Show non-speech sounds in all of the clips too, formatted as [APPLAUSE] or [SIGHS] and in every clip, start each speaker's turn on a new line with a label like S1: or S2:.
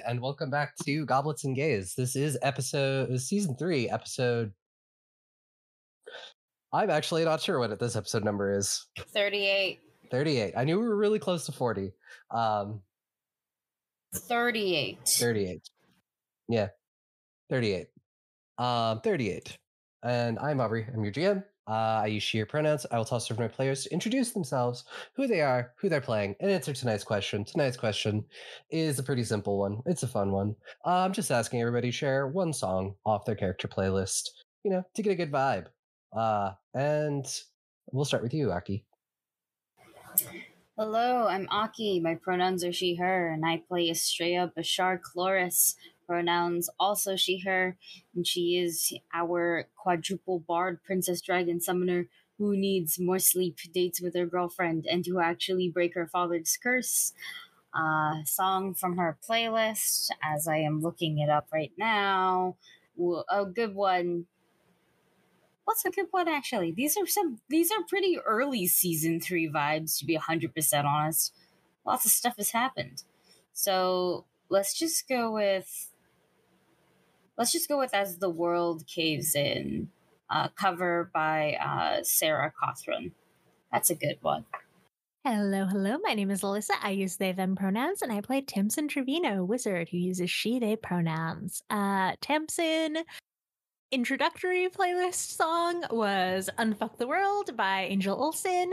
S1: Everybody, and welcome back to Goblins and Gays. This is episode season three, episode. I'm actually not sure what this episode number is.
S2: 38.
S1: 38. I knew we were really close to 40. Um,
S2: 38.
S1: 38. Yeah, 38. Um, 38. And I'm Aubrey. I'm your GM. Uh, I use she, her pronouns. I will toss to my players to introduce themselves, who they are, who they're playing, and answer tonight's question. Tonight's question is a pretty simple one. It's a fun one. Uh, I'm just asking everybody to share one song off their character playlist, you know, to get a good vibe. Uh, and we'll start with you, Aki.
S2: Hello, I'm Aki. My pronouns are she, her, and I play Estrella Bashar Chloris, pronouns also she, her, and she is our quadruple bard princess dragon summoner who needs more sleep, dates with her girlfriend, and to actually break her father's curse. Uh, song from her playlist, as I am looking it up right now. A good one. What's a good one actually? These are some these are pretty early season three vibes, to be hundred percent honest. Lots of stuff has happened. So let's just go with let's just go with As the World Caves In, uh, cover by uh, Sarah Cothran. That's a good one.
S3: Hello, hello. My name is Alyssa. I use they, them pronouns, and I play Tamsin Trevino, wizard who uses she, they pronouns. Uh, Tamsin introductory playlist song was Unfuck the World by Angel Olsen.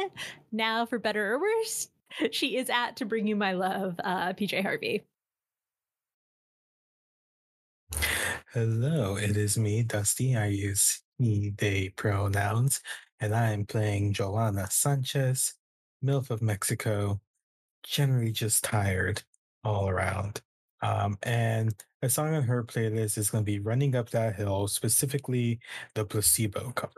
S3: Now, for better or worse, [LAUGHS] she is at To Bring You My Love, uh, PJ Harvey.
S4: Hello, it is me, Dusty. I use he, they pronouns, and I am playing Joanna Sanchez, MILF of Mexico, generally just tired all around. Um, and a song on her playlist is going to be Running Up That Hill, specifically the placebo cover.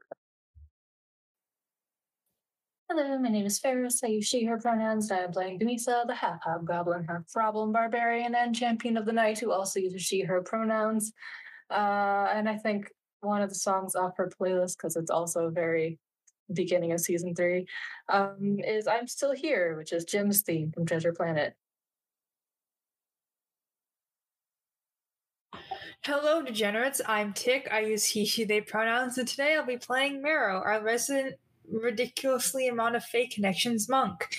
S5: Hello, my name is Ferris. I use she, her pronouns, and I'm playing Demisa, the half hobgoblin, half problem barbarian, and champion of the night, who also uses she, her pronouns. Uh, and I think one of the songs off her playlist, because it's also very beginning of season three, um, is I'm Still Here, which is Jim's theme from Treasure Planet.
S6: Hello, degenerates. I'm Tick. I use he, she, they pronouns, and today I'll be playing Marrow, our resident ridiculously amount of fake connections monk.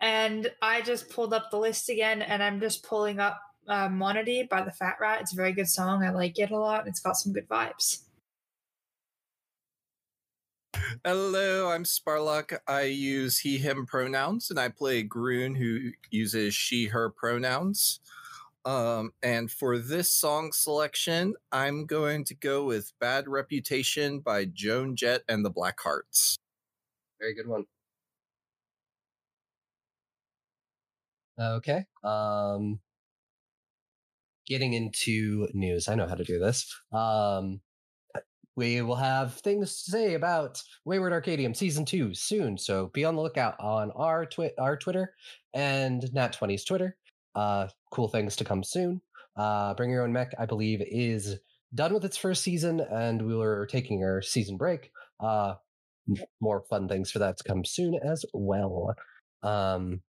S6: And I just pulled up the list again, and I'm just pulling up uh, Monody by the Fat Rat. It's a very good song. I like it a lot. It's got some good vibes.
S7: Hello, I'm Sparlock. I use he, him pronouns, and I play Groon, who uses she, her pronouns. Um, and for this song selection, I'm going to go with Bad Reputation by Joan Jett and the Blackhearts.
S1: Very good one. Okay. Um, getting into news. I know how to do this. Um, we will have things to say about Wayward Arcadium season two soon, so be on the lookout on our twi- our Twitter and Nat20's Twitter. Uh, cool things to come soon. Uh, Bring Your Own Mech, I believe, is done with its first season, and we are taking our season break. Uh, more fun things for that to come soon as well. Um,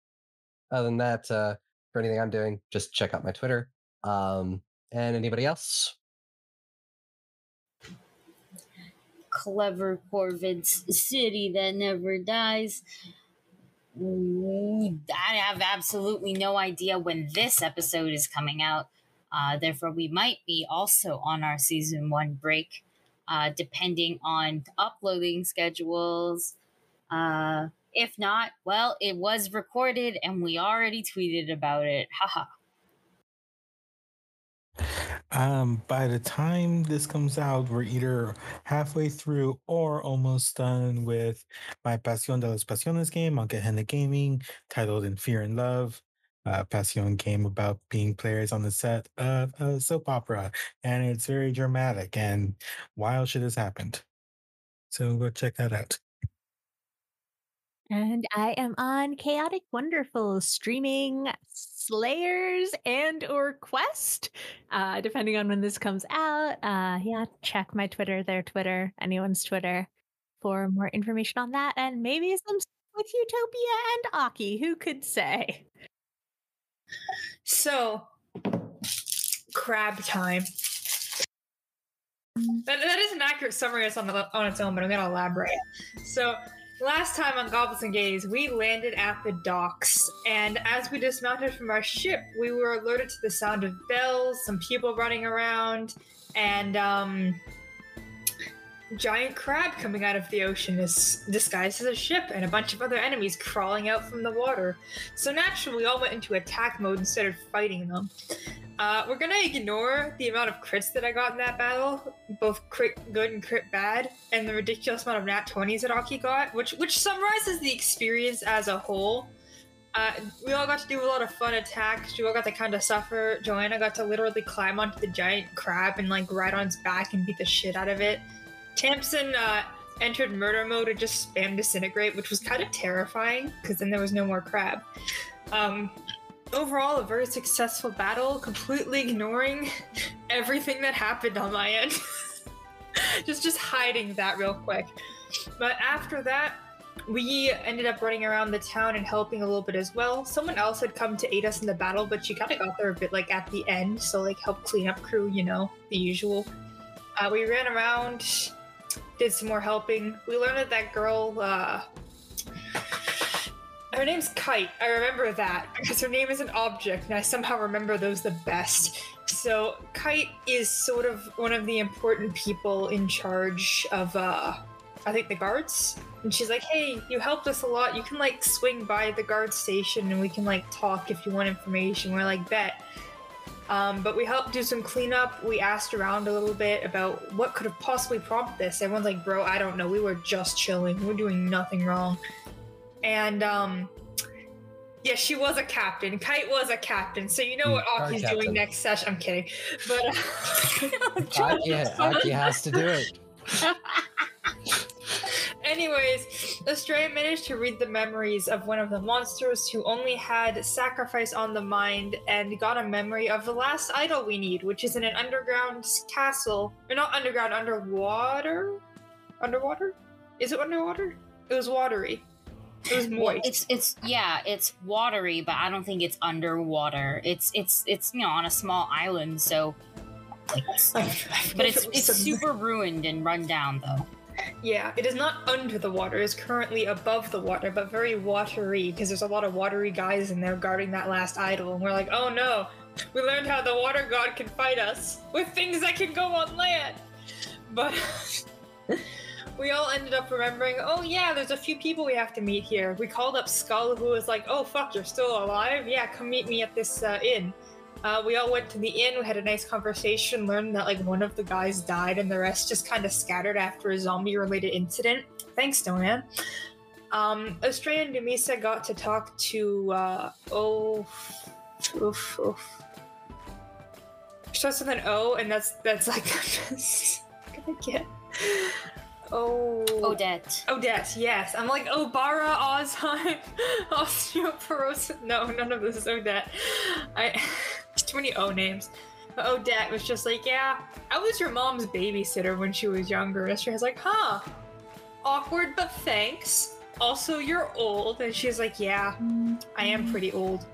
S1: other than that, uh, for anything I'm doing, just check out my Twitter. Um, and anybody else?
S2: Clever Corvids, city that never dies. I have absolutely no idea when this episode is coming out. Uh, therefore, we might be also on our season one break, uh, depending on uploading schedules. Uh, if not, well, it was recorded and we already tweeted about it. Haha.
S4: Um, by the time this comes out, we're either halfway through or almost done with my Pasión de las Pasiones game on Gehenna Gaming, titled In Fear and Love. Uh, Passion game about being players on the set of a soap opera, and it's very dramatic and wild shit has happened. So go check that out.
S3: And I am on Chaotic Wonderful streaming Slayers and or Quest, uh, depending on when this comes out. Uh, yeah, check my Twitter, their Twitter, anyone's Twitter for more information on that, and maybe some with Utopia and Aki. Who could say?
S6: So crab time. That, that is an accurate summary on, the, on its own, but I'm going to elaborate. So, last time on Goblins and Gays, we landed at the docks, and as we dismounted from our ship, we were alerted to the sound of bells, some people running around, and um, giant crab coming out of the ocean is disguised as a ship, and a bunch of other enemies crawling out from the water. So naturally, we all went into attack mode instead of fighting them. Uh, we're gonna ignore the amount of crits that I got in that battle, both crit good and crit bad, and the ridiculous amount of nat 20s that Aki got, which which summarizes the experience as a whole. Uh, we all got to do a lot of fun attacks. We all got to kind of suffer. Joanna got to literally climb onto the giant crab and like ride on its back and beat the shit out of it. Tamsin uh, entered murder mode and just spam disintegrate, which was kind of terrifying because then there was no more crab. Um, overall, a very successful battle, completely ignoring [LAUGHS] everything that happened on my end. [LAUGHS] just just hiding that real quick. But after that, we ended up running around the town and helping a little bit as well. Someone else had come to aid us in the battle, but she kind of got there a bit like at the end, so like help clean up crew, you know, the usual. Uh, we ran around, did some more helping. We learned that that girl, uh, her name's Kite. I remember that because her name is an object, and I somehow remember those the best. So Kite is sort of one of the important people in charge of, uh, I think the guards. And she's like, "Hey, you helped us a lot. You can like swing by the guard station, and we can like talk if you want information." We're like, "Bet." Um, but we helped do some cleanup. We asked around a little bit about what could have possibly prompted this. Everyone's like, bro, I don't know. We were just chilling. We are doing nothing wrong. And um, yeah, she was a captain. Kite was a captain. So you know what
S1: Guard
S6: Aki's
S1: captain.
S6: doing next session. I'm kidding. But uh, [LAUGHS]
S1: Aki, Aki has to do it. [LAUGHS]
S6: Anyways, Estrella managed to read the memories of one of the monsters who only had sacrifice on the mind and got a memory of the last idol we need, which is in an underground castle. Or not underground, underwater? Underwater? Is it underwater? It was watery. It was moist.
S2: It's it's yeah, it's watery, but I don't think it's underwater. It's it's it's you know on a small island, so but it's it's super ruined and run down though.
S6: Yeah, it is not under the water. It's currently above the water, but very watery because there's a lot of watery guys in there guarding that last idol. And we're like, oh no, we learned how the water god can fight us with things that can go on land. But [LAUGHS] we all ended up remembering, oh yeah, there's a few people we have to meet here. We called up Skull, who was like, oh fuck, you're still alive? Yeah, come meet me at this uh, inn. Uh, we all went to the inn. We had a nice conversation. Learned that like one of the guys died, and the rest just kind of scattered after a zombie-related incident. Thanks, Donan. Um, Estrella and Numisa got to talk to uh, oh, oof, oof. Starts with an O, and that's that's like [LAUGHS] gonna get. Oh,
S2: Odette.
S6: Odette, yes. I'm like Obara, Ozheim, [LAUGHS] Osteoporosis. No, none of this is Odette. I [LAUGHS] too many O names. But Odette was just like, yeah, I was your mom's babysitter when she was younger. And she was like, huh, awkward, but thanks. Also, you're old. And she's like, yeah, I am pretty old.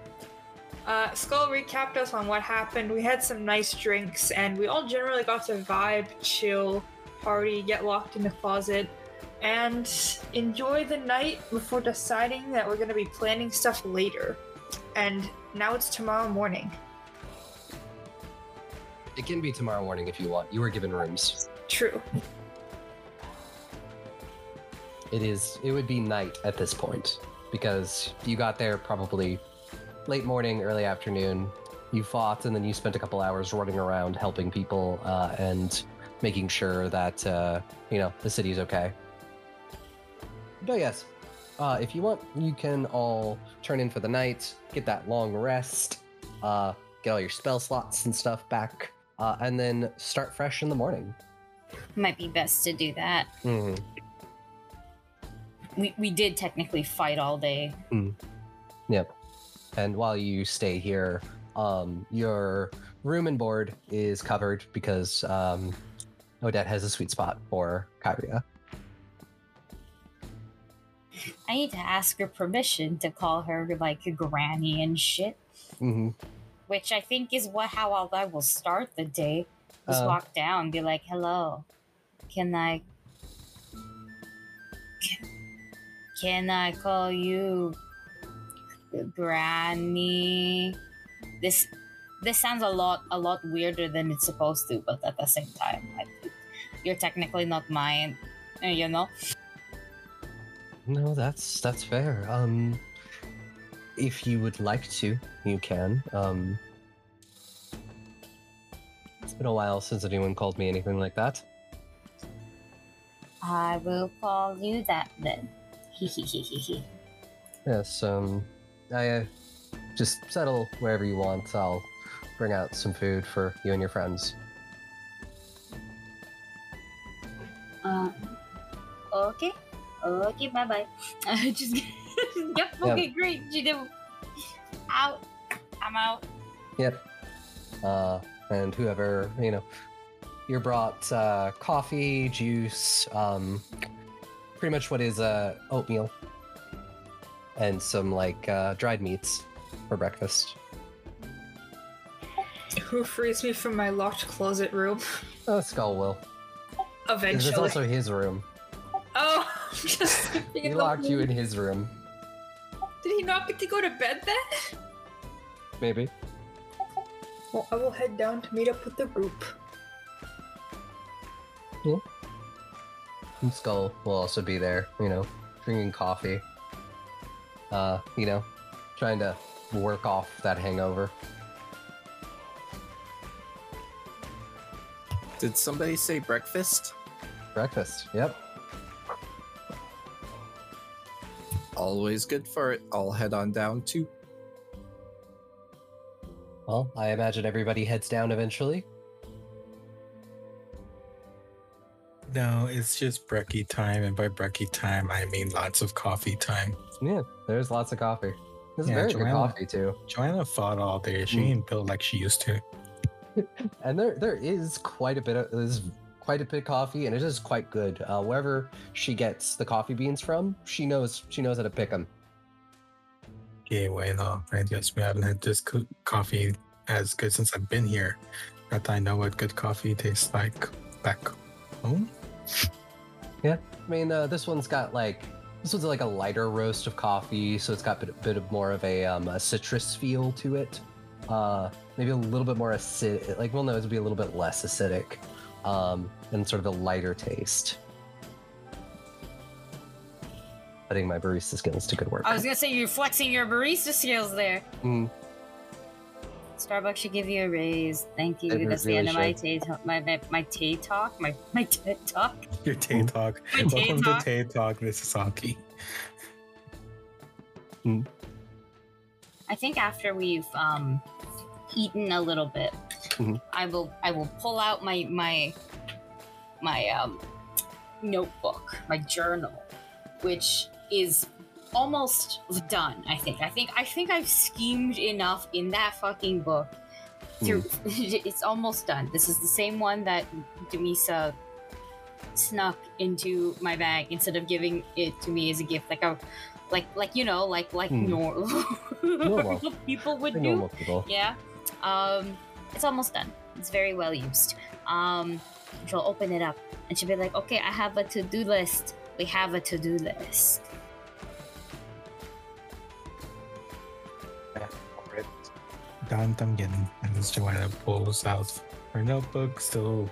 S6: Uh, Skull recapped us on what happened. We had some nice drinks, and we all generally got to vibe, chill, party, get locked in the closet, and enjoy the night before deciding that we're going to be planning stuff later. And now it's tomorrow morning.
S1: It can be tomorrow morning if you want. You were given rooms.
S6: True.
S1: It is. It would be night at this point because you got there probably late morning, early afternoon. You fought, and then you spent a couple hours running around helping people uh, and making sure that uh, you know the city's okay. But yes, uh, if you want, you can all turn in for the night, get that long rest, uh, get all your spell slots and stuff back, uh, and then start fresh in the morning.
S2: Might be best to do that.
S1: Mhm.
S2: We we did technically fight all day.
S1: Yep. And while you stay here, um, your room and board is covered because um, Odette has a sweet spot for Kyria.
S2: I need to ask her permission to call her like a granny and shit.
S1: hmm
S2: which I think is what how I'll- I will start the day. Just
S1: Um,
S2: walk down, be like, "Hello, can I can, can I call you Granny?" This this sounds a lot a lot weirder than it's supposed to, but at the same time, I, you're technically not mine. uh, You know.
S1: No, that's that's fair. Um, if you would like to, you can. Um, it's been a while since anyone called me anything like that.
S2: I will call you that then.
S1: Yes. Um, I uh, just settle wherever you want. I'll bring out some food for you and your friends.
S2: Um, okay. Okay, bye bye. Uh, just, yep, okay, great. You do. Out. I'm out.
S1: Yep. Uh, and whoever you know, you're brought uh, coffee, juice, um, pretty much what is uh, oatmeal, and some like uh, dried meats for breakfast.
S6: Who frees me from my locked closet room?
S1: Oh, Skull will.
S6: Eventually.
S1: is also his room.
S6: Oh, [LAUGHS] just
S1: He locked you in his room.
S6: Did he not get to go to bed then?
S1: Maybe.
S6: Well, I will head down to meet up with the group. Yeah.
S1: And Skull will also be there. You know, drinking coffee. Uh, you know, trying to work off that hangover.
S7: Did somebody say breakfast?
S1: Breakfast. Yep.
S7: Always good for it. I'll head on down too.
S1: Well, I imagine everybody heads down eventually.
S4: No, it's just brekkie time, and by brekkie time, I mean lots of coffee time.
S1: Yeah, there's lots of coffee. This is
S4: Yeah,
S1: very good coffee too.
S4: Joanna fought all day. She
S1: Mm.
S4: ain't built like she used to. [LAUGHS]
S1: And there there is quite a bit of there's quite a bit of coffee and it is quite good. Uh, wherever she gets the coffee beans from, she knows she knows how to pick them.
S4: Okay, bueno. I guess we haven't had this co- coffee as good since I've been here. That I know what good coffee tastes like back home.
S1: Yeah, I mean, uh, this one's got like this one's like a lighter roast of coffee, so it's got a bit, bit of more of a, um, a citrus feel to it. Uh, maybe a little bit more acidic. Like, well, no, it'd be a little bit less acidic, um, and sort of a lighter taste. Putting my barista skills to good work.
S2: I was gonna say you're flexing your barista skills there.
S1: Mm,
S2: Starbucks should give you a raise. Thank you.
S1: They
S2: That's the
S1: really
S2: end of my
S1: should.
S2: Tay talk. My, my my Tay [LAUGHS] talk. My my TED talk.
S4: Your Tay Talk.
S2: My Tay
S4: Welcome
S2: Talk.
S4: to Tay Talk. This is Saki.
S2: I think after we've um eaten a little bit,
S1: Mhm.
S2: I will I will pull out my my my um notebook, my journal, which is almost done. I think. I think. I think I've schemed enough in that fucking book. Through, [LAUGHS] it's almost done. This is the same one that Demisa snuck into my bag instead of giving it to me as a gift, like a, like like you know, like like
S1: Hmm.
S2: nor- [LAUGHS]
S1: Normal. [LAUGHS]
S2: people would
S1: like
S2: do.
S1: people.
S2: Yeah. Um, it's almost done. It's very well used. Um, she'll open it up and she'll be like, okay, I have a to do list. We have a to do list.
S4: Don Dungan. And as Joanna pulls out her notebook, still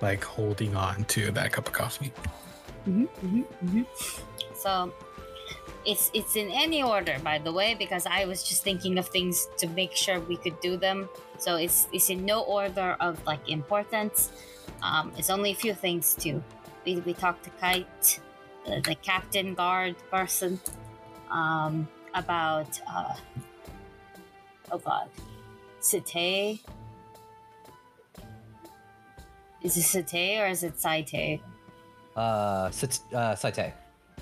S4: like holding on to that cup of coffee.
S2: So it's it's in any order, by the way, because I was just thinking of things to make sure we could do them. So it's it's in no order of like importance. Um, it's only a few things too. We we talked to Kite, the, the captain guard person, um, about uh, oh god, Site. Is it Site or is it Saite?
S1: Uh, uh, Saite.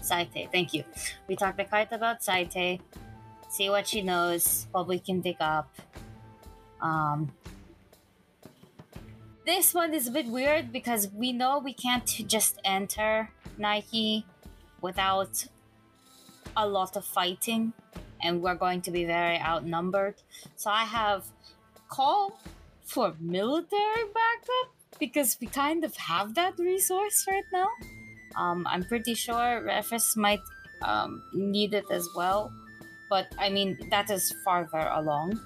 S2: Saite, thank you. We talked to Kite about Saite, see what she knows, what we can dig up. Um, this one is a bit weird because we know we can't just enter Nike without a lot of fighting and we're going to be very outnumbered. So I have called for military backup because we kind of have that resource right now. Um, I'm pretty sure Refus might um, need it as well, but I mean that is farther along.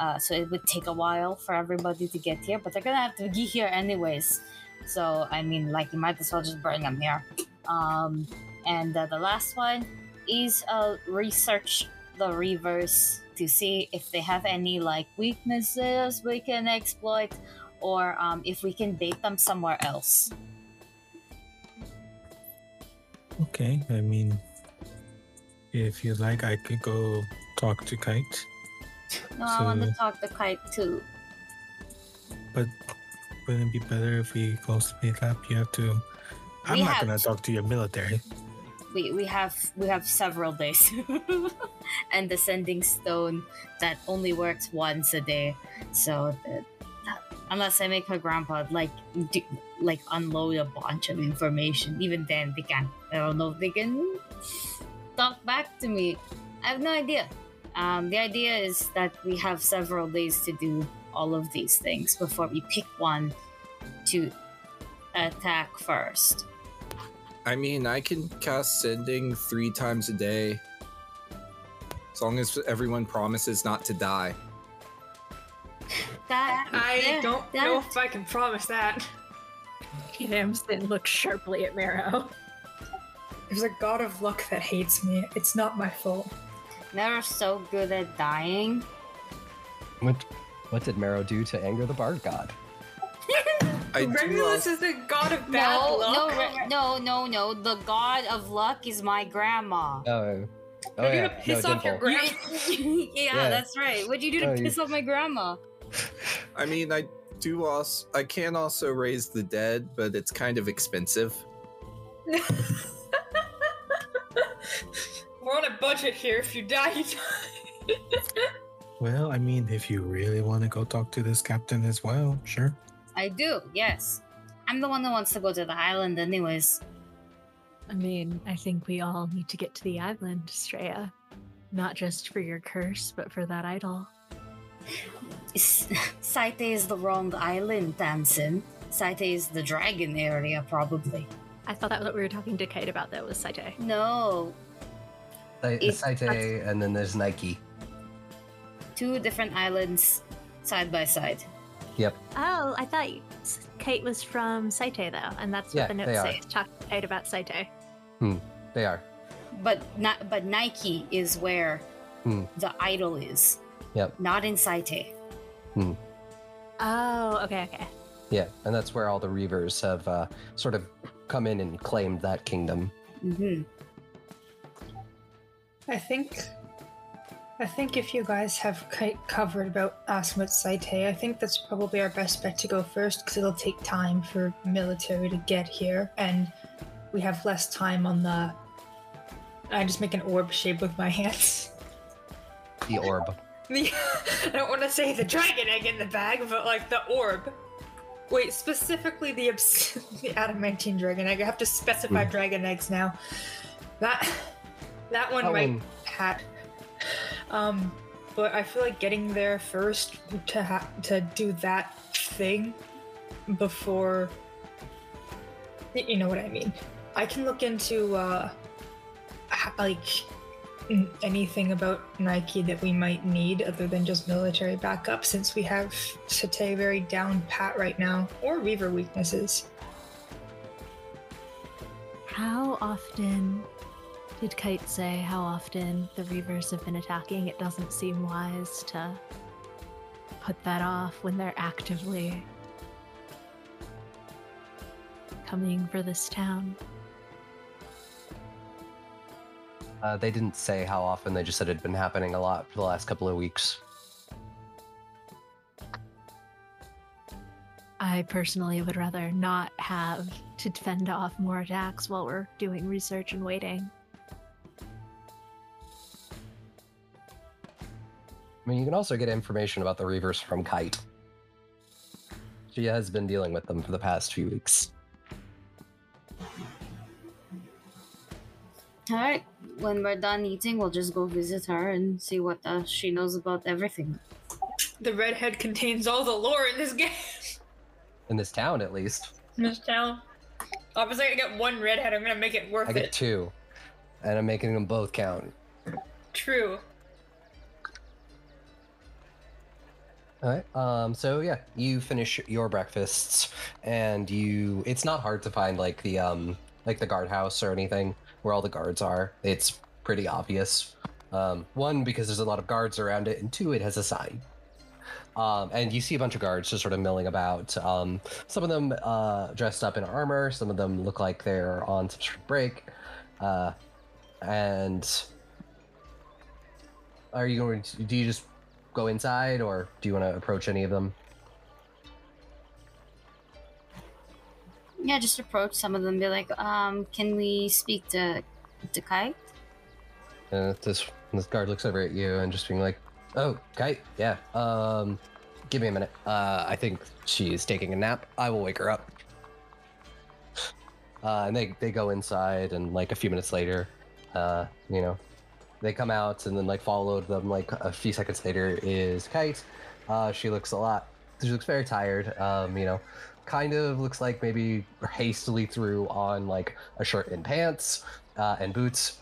S2: Uh, so it would take a while for everybody to get here, but they're gonna have to be here anyways. So I mean, like you might as well just bring them here. Um, and uh, the last one is uh, research the Reavers to see if they have any like weaknesses we can exploit, or um, if we can bait them somewhere else.
S4: Okay, I mean, if you like, I could go talk to Kite.
S2: No, I want to
S4: So-
S2: talk to Kite too.
S4: But wouldn't it be better if we go split up? You have to. I'm
S2: We
S4: not
S2: have
S4: gonna talk to your military.
S2: we we have we have several days [LAUGHS] and the sending stone that only works once a day so the, unless i make my grandpa like do, like unload a bunch of information even then they can't i don't know if they can talk back to me i have no idea um, the idea is that we have several days to do all of these things before we pick one to attack first
S7: I mean, I can cast sending three times a day. As long as everyone promises not to die.
S2: that
S6: I
S2: yeah,
S6: don't
S2: that-
S6: know if I can promise that.
S3: Tamsin looks sharply at Marrow.
S6: There's a god of luck that hates me. It's not my fault.
S2: They're so good at dying.
S1: What, what did Marrow do to anger the bard god?
S7: I [LAUGHS] do
S6: Regulus is the god of bad
S2: No, no,
S6: luck.
S2: re- no, no, no. The god of luck is my grandma.
S1: Oh, oh
S6: You're
S1: yeah,
S6: gonna piss
S1: no,
S6: off your grandma. [LAUGHS]
S2: yeah,
S1: Yeah.
S2: that's right. What'd you do to
S1: Oh, you-
S2: piss off my grandma? [LAUGHS]
S7: I mean, I do also. I can also raise the dead, but it's kind of expensive.
S6: We're on a budget here. If you die, you die. [LAUGHS]
S4: Well, I mean, if you really want to go talk to this captain as well, sure.
S2: I do, yes. I'm the one that wants to go to the island, anyways.
S3: I mean, I think we all need to get to the island, Straya. Not just for your curse, but for that idol.
S2: S- Saite is the wrong island, Tamsin. Saite is the dragon area, probably.
S3: I thought that was what we were talking to Kate about, though, was Saite.
S2: No,
S1: Sai-
S2: If
S1: Saite, and then there's Nike.
S2: two different islands side by side.
S1: Yep.
S3: Oh, I thought S- Kate was from Saite, though, and that's what
S1: Yeah,
S3: the
S1: they
S3: notes say. It's talking to Kate about Saite.
S1: They are.
S2: But not, but Nike is where
S1: Hmm.
S2: the idol is.
S1: Yep.
S2: Not in Saite. Hmm.
S3: Oh, okay, okay.
S1: Yeah, and that's where all the Reavers have uh, sort of come in and claimed that kingdom.
S2: Mm-hmm.
S6: I think. I think if you guys have covered about Asmat Saite, I think that's probably our best bet to go first because it'll take time for military to get here, and we have less time on the. I just make an orb shape with my hands.
S1: The orb. [LAUGHS]
S6: The, I don't want to say the dragon egg in the bag, but like the orb. Wait, specifically the obs- [LAUGHS] the adamantine dragon egg. I have to specify
S1: Hmm.
S6: dragon eggs now. That that one
S1: That
S6: might
S1: one-
S6: hat. Um, but I feel like getting there first to ha- to do that thing before. You know what I mean. I can look into uh, ha- like anything about Nike that we might need other than just military backup since we have Saite very down pat right now, or Reaver weaknesses.
S3: How often did Kite say how often the Reavers have been attacking? It doesn't seem wise to put that off when they're actively coming for this town.
S1: Uh, they didn't say how often, they just said it had been happening a lot for the last couple of weeks.
S3: I personally would rather not have to fend off more attacks while we're doing research and waiting.
S1: I mean, you can also get information about the Reavers from Kite. She has been dealing with them for the past few weeks.
S2: All right. When we're done eating, we'll just go visit her and see what uh, she knows about everything.
S6: The redhead contains all the lore in this game.
S1: In this town, at least.
S6: In this town. Obviously, I get one redhead. I'm gonna make it worth it.
S1: I get
S6: it.
S1: two, and I'm making them both count.
S6: True.
S1: All right. Um. So yeah, you finish your breakfasts, and you. It's not hard to find like the um like the guardhouse or anything where all the guards are. It's pretty obvious. Um. One because there's a lot of guards around it, and two, it has a sign. Um, and you see a bunch of guards just sort of milling about. Um, some of them uh, dressed up in armor. Some of them look like they're on some sort of break. Uh, and are you going to? Do you just go inside, or do you want to approach any of them?
S2: Yeah, just approach some of them. Be like, um, can we speak to to Kite?
S1: Uh, this this guard looks over at you and just being like, "Oh, Kite, yeah. Um, give me a minute. Uh, I think she's taking a nap. I will wake her up." [SIGHS] Uh, and they they go inside, and like a few minutes later, uh, you know, they come out, and then like followed them like a few seconds later is Kite. Uh, she looks a lot. She looks very tired. Um, you know, kind of looks like maybe hastily threw on like a shirt and pants uh, and boots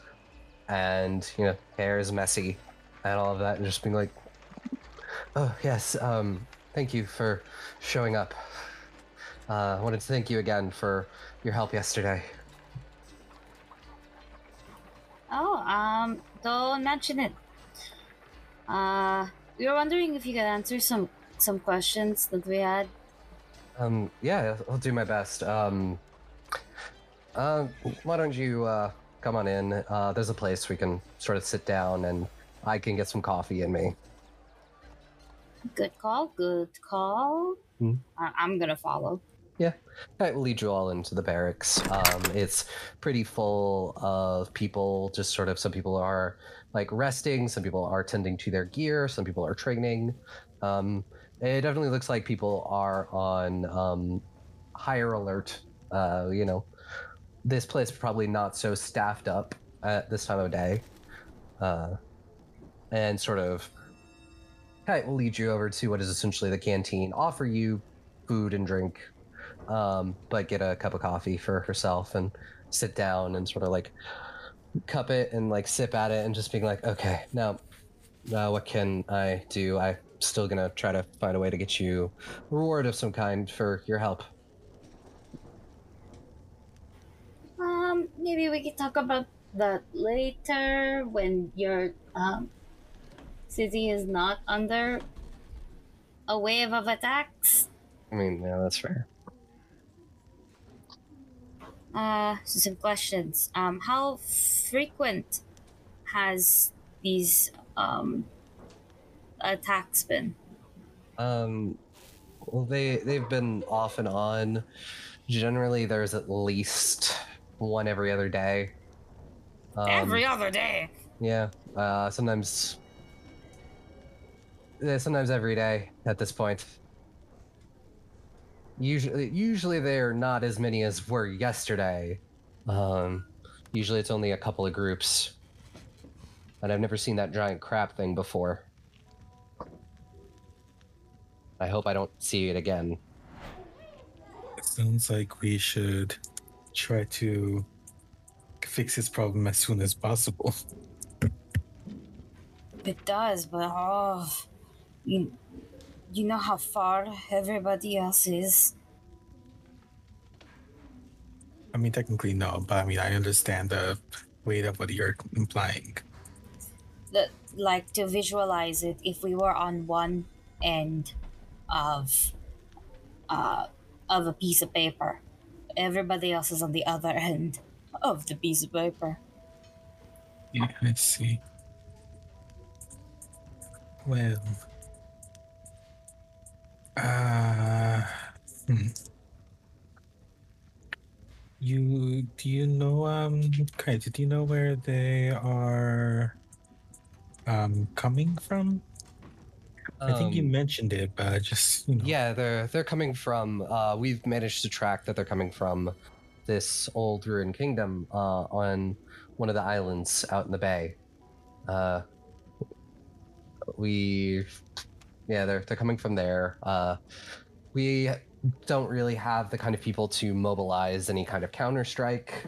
S1: and you know hair is messy and all of that and just being like oh yes um thank you for showing up uh, i wanted to thank you again for your help yesterday
S2: Oh, um, don't mention it. Uh, we were wondering if you could answer some some questions that we had.
S1: Um yeah i'll do my best um um why don't you uh come on in uh there's a place we can sort of sit down and i can get some coffee in me
S2: Good call. Good call.
S1: Hmm.
S2: I- I'm gonna follow.
S1: Yeah, I will lead you all into the barracks. Um, it's pretty full of people. Just sort of, some people are like resting, some people are tending to their gear, some people are training. Um, it definitely looks like people are on um, higher alert. Uh, you know, this place is probably not so staffed up at this time of day. Uh, and sort of, I will lead you over to what is essentially the canteen, offer you food and drink um, but get a cup of coffee for herself and sit down and sort of like cup it and like sip at it and just being like, okay, now, now what can I do? I'm still gonna try to find a way to get you reward of some kind for your help.
S2: Um, maybe we could talk about that later when your um city is not under a wave of attacks.
S1: I mean, yeah, that's fair.
S2: Uh, so some questions. Um, how frequent has these um attacks been?
S1: Um, well, they they've been off and on. Generally, there's at least one every other day. Um,
S2: Every other day.
S1: Yeah. Uh, sometimes. Yeah, sometimes every day at this point. Usually, usually they're not as many as were yesterday. Um, usually it's only a couple of groups. And I've never seen that giant crap thing before. I hope I don't see it again.
S4: It sounds like we should try to fix this problem as soon as possible. [LAUGHS]
S2: It does, but oh, you, you know how far everybody else is.
S4: I mean, technically, no, but I mean, I understand the weight of what you're implying.
S2: The, like to visualize it, if we were on one end of, uh, of a piece of paper, everybody else is on the other end of the piece of paper.
S4: Yeah, I see. Well, uh, hmm. you do you know um okay, do you know where they are um coming from? I think you
S1: Um,
S4: mentioned it, but I just you know.
S1: Yeah, they're they're coming from. Uh, we've managed to track that they're coming from this old ruined kingdom uh, on one of the islands out in the bay. Uh, we, yeah, they're they're coming from there. Uh, we don't really have the kind of people to mobilize any kind of counter strike.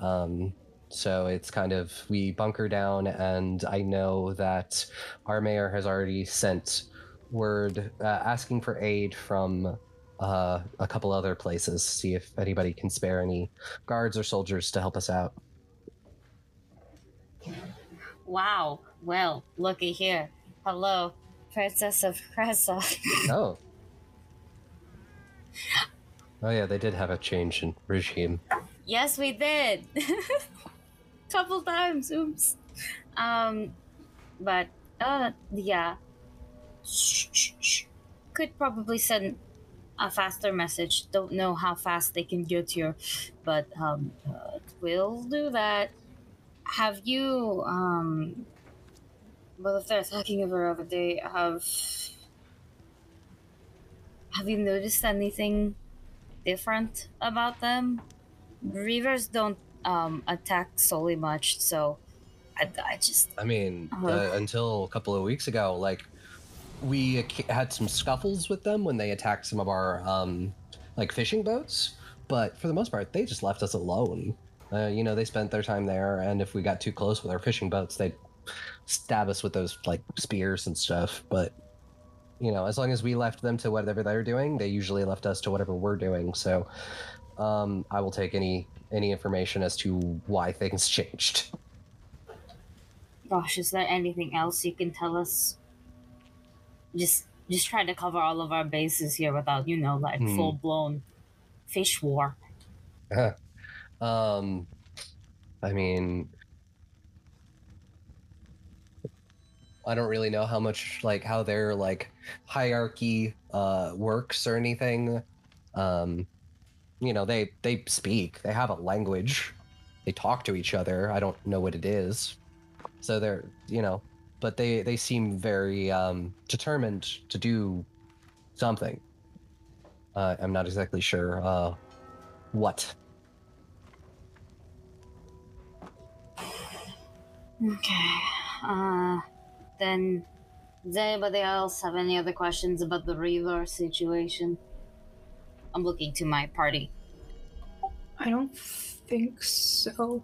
S1: Um, so it's kind of we bunker down, and I know that our mayor has already sent word uh, asking for aid from uh, a couple other places. See if anybody can spare any guards or soldiers to help us out.
S2: Wow. Well, looky here. Hello, Princess of Cressa. [LAUGHS]
S1: Oh. Oh yeah, they did have a change in regime.
S2: yes, we did. [LAUGHS] Couple times. Oops. Um, but uh, yeah. Could probably send a faster message. Don't know how fast they can get here, but um, uh, we'll do that. Have you um? Well, if they're attacking every other day, have have you noticed anything different about them? Reavers don't um attack solely much, so I, I just
S1: I mean,
S2: Uh-huh.
S1: uh, until a couple of weeks ago, like we had some scuffles with them when they attacked some of our um, like fishing boats, but for the most part, they just left us alone. Uh, you know, they spent their time there, and if we got too close with our fishing boats, they'd stab us with those like spears and stuff. But you know, as long as we left them to whatever they're doing, they usually left us to whatever we're doing. So um, I will take any any information as to why things [LAUGHS] changed.
S2: gosh, is there anything else you can tell us? Just just trying to cover all of our bases here without, you know, like
S1: Hmm.
S2: full blown fish war.
S1: Um, I mean, I don't really know how much like how their like hierarchy uh works or anything. Um, you know, they they speak. They have a language. They talk to each other. I don't know what it is. So they're, you know, but they they seem very um determined to do something. Uh, I'm not exactly sure uh what.
S2: Okay. Uh then does anybody else have any other questions about the Reaver situation? I'm looking to my party.
S6: I don't think so.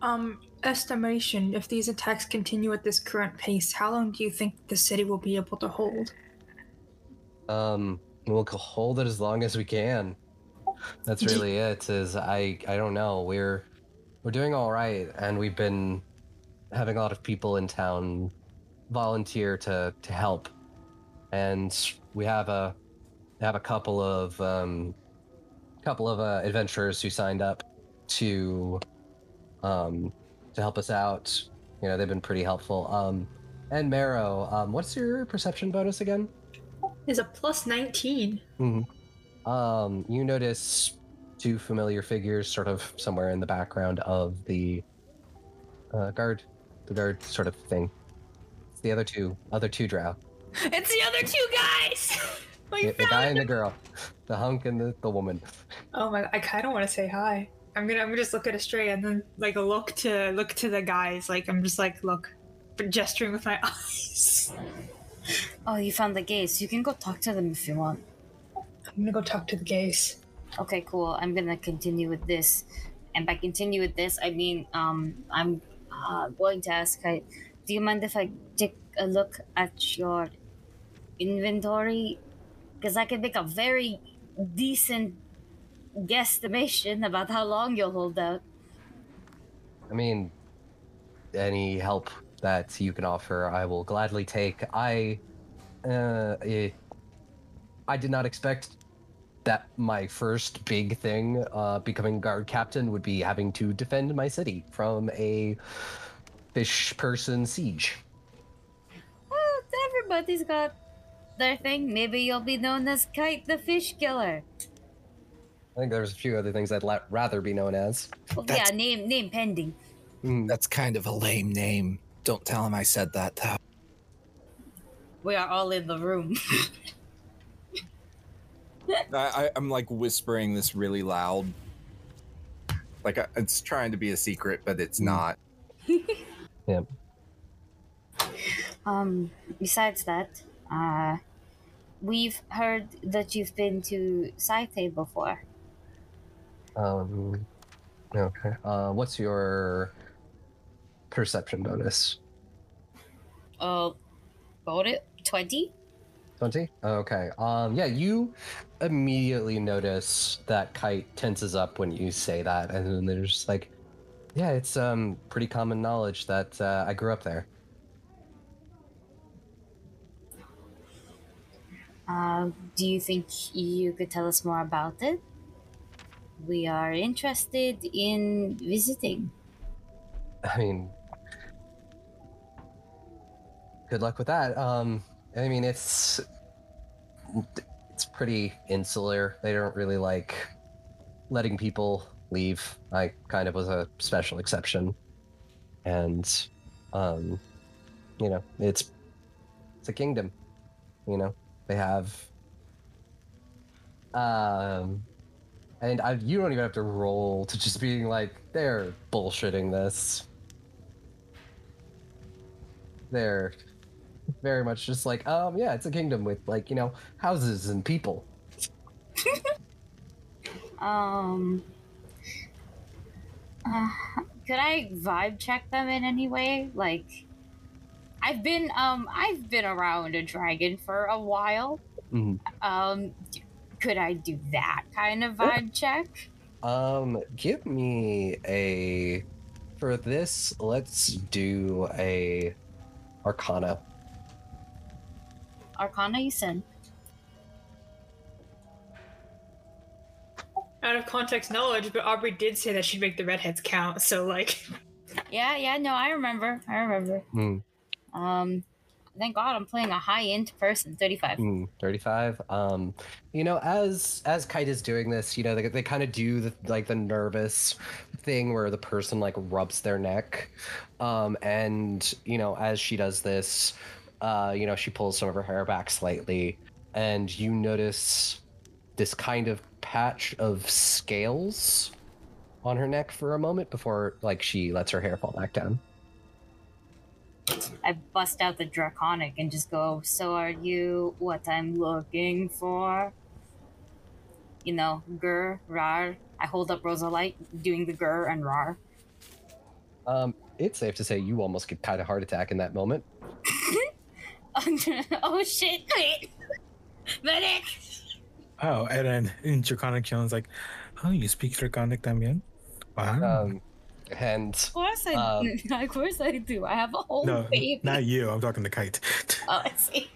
S6: Um, estimation, if these attacks continue at this current pace, how long do you think the city will be able to hold?
S1: Um, we'll hold it as long as we can. That's really it. Is I I don't know. We're we're doing all right, and we've been having a lot of people in town volunteer to to help, and we have a have a couple of um couple of uh, adventurers who signed up to um to help us out. You know, they've been pretty helpful. Um, and Marrow, um, what's your perception bonus again?
S6: Is a plus 19. Hmm.
S1: Um, you notice two familiar figures sort of somewhere in the background of the uh, guard, the guard sort of thing. It's the other two, other two drow. [LAUGHS]
S6: It's the other two guys! [LAUGHS]
S1: The, the guy and the girl, [LAUGHS] the hunk and the, the woman.
S6: Oh my! I kind of want to say hi. I'm gonna. I'm gonna just look at Astray and then like look to look to the guys. Like I'm just like look, but gesturing with my [LAUGHS] eyes.
S2: Oh, you found the gays. You can go talk to them if you want.
S6: I'm gonna go talk to the gays.
S2: Okay, cool. I'm gonna continue with this, and by continue with this, I mean um I'm uh, going to ask. I, do you mind if I take a look at your inventory? Because I can make a very decent guesstimation about how long you'll hold out.
S1: I mean, any help that you can offer, I will gladly take. I, uh, eh, I did not expect that my first big thing, uh, becoming guard captain, would be having to defend my city from a fish person siege.
S2: Well, everybody's got their thing. Maybe you'll be known as Kite the Fish Killer.
S1: I think there's a few other things I'd la- rather be known as.
S2: Well,
S7: That's-
S2: yeah, name name pending.
S1: Mm,
S7: That's kind of a lame name. Don't tell him I said that, though.
S2: We are all in the room. [LAUGHS]
S7: I, I, I'm like whispering this really loud. Like uh, it's trying to be a secret, but it's
S1: Mm.
S7: not. [LAUGHS]
S2: Um, besides that, uh, we've heard that you've been to Saite before.
S1: Um, okay. Uh, what's your perception bonus?
S2: Uh, got it? 20?
S1: 20? Okay. Um, yeah, you immediately notice that kite tenses up when you say that, and then they're just like, yeah, it's um pretty common knowledge that uh, I grew up there.
S2: Uh, do you think you could tell us more about it? We are interested in visiting.
S1: I mean, good luck with that. Um, I mean, it's it's pretty insular. They don't really like letting people leave. I kind of was a special exception, and um, you know, it's it's a kingdom. You know, they have um. And I, you don't even have to roll to just being like, they're bullshitting this. They're very much just like, um, yeah, it's a kingdom with like, you know, houses and people. [LAUGHS]
S2: Um, uh, could I vibe check them in any way? Like, I've been um I've been around a dragon for a while.
S1: Mhm.
S2: Um, could I do that kind of vibe check?
S1: Um, give me a for this. Let's do a Arcana.
S2: Arcana, you said.
S6: Out of context knowledge, but Aubrey did say that she'd make the redheads count. So like,
S2: Yeah, yeah, no, I remember. I remember.
S1: Hmm.
S2: Um, thank God I'm playing a high end person, 35.
S1: Hmm, 35 um you know as as kite is doing this you know they, they kind of do the like the nervous thing where the person like rubs their neck. Um and you know as she does this uh you know she pulls some of her hair back slightly. And you notice this kind of patch of scales on her neck for a moment before like she lets her hair fall back down
S2: I bust out the draconic and just go, So are you what I'm looking for? You know, grr, rar. I hold up Rosalite doing the grr and rar.
S1: um it's safe to say you almost get kind of heart attack in that moment [LAUGHS]
S2: oh shit, wait. [LAUGHS] Medic!
S4: Oh, and then in Draconic Kion's like, oh, you speak Draconic también? Wow.
S1: um and
S2: Of course I
S1: Um, [LAUGHS]
S2: Of course I do. I have a whole
S4: no,
S2: baby.
S4: not you. I'm talking to Kite. [LAUGHS]
S2: Oh, I see.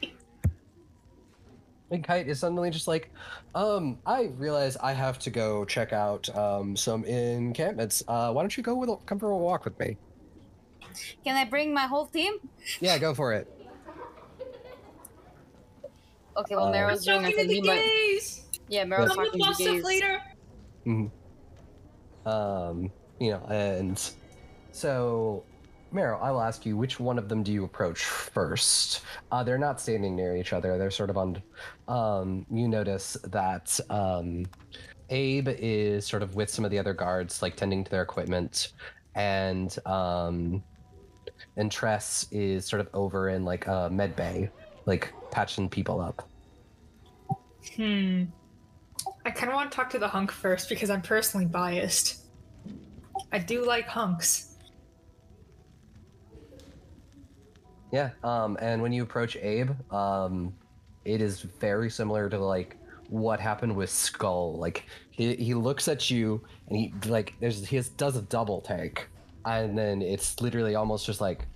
S1: And Kite is suddenly just like, um, I realize I have to go check out um some encampments. Uh, why don't you go with a, come for a walk with me?
S2: Can I bring my whole team?
S1: Yeah, go for it.
S2: Okay, well,
S1: Uh,
S2: Meryl's doing her
S6: talking to
S2: thing.
S6: the
S2: He might-
S6: gays.
S2: Yeah, Meryl's
S6: I'm the
S2: talking to the
S6: of
S2: gays.
S6: later.
S1: Um, you know, and so Meryl, I will ask you, which one of them do you approach first? Uh, they're not standing near each other. They're sort of on. Um, you notice that um, Abe is sort of with some of the other guards, like tending to their equipment, and um, and Tress is sort of over in like uh, med bay, like patching people up.
S6: Hmm. I kind of want to talk to the hunk first because I'm personally biased. I do like hunks.
S1: Yeah, um, and when you approach Abe, um, it is very similar to like what happened with Skull. Like he, he looks at you and he like there's he has, does a double take, and then it's literally almost just like,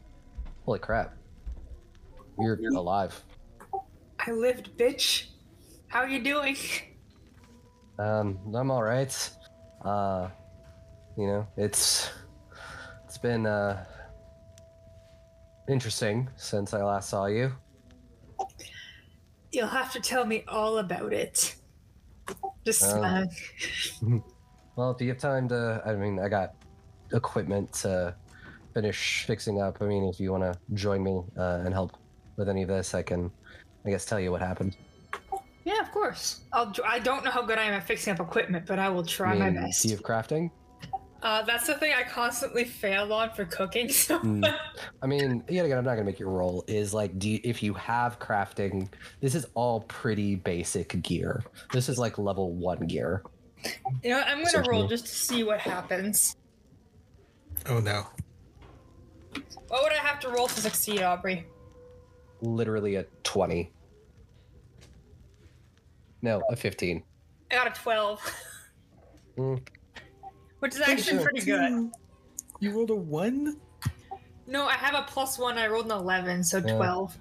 S1: holy crap, you're, you're alive.
S6: I lived, bitch. How are you doing? [LAUGHS]
S1: Um, I'm all right. Uh, you know, it's it's been uh interesting since I last saw you.
S6: You'll have to tell me all about it. Just
S1: Oh.
S6: smile. [LAUGHS]
S1: Well, do you have time to? I mean, I got equipment to finish fixing up. I mean, if you want to join me uh, and help with any of this, I can, I guess, tell you what happened.
S6: Yeah, of course. I'll. I don't know how good I am at fixing up equipment, but I will try
S1: I mean,
S6: my best.
S1: Do you have crafting?
S6: Uh, that's the thing I constantly fail on for cooking. [LAUGHS] So
S1: Mm. [LAUGHS] I mean, yet again, I'm not gonna make you roll. Is like, do you, if you have crafting, this is all pretty basic gear. This is like level one gear.
S6: you know, what, I'm gonna roll
S1: Essentially.
S6: just to see what happens.
S4: Oh no.
S6: What would I have to roll to succeed, Aubrey?
S1: Literally a twenty. No, a fifteen.
S6: I got a twelve, [LAUGHS]
S1: Mm.
S6: Which is actually pretty good.
S4: You rolled a one?
S6: No, I have a plus one. I rolled an eleven, so
S1: Yeah.
S6: twelve.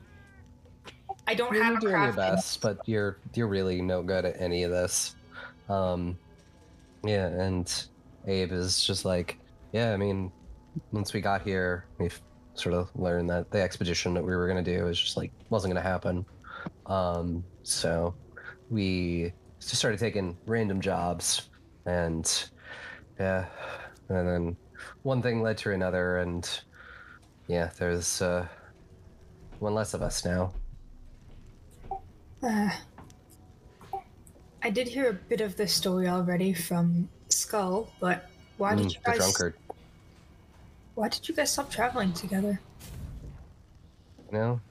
S6: I don't
S1: You're
S6: have a
S1: doing your
S6: crafting.
S1: best, but you're you're really no good at any of this. Um, yeah, and Abe is just like, yeah. I mean, once we got here, we've sort of learned that the expedition that we were gonna do is just like wasn't gonna happen. Um, so we just started taking random jobs, and yeah, and then one thing led to another, and yeah, there's uh, one less of us now.
S6: Uh, I did hear a bit of this story already from Skull, but why did
S1: Mm,
S6: you
S1: the
S6: guys?
S1: drunkard.
S6: Why did you guys stop traveling together?
S1: You know,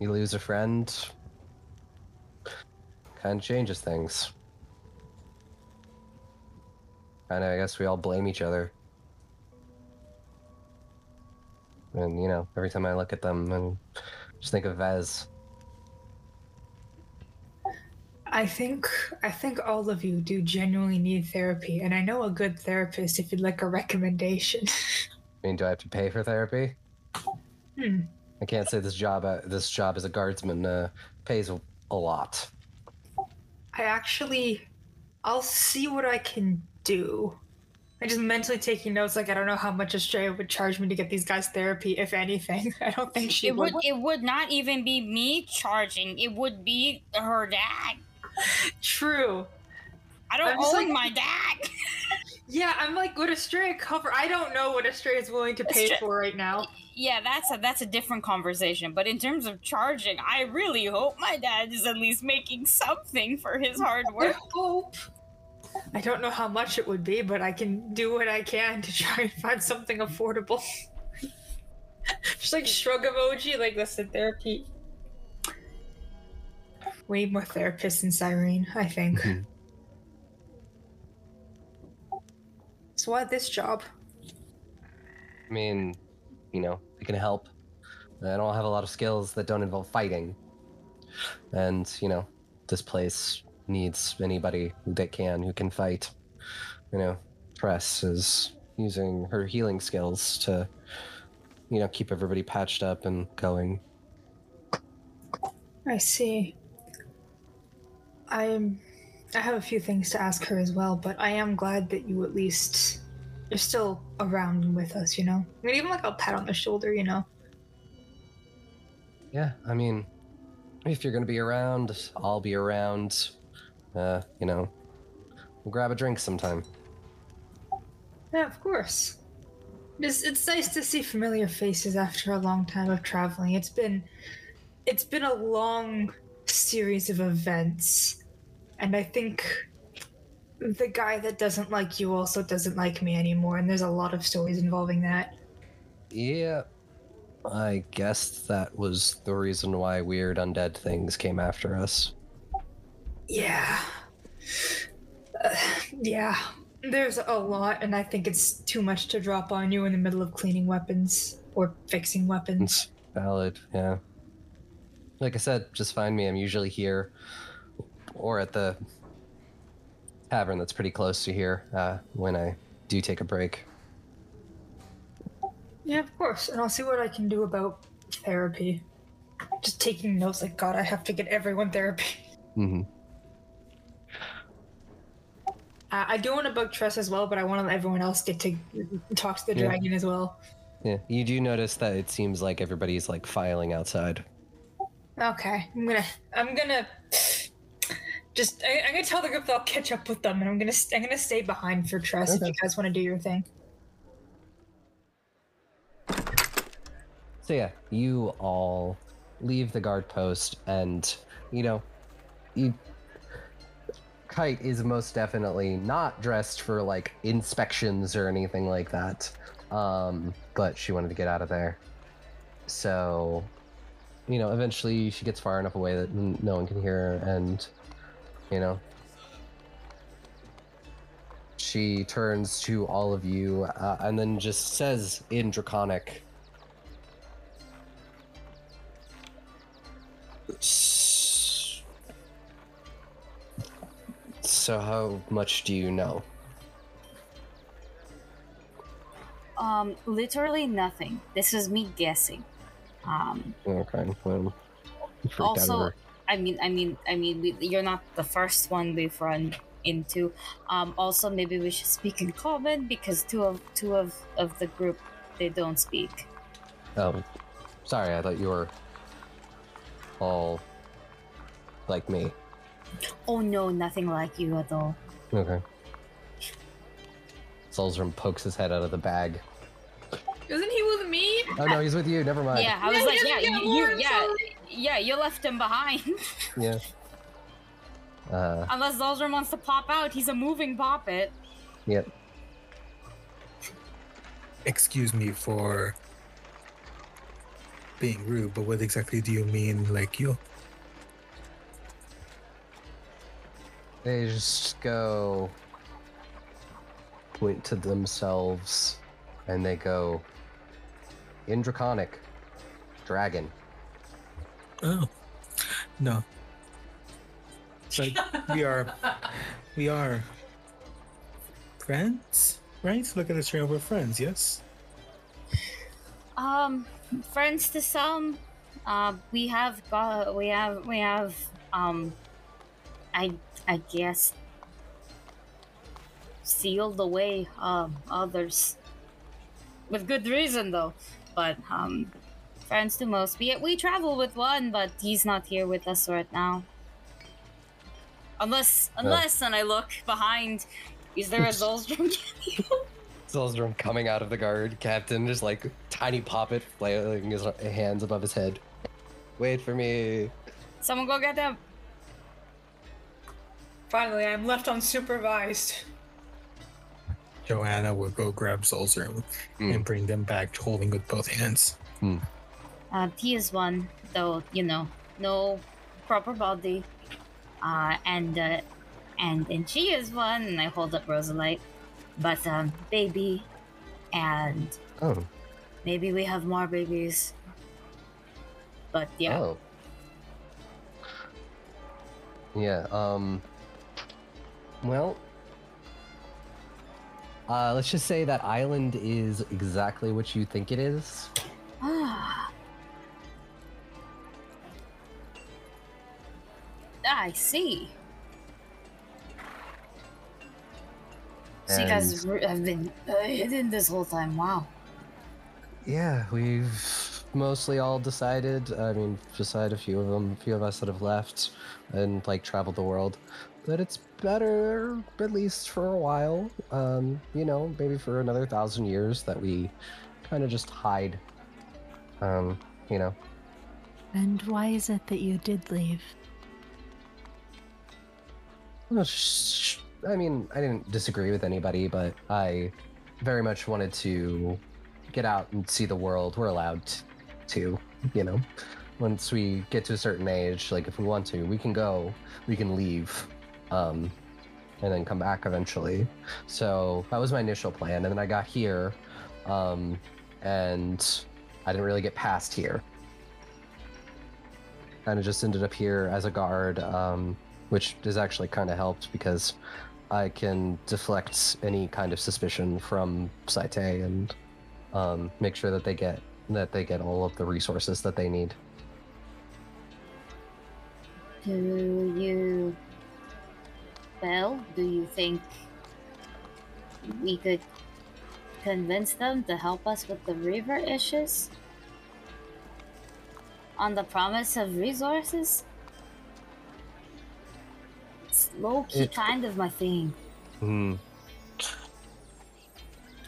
S1: you lose a friend, kind of changes things. Kind of, I guess we all blame each other. And you know, every time I look at them and just think of Vez.
S6: I think I think all of you do genuinely need therapy, and I know a good therapist if you'd like a recommendation. [LAUGHS]
S1: I mean, do I have to pay for therapy?
S6: Hmm.
S1: I can't say this job. Uh, this job as a guardsman uh, pays a, a lot.
S6: I actually, I'll see what I can do. I'm just mentally taking notes. Like I don't know how much Australia would charge me to get these guys therapy, if anything. [LAUGHS] I don't think she
S2: It
S6: would.
S2: would it would not even be me charging. It would be her dad.
S6: True.
S2: I don't own
S6: like-
S2: my dad. [LAUGHS]
S6: Yeah, I'm like, would Australia cover? I don't know what Australia is willing to pay
S2: Austra-
S6: for right now.
S2: yeah, that's a that's a different conversation. But in terms of charging, I really hope my dad is at least making something for his hard work.
S6: I hope. I don't know how much it would be, but I can do what I can to try and find something affordable. [LAUGHS] Just like shrug emoji, like listen, therapy. Need more therapists in Cyrene, I think.
S1: Mhm.
S6: so why this job?
S1: I mean, you know, it can help. I don't have a lot of skills that don't involve fighting. And, you know, this place needs anybody that can, who can fight. You know, Tress is using her healing skills to, you know, keep everybody patched up and going.
S6: I see. I'm. I have a few things to ask her as well, but I am glad that you at least you're still around and with us. You know, I mean, even like a pat on the shoulder. You know.
S1: Yeah, I mean, if you're gonna be around, I'll be around. Uh, you know, we'll grab a drink sometime.
S6: Yeah, of course. It's it's nice to see familiar faces after a long time of traveling. It's been it's been a long series of events, and I think the guy that doesn't like you also doesn't like me anymore. And there's a lot of stories involving that.
S1: Yeah, I guess that was the reason why weird undead things came after us.
S6: Yeah. Uh, yeah. There's a lot, and I think it's too much to drop on you in the middle of cleaning weapons or fixing weapons.
S1: It's valid, yeah. Like I said, just find me. I'm usually here or at the tavern that's pretty close to here uh, when I do take a break.
S6: Yeah, of course. And I'll see what I can do about therapy. Just taking notes like, God, I have to get everyone therapy.
S1: hmm
S6: Uh, I do want to bug Tress as well, but I want to let everyone else get to talk to the
S1: Yeah.
S6: dragon as well.
S1: Yeah, you do notice that it seems like everybody's like filing outside.
S6: Okay, I'm gonna, I'm gonna, just, I, I'm gonna tell the group that I'll catch up with them, and I'm gonna, I'm gonna stay behind for Tress if you guys want to do your thing.
S1: So yeah, you all leave the guard post, and you know, you Kite is most definitely not dressed for like inspections or anything like that. Um, but she wanted to get out of there. So, you know, eventually she gets far enough away that no one can hear her, and, you know, she turns to all of you uh, and then just says in Draconic, So, how much do you know?
S2: Um, literally nothing. This is me guessing. Um,
S1: Okay, well,
S2: also. I mean, I mean, I mean, we, you're not the first one we've run into. Um, also, maybe we should speak in common because two of two of of the group they don't speak.
S1: Oh, sorry, I thought you were all like me.
S2: Oh no, nothing like you at all.
S1: Okay. Zolzrum pokes his head out of the bag.
S6: Isn't he with me?
S1: Oh no, he's with you. Never mind.
S2: Yeah, I
S6: Yeah,
S2: was like, yeah, you, you yeah, yeah, you left him behind. [LAUGHS]
S1: Yeah. Uh,
S2: Unless Zaldrum wants to pop out, he's a moving poppet.
S1: yep.
S4: Excuse me for being rude, but what exactly do you mean, like you?
S1: They just go point to themselves and they go in draconic dragon.
S4: Oh, no. But we are, we are friends, right? Look at us here, we're friends, yes?
S2: Um, friends to some. Uh, we have got, we have, we have, um, I, I guess, sealed away, um, others. With good reason, though. But, um, friends to most. We, we travel with one, but he's not here with us right now. Unless, unless, and I look behind, is there a [LAUGHS] Zolstrom
S1: Solstrom coming out of the guard, captain, just like tiny poppet flailing his hands above his head. Wait for me.
S2: Someone go get him.
S6: Finally, I'm left unsupervised.
S4: Joanna will go grab Zolzrum
S1: Mm.
S4: and bring them back, holding with both hands.
S2: Uh, T is one, though you know, no proper body. Uh, and uh, and and she is one, and I hold up Rosalite. But um, baby, and
S1: Oh,
S2: maybe we have more babies. But yeah,
S1: oh. Yeah, um. Well. Uh, let's just say that island is exactly what you think it is. [SIGHS]
S2: I see. So you guys have been uh, hidden this whole time. Wow.
S1: Yeah, we've mostly all decided. I mean, beside a few of them, a few of us that have left and like traveled the world, that it's better, at least for a while. Um, you know, maybe for another thousand years, that we kind of just hide. Um, you know,
S3: And why is it that you did leave?
S1: I mean, I didn't disagree with anybody, but I very much wanted to get out and see the world. We're allowed to, you know. Once we get to a certain age, like if we want to, we can go, we can leave, um, and then come back eventually. So that was my initial plan, and then I got here, um, and I didn't really get past here. Kind of just ended up here as a guard. Um, which has actually kind of helped because I can deflect any kind of suspicion from Saite and um, make sure that they get that they get all of the resources that they need.
S2: Do you. Well, do you think we could convince them to help us with the river issues? On the promise of resources? It's low key
S1: It-
S2: kind of my thing.
S1: Hmm.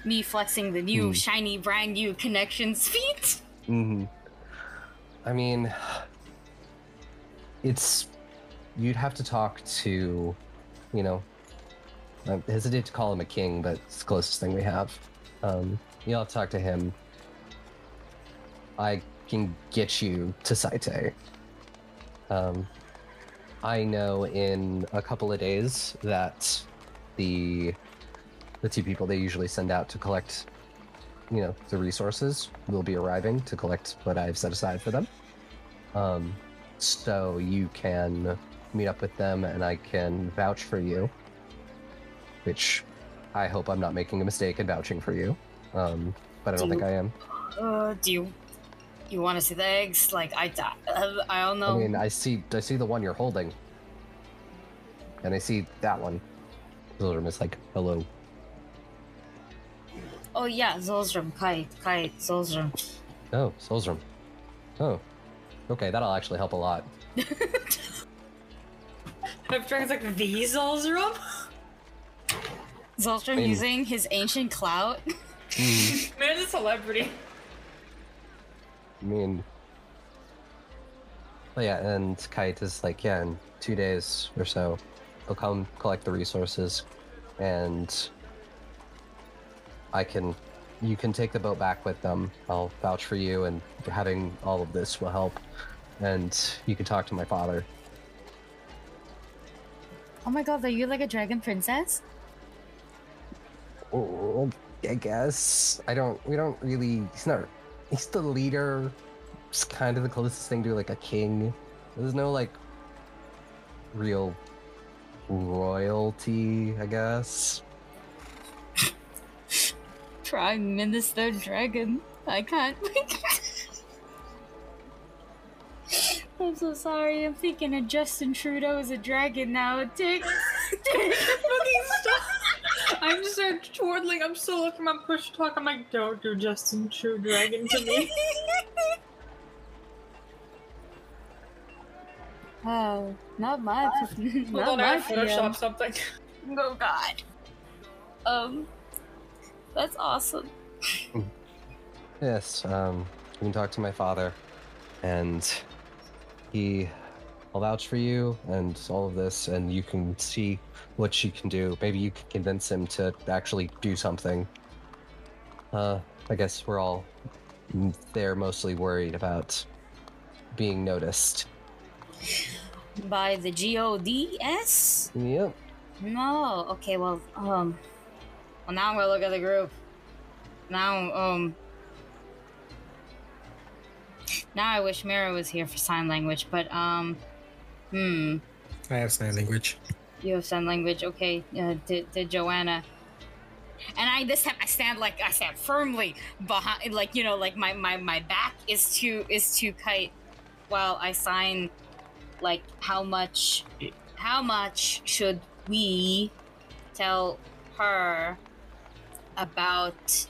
S2: Me flexing the new
S1: Hmm.
S2: shiny brand new connections feet.
S1: hmm I mean, it's you'd have to talk to you know, I hesitate to call him a king, but it's the closest thing we have. Um, you'll have to talk to him. I can get you to Saite. Um, I know in a couple of days that the the two people they usually send out to collect, you know, the resources will be arriving to collect what I've set aside for them. Um, so you can meet up with them, and I can vouch for you. Which I hope I'm not making a mistake in vouching for you. Um, but I don't
S2: Do
S1: think I am.
S2: Uh, do you you want to see the eggs? Like I, uh, [LAUGHS] I don't know.
S1: I mean, I see, I see the one you're holding, and I see that one. Zildrum is like, hello.
S2: oh yeah, Zolzrum, Kite, Kite, Zolzrum.
S1: Oh, Solzrum. Oh, okay, that'll actually help a lot. [LAUGHS]
S6: If Dragon's like the Zolzrum?
S2: Zolzrum
S1: mean-
S2: using his ancient clout.
S1: Hmm,
S6: Man's a celebrity.
S1: I mean, but yeah, and Kite is like, yeah, in two days or so, he'll come collect the resources, and I can, you can take the boat back with them. I'll vouch for you, and having all of this will help, and you can talk to my father.
S2: Oh my god, are you like a dragon princess?
S1: Oh, I guess I don't. We don't really. He's not. He's the leader. It's kind of the closest thing to like a king. There's no like real royalty, I guess.
S2: Prime Minister Dragon. I can't. [LAUGHS] I'm so sorry. I'm thinking of Justin Trudeau as a dragon now. Dick. [LAUGHS]
S6: Fucking stop. I'm just uh, twirling. I'm still looking at my push talk. I'm like, don't do Justin True Dragon to me. [LAUGHS]
S2: Oh, not my. [LAUGHS]
S6: Hold
S2: not
S6: on,
S2: my
S6: I Photoshop
S2: PM.
S6: something.
S2: Oh God. Um, that's awesome.
S1: Yes. Um, you can talk to my father, and he will vouch for you and all of this, and you can see what she can do. Maybe you can convince him to actually do something. Uh, I guess we're all there mostly worried about being noticed.
S2: By the G O D S.
S1: Yep.
S2: No. Okay. Well. Um. Well, now I'm gonna look at the group. Now. Um. Now I wish Mira was here for sign language, but um. Hmm.
S4: I have sign language.
S2: You have sign language. Okay. Uh, to, to Joanna. And I this time I stand like I stand firmly behind, like you know, like my my my back is to is to kite, while I sign, like how much, how much should we tell her about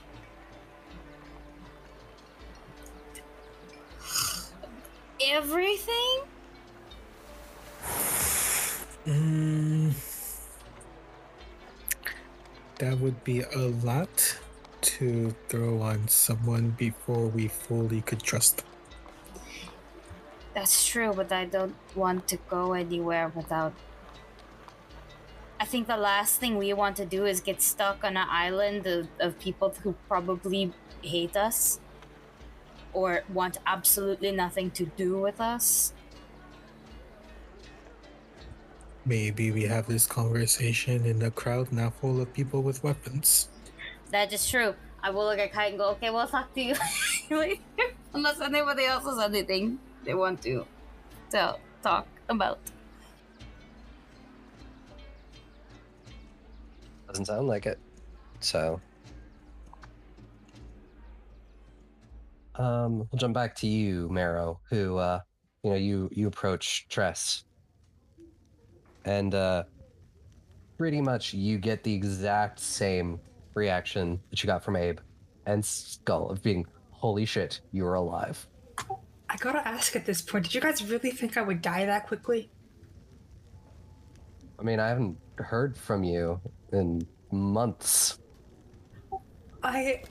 S2: everything?
S4: Mm, that would be a lot to throw on someone before we fully could trust them.
S2: That's true, but I don't want to go anywhere without. I think the last thing we want to do is get stuck on an island of, of people who probably hate us or want absolutely nothing to do with us.
S4: Maybe we have this conversation in a crowd now full of people with weapons.
S2: That is true. I will look at Kite and go, okay, we'll talk to you [LAUGHS] later. Unless anybody else has anything they want to tell, talk about.
S1: Doesn't sound like it. So. Um, we'll jump back to you, Marrow, who, uh, you know, you, you approach Tress. And, uh, pretty much you get the exact same reaction that you got from Abe and Skull of being, holy shit, you're alive.
S6: I gotta ask at this point, did you guys really think I would die that quickly?
S1: I mean, I haven't heard from you in months.
S6: I.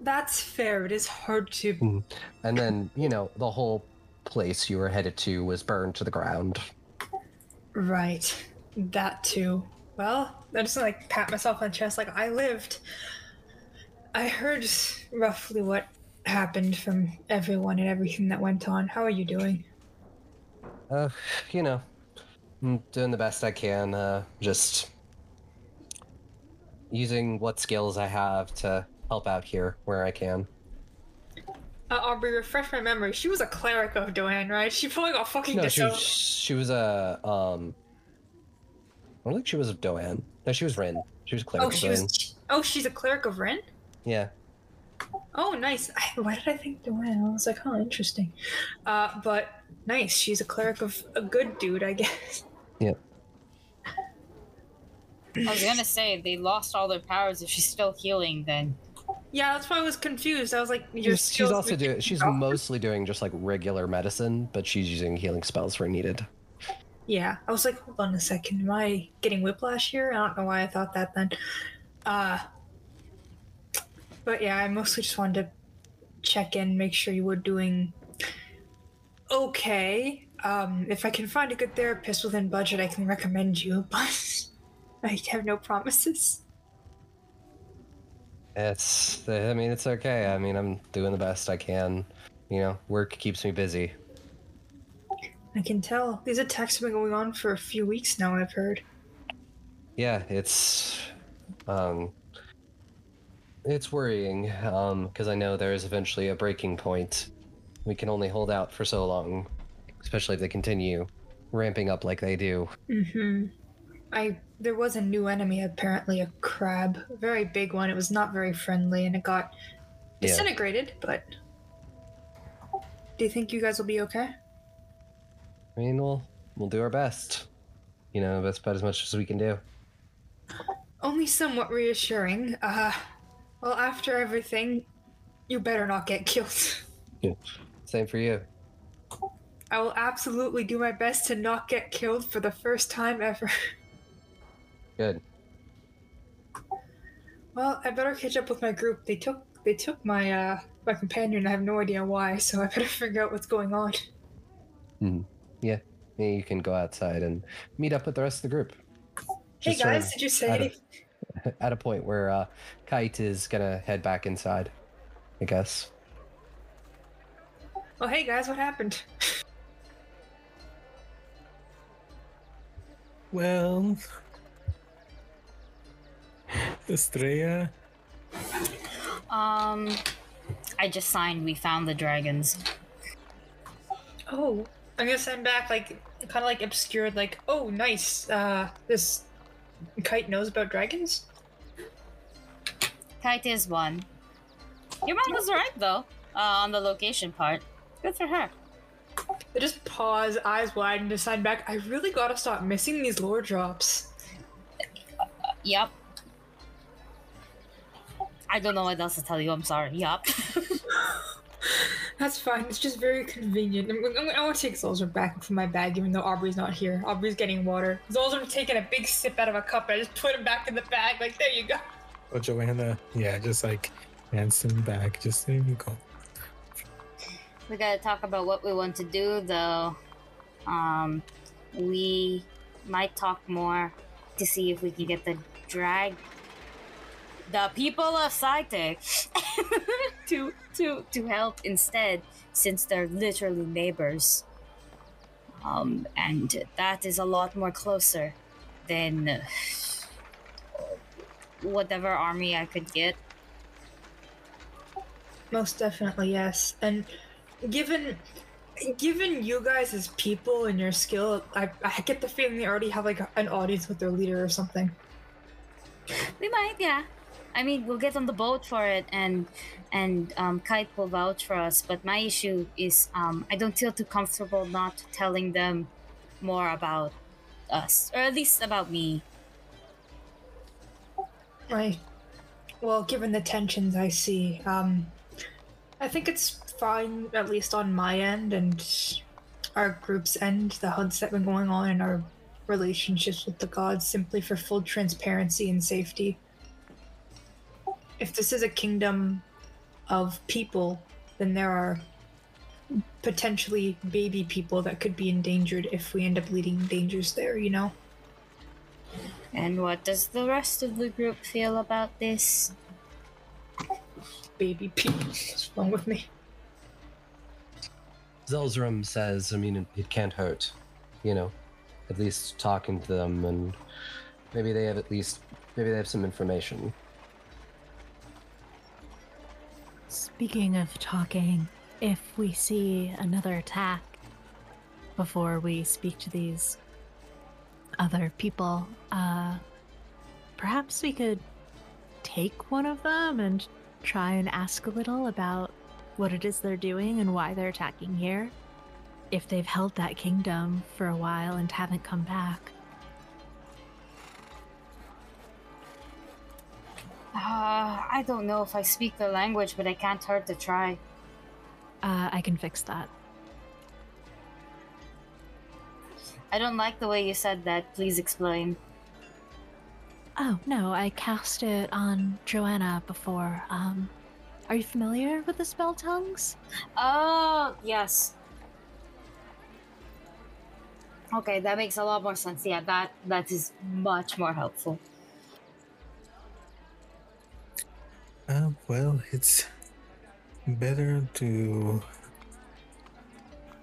S6: That's fair. It is hard to.
S1: And then, you know, the whole place you were headed to was burned to the ground.
S6: Right. That too. Well, I just like pat myself on the chest like I lived. I heard roughly what happened from everyone and everything that went on. How are you doing?
S1: Uh, you know, I'm doing the best I can. Uh, just using what skills I have to help out here where I can.
S6: Uh, Aubrey, refresh my memory. She was a cleric of Doan, right? She probably got fucking
S1: No, she
S6: disowned.
S1: was, she was a um. I don't think she was of Doan. No, she was Rin. She was a cleric
S6: Oh,
S1: of
S6: she
S1: Doan.
S6: was. Oh, she's a cleric of Ren.
S1: Yeah.
S6: Oh, nice. I, why did I think Doan? I was like, oh, interesting. Uh, but nice. She's a cleric of a good dude, I [LAUGHS] guess. Yeah.
S2: I was gonna say they lost all their powers. If she's still healing, then
S6: Yeah, that's why I was confused. I was like, your
S1: She's, she's also doing. She's
S6: Oh.
S1: mostly doing just like regular medicine, but she's using healing spells where needed.
S6: Yeah, I was like, hold on a second. Am I getting whiplash here? I don't know why I thought that then. Uh, but yeah, I mostly just wanted to check in, make sure you were doing okay. Um, if I can find a good therapist within budget, I can recommend you, [LAUGHS] but I have no promises.
S1: It's. I mean, it's okay. I mean, I'm doing the best I can. You know, work keeps me busy.
S6: I can tell. These attacks have been going on for a few weeks now, I've heard.
S1: Yeah, it's. Um. It's worrying, um, because I know there is eventually a breaking point. We can only hold out for so long, especially if they continue ramping up like they do.
S6: Mm-hmm. I there was a new enemy, apparently a crab, a very big one. It was not very friendly, and it got
S1: Yeah.
S6: disintegrated. But do you think you guys will be okay?
S1: I mean, we'll we'll do our best. You know, that's about as much as we can do.
S6: Only somewhat reassuring. Uh, well, after everything, you better not get killed. [LAUGHS] Yeah.
S1: Same for you.
S6: I will absolutely do my best to not get killed for the first time ever. [LAUGHS]
S1: Good.
S6: Well, I better catch up with my group. They took they took my uh my companion. I have no idea why, so I better [LAUGHS] figure out what's going on.
S1: Yeah, you can go outside and meet up with the rest of the group.
S6: Hey
S1: Just sort
S6: guys,
S1: of
S6: did you say
S1: out of-
S6: anything? [LAUGHS]
S1: At a point where uh, Kite is gonna head back inside, I guess.
S6: Oh, hey guys, what happened? [LAUGHS]
S4: Well, Estrella.
S2: um, I just signed. We found the dragons.
S6: Oh, I'm gonna send back, like, kind of like obscured, like, oh, nice. Uh, this kite knows about dragons?
S2: Kite is one. Your mom was right though. Uh, on the location part. Good for her.
S6: I just pause, eyes wide, and decide back, I really gotta stop missing these lore drops.
S2: Yup. I don't know what else to tell you. I'm sorry. Yup. [LAUGHS]
S6: That's fine, it's just very convenient. I'm, I'm, I want to take Zolzer back from my bag, even though Aubrey's not here. Aubrey's getting water. Zolzer taking a big sip out of a cup, and I just put him back in the bag, like, there you go.
S4: Oh, Joanna. Yeah, just like hands him back. Just there you go.
S2: we gotta talk about what we want to do though. Um, we might talk more to see if we can get the drag the people of Psychic [LAUGHS] to to to help instead, since they're literally neighbors. Um, and that is a lot more closer than uh, whatever army I could get.
S6: Most definitely, yes. And given given you guys as people and your skill, I, I get the feeling they already have like an audience with their leader or something.
S2: We might, yeah. I mean, we'll get on the boat for it, and and um, Kite will vouch for us. But my issue is, um, I don't feel too comfortable not telling them more about us, or at least about me.
S6: Right. Well, given the tensions I see, um, I think it's fine, at least on my end and our group's end, the HUDs that have been going on in our relationships with the gods, simply for full transparency and safety. If this is a kingdom of people, then there are potentially baby people that could be endangered if we end up leading dangers there, you know?
S2: And what does the rest of the group feel about this?
S6: Baby people. What's wrong with me?
S1: Zolzrum says, I mean, it, it can't hurt. You know, at least talking to them, and maybe they have at least, maybe they have some information.
S3: Speaking of talking, if we see another attack before we speak to these other people, uh, perhaps we could take one of them and try and ask a little about what it is they're doing and why they're attacking here. If they've held that kingdom for a while and haven't come back.
S2: Uh, I don't know if I speak the language, but I can't hurt to try.
S3: Uh, I can fix that.
S2: I don't like the way you said that. Please explain.
S3: Oh, no, I cast it on Joanna before. Um, are you familiar with the spell tongues?
S2: Oh, yes. Okay, that makes a lot more sense. Yeah, that that is much more helpful.
S4: Uh, well, it's better to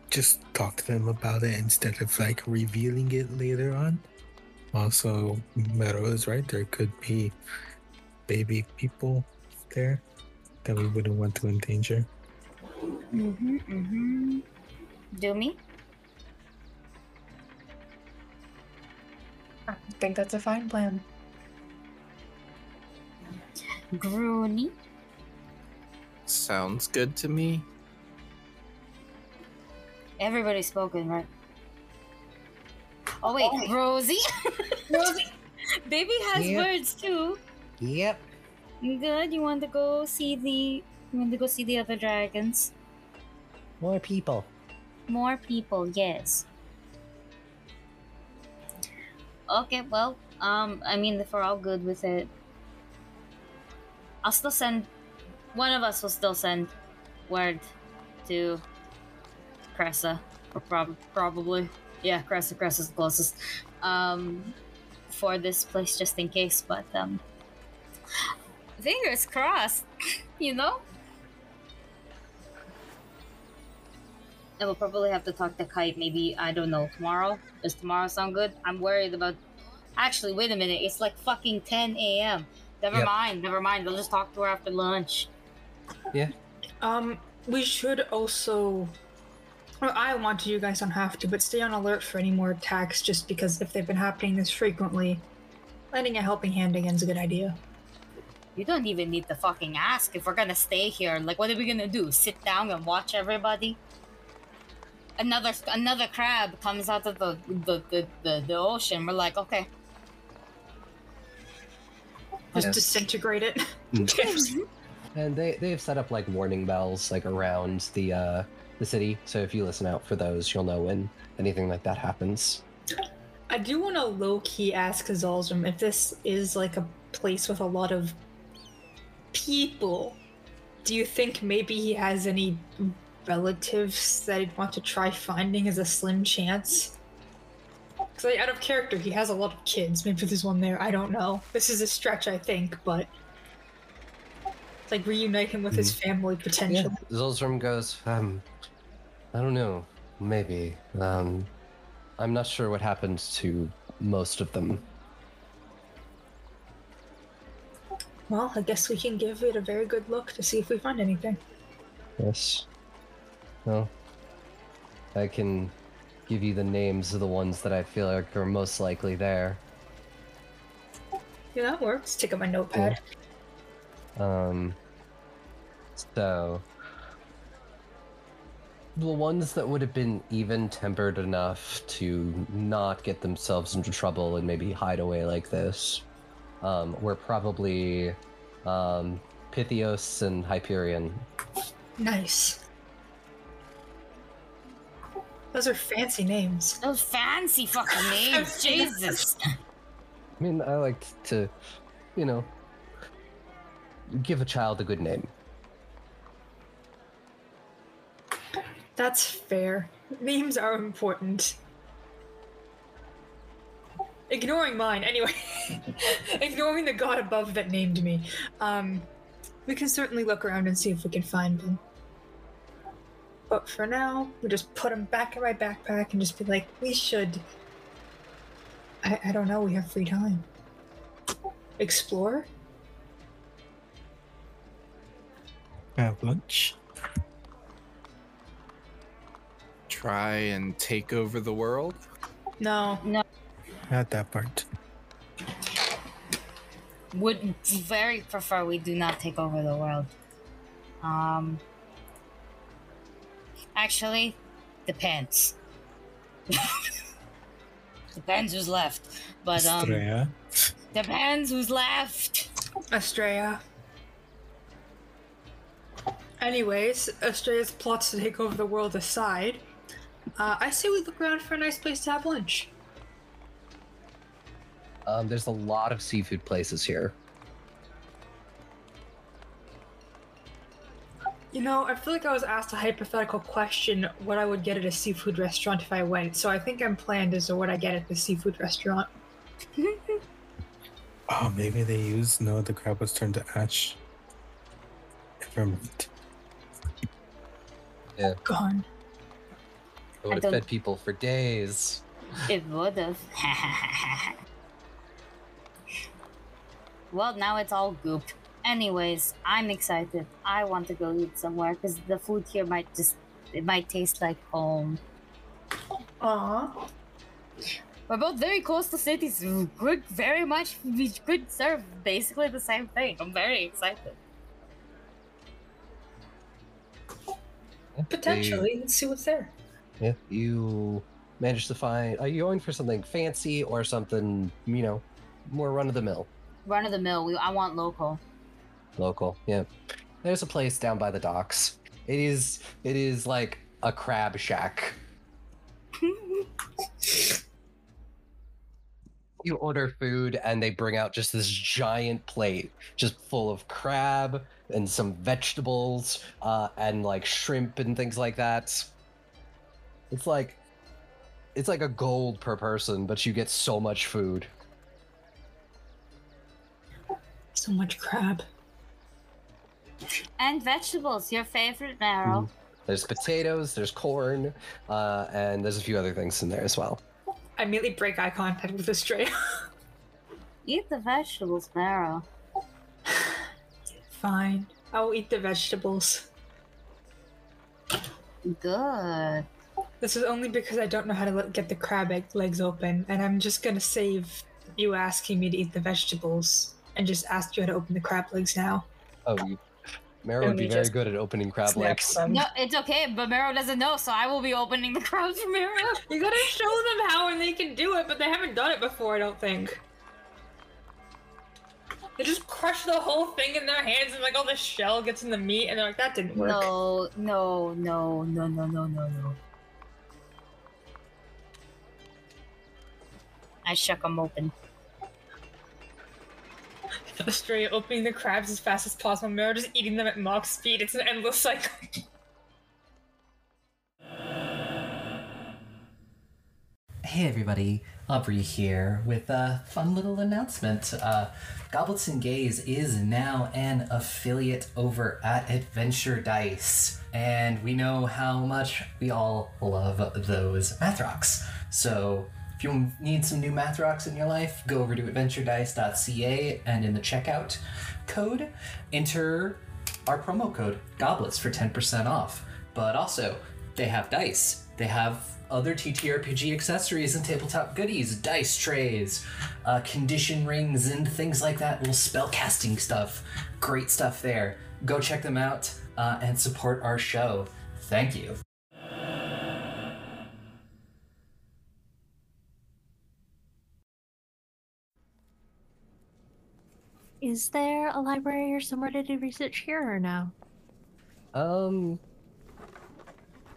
S4: just talk to them about it instead of like revealing it later on. Also, Mero is right. There could be baby people there that we wouldn't want to endanger.
S2: Mm-hmm. Mm-hmm. Do me?
S5: I think that's a fine plan.
S2: Groony?
S7: Sounds good to me.
S2: Everybody's spoken, right? Oh wait, Rosie. [LAUGHS] Rosie. Baby has
S1: Yep.
S2: words too.
S1: Yep.
S2: Good. You want to go see the? You want to go see the other dragons?
S1: More people.
S2: More people, yes. Okay, well, um, I mean, if we're all good with it, I'll still send. One of us will still send word to Cressa, or prob- probably, yeah, Cressa. Cressa's closest. Um, for this place, just in case. But um, fingers crossed. [LAUGHS] you know. I will probably have to talk to Kite maybe, I don't know, tomorrow? Does tomorrow sound good? I'm worried about. Actually, wait a minute. It's like fucking 10 a.m. Never
S1: Yep.
S2: mind, never mind. I'll just talk to her after lunch. Yeah.
S6: Um, we should also. Or I want to, you guys don't have to, but stay on alert for any more attacks just because if they've been happening this frequently, lending a helping hand again is a good idea.
S2: You don't even need to fucking ask if we're gonna stay here. Like, what are we gonna do? Sit down and watch everybody? Another another crab comes out of the the, the, the, the ocean. We're like, okay.
S6: Just
S1: Yeah.
S6: disintegrate it.
S1: Mm. [LAUGHS] And they they've set up like warning bells like around the uh the city. So if you listen out for those, you'll know when anything like that happens.
S6: I do want to low key ask Zalzum if this is like a place with a lot of people. Do you think maybe he has any relatives that he'd want to try finding as a slim chance? Because like, out of character, he has a lot of kids. Maybe there's one there. I don't know. This is a stretch, I think, but it's like reunite him with his family
S1: Yeah,
S6: potentially.
S1: Zolzrum goes, um, I don't know, maybe. Um, I'm not sure what happened to most of them.
S6: Well, I guess we can give it a very good look to see if we find anything.
S1: Yes. Well, I can give you the names of the ones that I feel like are most likely there.
S6: Yeah, that works. Take out my notepad.
S1: Um, so the ones that would have been even tempered enough to not get themselves into trouble and maybe hide away like this um, were probably um, Pythios and Hyperion.
S6: Nice. Those are fancy names.
S2: Those fancy fucking [LAUGHS] names, Jesus.
S1: I mean, I like to, you know, give a child a good name.
S6: That's fair. Names are important. Ignoring mine, anyway. [LAUGHS] Ignoring the god above that named me. Um, we can certainly look around and see if we can find them. But for now, we just put them back in my backpack and just be like, we should. I, I don't know, we have free time. Explore?
S4: Have lunch.
S7: Try and take over the world.
S6: No.
S4: No. Not that part.
S2: Would very prefer we do not take over the world. Um. Actually, depends. depends [LAUGHS] who's left. But um,
S4: Estrella.
S2: depends who's left.
S6: Estrella. Anyways, Estrella's plots to take over the world aside, uh, I say we look around for a nice place to have lunch.
S1: Um, there's a lot of seafood places here.
S6: You know, I feel like I was asked a hypothetical question what I would get at a seafood restaurant if I went, so I think I'm planned as to what I get at the seafood restaurant. [LAUGHS]
S4: Oh, maybe they used no. The crab was turned to ash. Never mind. Yeah.
S6: Gone.
S1: It would have fed people for days.
S2: It would have. [LAUGHS] well, now it's all gooped. Anyways, I'm excited. I want to go eat somewhere because the food here might just it might taste like home.
S6: Aww.
S2: We're both very close to cities. Could very much we could serve basically the same thing. I'm very excited.
S6: Potentially. Let's see what's there.
S1: Yeah, you managed to find. Are you going for something fancy or something, you know, more run of the mill,
S2: Run of the mill. We I want local.
S1: Local? Yeah. There's a place down by the docks. It is. It is like a crab shack. [LAUGHS] You order food and they bring out just this giant plate, just full of crab and some vegetables, uh, and like shrimp and things like that. It's like it's like a gold per person, but you get so much food.
S6: So much crab.
S2: And vegetables. Your favorite marrow.
S1: There's potatoes, there's corn, uh, and there's a few other things in there as well.
S6: I immediately break eye contact with Estrella. [LAUGHS]
S2: Eat the vegetables, marrow.
S6: Fine. I'll eat the vegetables.
S2: Good.
S6: This is only because I don't know how to let, get the crab egg legs open, and I'm just gonna save you asking me to eat the vegetables and just ask you how to open the crab legs now.
S1: Oh, you, Mara would be very
S5: just
S1: good at opening crab
S5: Snap
S1: legs.
S5: them.
S2: No, it's okay, but Marrow doesn't know, so I will be opening the crowd for Marrow.
S6: You gotta show them how and they can do it, but they haven't done it before, I don't think. They just crush the whole thing in their hands and like all the shell gets in the meat and they're like, that didn't work.
S2: No, no, no, no, no, no, no, no. I shook them open. [LAUGHS]
S6: Estrella opening the crabs as fast as possible, Mero just eating them at Mach speed. It's an endless cycle. [LAUGHS]
S8: Hey everybody, Aubrey here with a fun little announcement. Uh, Goblins and Gays is now an affiliate over at Adventure Dice, and we know how much we all love those math rocks. So if you need some new math rocks in your life, go over to adventuredice.ca and in the checkout code, enter our promo code Goblets for 10% off. But also, they have dice. They have other TTRPG accessories and tabletop goodies, dice trays, uh, condition rings, and things like that. Little spell casting stuff. Great stuff there. Go check them out uh, and support our show. Thank you.
S3: Is there a library or somewhere to do research here or no?
S1: Um.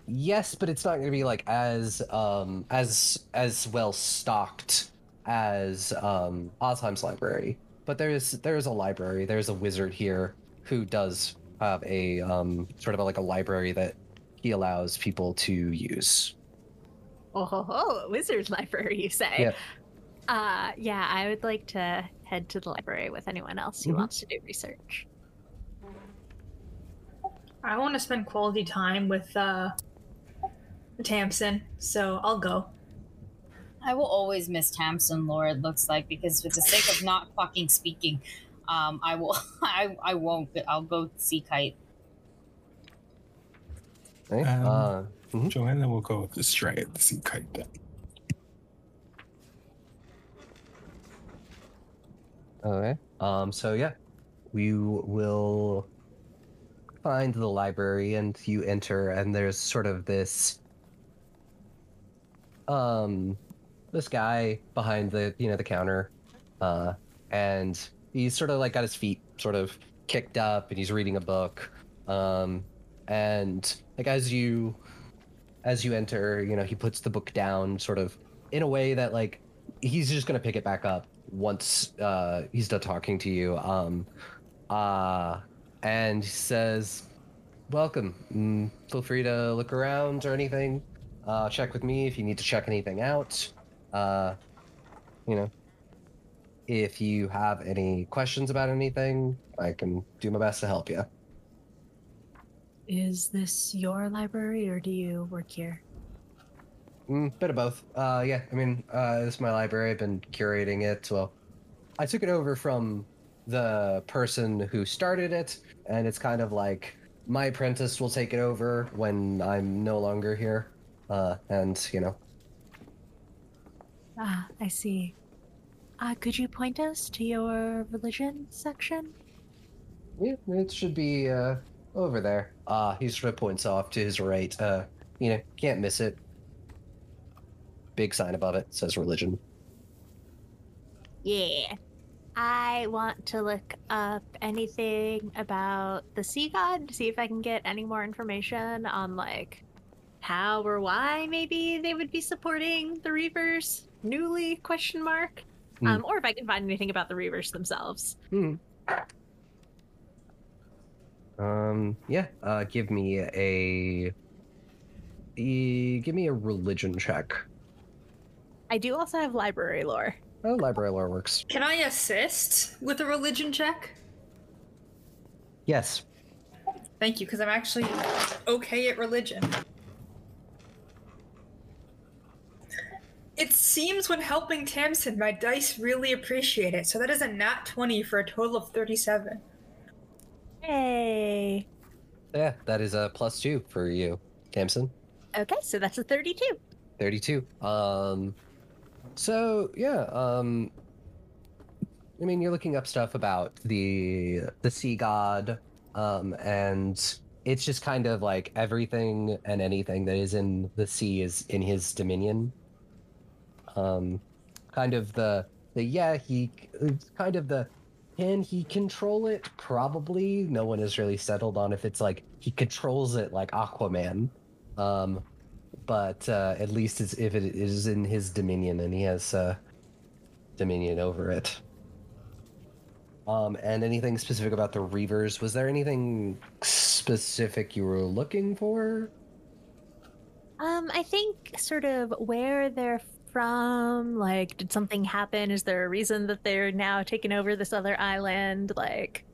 S1: Yes, but it's not going to be like as um as as well stocked as um Ozheim's library. But there is there is a library. There's a wizard here who does have a um sort of like a library that he allows people to use.
S3: Oh, ho, ho, a wizard's [LAUGHS] library, you say?
S1: Yeah.
S3: Uh, yeah, I would like to head to the library with anyone else who
S1: Mhm.
S3: wants to do research.
S6: I want to spend quality time with uh, Tamsin, so I'll go.
S2: I will always miss Tamsin lore, it looks like, because for the sake of not fucking speaking, um, I will [LAUGHS] I I won't I'll go see Kite.
S1: Right?
S4: Um,
S1: uh, mhm.
S4: Joanna will go with the stray at the sea kite then.
S1: Okay. Um. So yeah, we will find the library, and you enter, and there's sort of this, um, this guy behind the you know the counter, uh, and he's sort of like got his feet sort of kicked up, and he's reading a book, um, and like as you as you enter, you know, he puts the book down, sort of in a way that like he's just gonna pick it back up once uh, he's done talking to you. Um, uh, and says, "Welcome. Mm, feel free to look around or anything. Uh, check with me if you need to check anything out. Uh, you know, if you have any questions about anything, I can do my best to help you."
S3: Is this your library or do you work here?
S1: Mm, bit of both. Uh, yeah, I mean, uh, this is my library. I've been curating it. Well, I took it over from the person who started it, and it's kind of like my apprentice will take it over when I'm no longer here. Uh, and you know,
S3: Ah, I see. Uh, could you point us to your religion section?
S1: yeah, it should be uh over there. Uh, he sort of points off to his right. Uh, you know, can't miss it. Big sign above it says religion.
S3: Yeah. I want to look up anything about the sea god to see if I can get any more information on like how or why maybe they would be supporting the Reavers newly question mark.
S1: Hmm.
S3: Um, or if I can find anything about the Reavers themselves.
S1: Hmm. Um. Yeah. Uh. Give me a. e- give me a religion check.
S3: I do also have library lore.
S1: Oh, library lore works.
S6: Can I assist with a religion check?
S1: Yes.
S6: Thank you, because I'm actually okay at religion. It seems when helping Tamsin, my dice really appreciate it. So that is a nat 20 for a total of 37.
S3: Hey.
S1: Yeah. That is a plus two for you, Tamsin.
S3: Okay, so that's a 32.
S1: Thirty-two. Um. So yeah. Um. I mean, you're looking up stuff about the the sea god, um, and it's just kind of like everything and anything that is in the sea is in his dominion. Um, kind of the the yeah he kind of the can he control it? Probably. No one has really settled on if it's like he controls it like Aquaman. Um, but uh, at least it's, if it is in his dominion and he has uh, dominion over it. Um, and anything specific about the Reavers? Was there anything specific you were looking for?
S3: Um, I think sort of where they're from. Like, did something happen? Is there a reason that they're now taking over this other island? Like,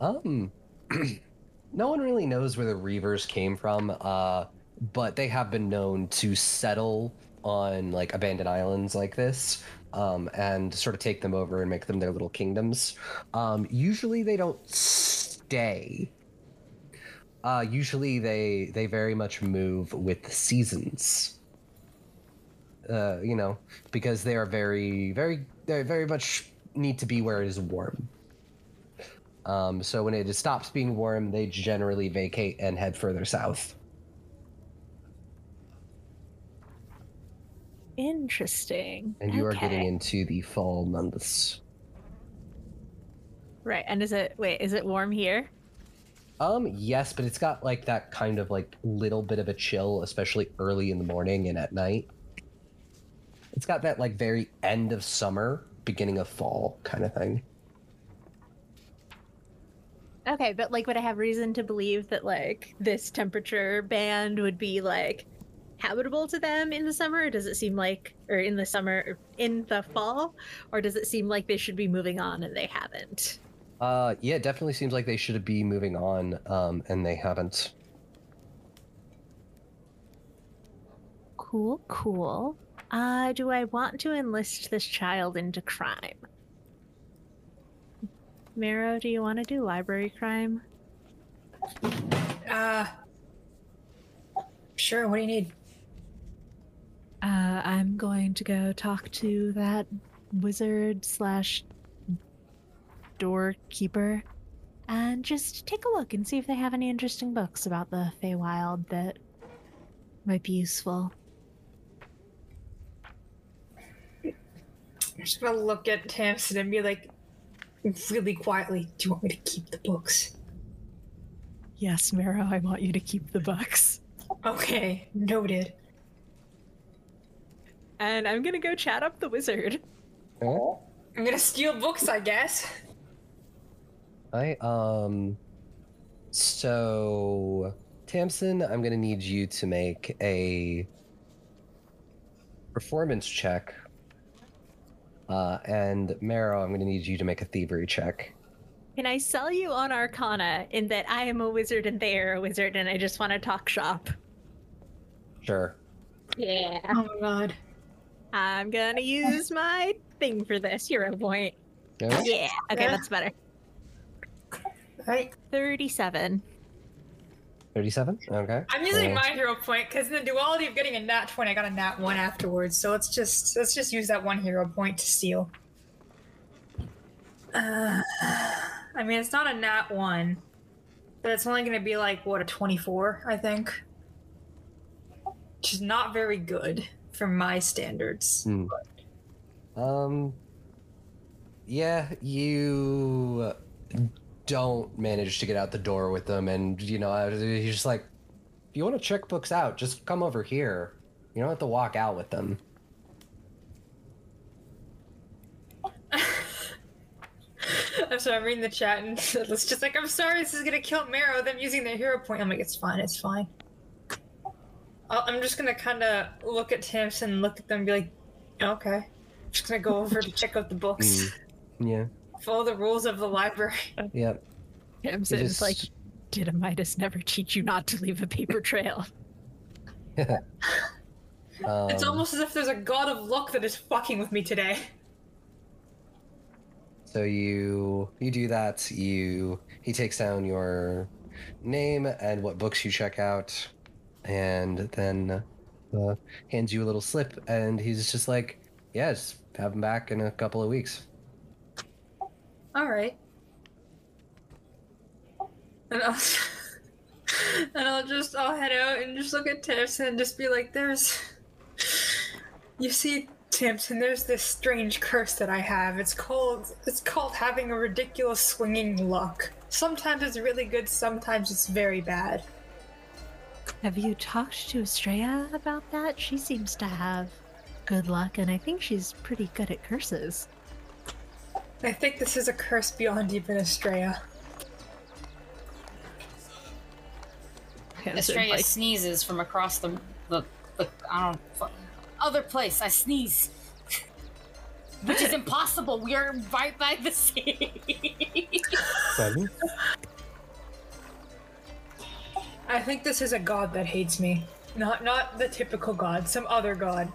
S1: Um, [CLEARS THROAT] no one really knows where the Reavers came from, uh, but they have been known to settle on like abandoned islands like this, um, and sort of take them over and make them their little kingdoms. Um, usually they don't stay. Uh, usually they they very much move with the seasons. Uh, you know, because they are very very they very much need to be where it is warm. Um, so when it stops being warm, they generally vacate and head further south.
S3: Interesting.
S1: And you are getting into the fall months.
S3: right. And is it wait? Is it warm here?
S1: Um, yes, but it's got like that kind of like little bit of a chill, especially early in the morning and at night. It's got that like very end of summer, beginning of fall kind of thing.
S3: Okay, but like, would I have reason to believe that like this temperature band would be like habitable to them in the summer? Does it seem like, or in the summer, in the fall, or does it seem like they should be moving on and they haven't?
S1: Uh, yeah, it definitely seems like they should be moving on, um, and they haven't.
S3: Cool, cool. Uh, do I want to enlist this child into crime? Miro, do you want to do library crime?
S6: Uh, sure. What do you need?
S3: Uh, I'm going to go talk to that wizard slash doorkeeper and just take a look and see if they have any interesting books about the Feywild that might be useful.
S6: I'm just gonna look at Tamsin and be like, really quietly, "Do you want me to keep the books?"
S3: Yes, Miro, I want you to keep the books.
S6: Okay, noted.
S3: And I'm gonna go chat up the wizard.
S1: Okay.
S6: I'm gonna steal books, I guess.
S1: I um. So, Tamsin, I'm gonna need you to make a performance check. Uh, and Marrow, I'm gonna need you to make a thievery check.
S3: Can I sell you on Arcana in that I am a wizard and they are a wizard and I just want to talk shop?
S1: Sure.
S3: Yeah.
S6: Oh my god.
S3: I'm gonna use my thing for this hero point.
S1: Yeah.
S3: Yeah. Okay,
S6: Yeah.
S3: that's better.
S6: Right.
S3: 37.
S1: 37? Okay.
S6: I'm using my hero point because in the duality of getting a nat 20, I got a nat 1 afterwards. So let's just let's just use that one hero point to steal. Uh, I mean, it's not a nat 1, but it's only going to be like, what, a 24, I think? Which is not very good for my standards.
S1: Hmm. Um. Yeah, you don't manage to get out the door with them, and you know he's just like, if you want to check books out, just come over here. You don't have to walk out with them. [LAUGHS]
S6: I'm sorry, I'm reading the chat and [LAUGHS] it's just like, I'm sorry, this is gonna kill Marrow, them using their hero point. I'm like, it's fine, it's fine. I'll- I'm just gonna kind of look at Tamsin, look at them, and be like, okay. just gonna go over to check out the books,
S1: Yeah.
S6: follow the rules of the library. [LAUGHS]
S1: Yep.
S3: Tamsin's
S1: just-
S3: like, did a Midas never teach you not to leave a paper trail? [LAUGHS]
S1: Um,
S6: it's almost as if there's a god of luck that is fucking with me today.
S1: So you you do that. You he takes down your name and what books you check out, and then uh, hands you a little slip. And he's just like, "Yeah, just have him back in a couple of weeks."
S6: Alright. And I'll, [LAUGHS] and I'll just, I'll head out and just look at Tamsin and just be like, there's. You see, Tamsin, there's this strange curse that I have. It's called, it's called having a ridiculous swinging luck. Sometimes it's really good, sometimes it's very bad.
S3: Have you talked to Estrella about that? She seems to have good luck, and I think she's pretty good at curses.
S6: I think this is a curse beyond even Estrella.
S3: Tamsin,
S2: Estrella
S3: like,
S2: sneezes from across the, the, the I don't other place. I sneeze. Which is [LAUGHS] impossible. We are right by the sea. [LAUGHS]
S4: Sally?
S6: I think this is a god that hates me. Not not the typical god, some other god.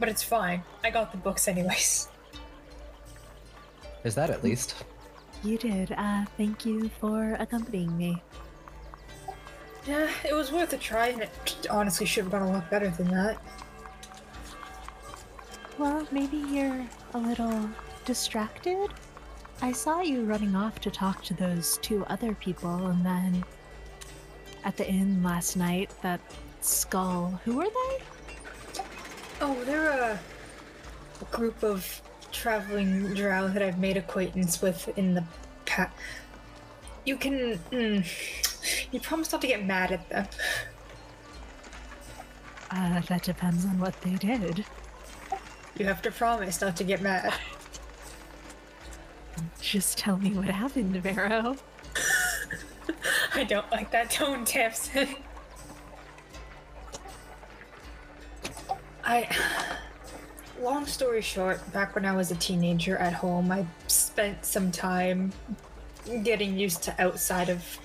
S6: But it's fine. I got the books anyways.
S1: Is that at least?
S3: you did. Uh, thank you for accompanying me.
S6: Yeah, it was worth a try, and it honestly should have gone a lot better than that.
S3: Well, maybe you're a little distracted. I saw you running off to talk to those two other people, and then at the inn last night, that skull. Who were they?
S6: Oh, they're a, a group of traveling drow that I've made acquaintance with in the past. You can. Mm, you promise not to get mad at them.
S3: Uh, that depends on what they did.
S6: You have to promise not to get mad. [LAUGHS]
S3: Just tell me what happened, Vero. [LAUGHS]
S6: I don't like that tone, Tips. [LAUGHS] I. Long story short, back when I was a teenager at home, I spent some time getting used to outside of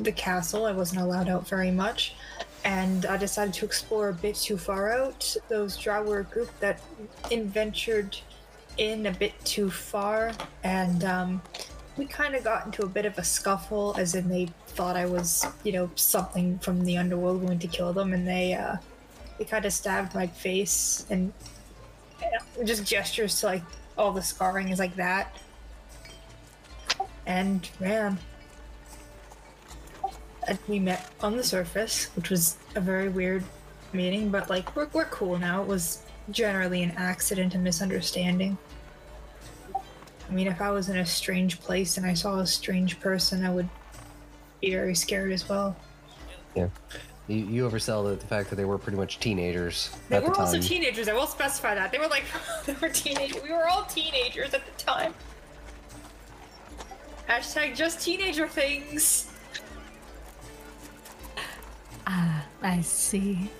S6: the castle. I wasn't allowed out very much. And I decided to explore a bit too far out. Those drow were a group that adventured in a bit too far, and um, we kind of got into a bit of a scuffle, as in they thought I was, you know, something from the underworld going to kill them, and they uh, they kind of stabbed my face and just gestures to like all the scarring is like that, and ran. And we met on the surface, which was a very weird meeting, but like we're we're cool now. It was generally an accident and misunderstanding. I mean, if I was in a strange place and I saw a strange person, I would be very scared as well. Yeah.
S1: You, you oversell the, the fact that they were pretty much teenagers
S6: They
S1: at
S6: were
S1: the time.
S6: also teenagers. I will specify that they were like [LAUGHS] they were teenagers. We were all teenagers at the time. Hashtag just teenager things.
S3: Ah, I see.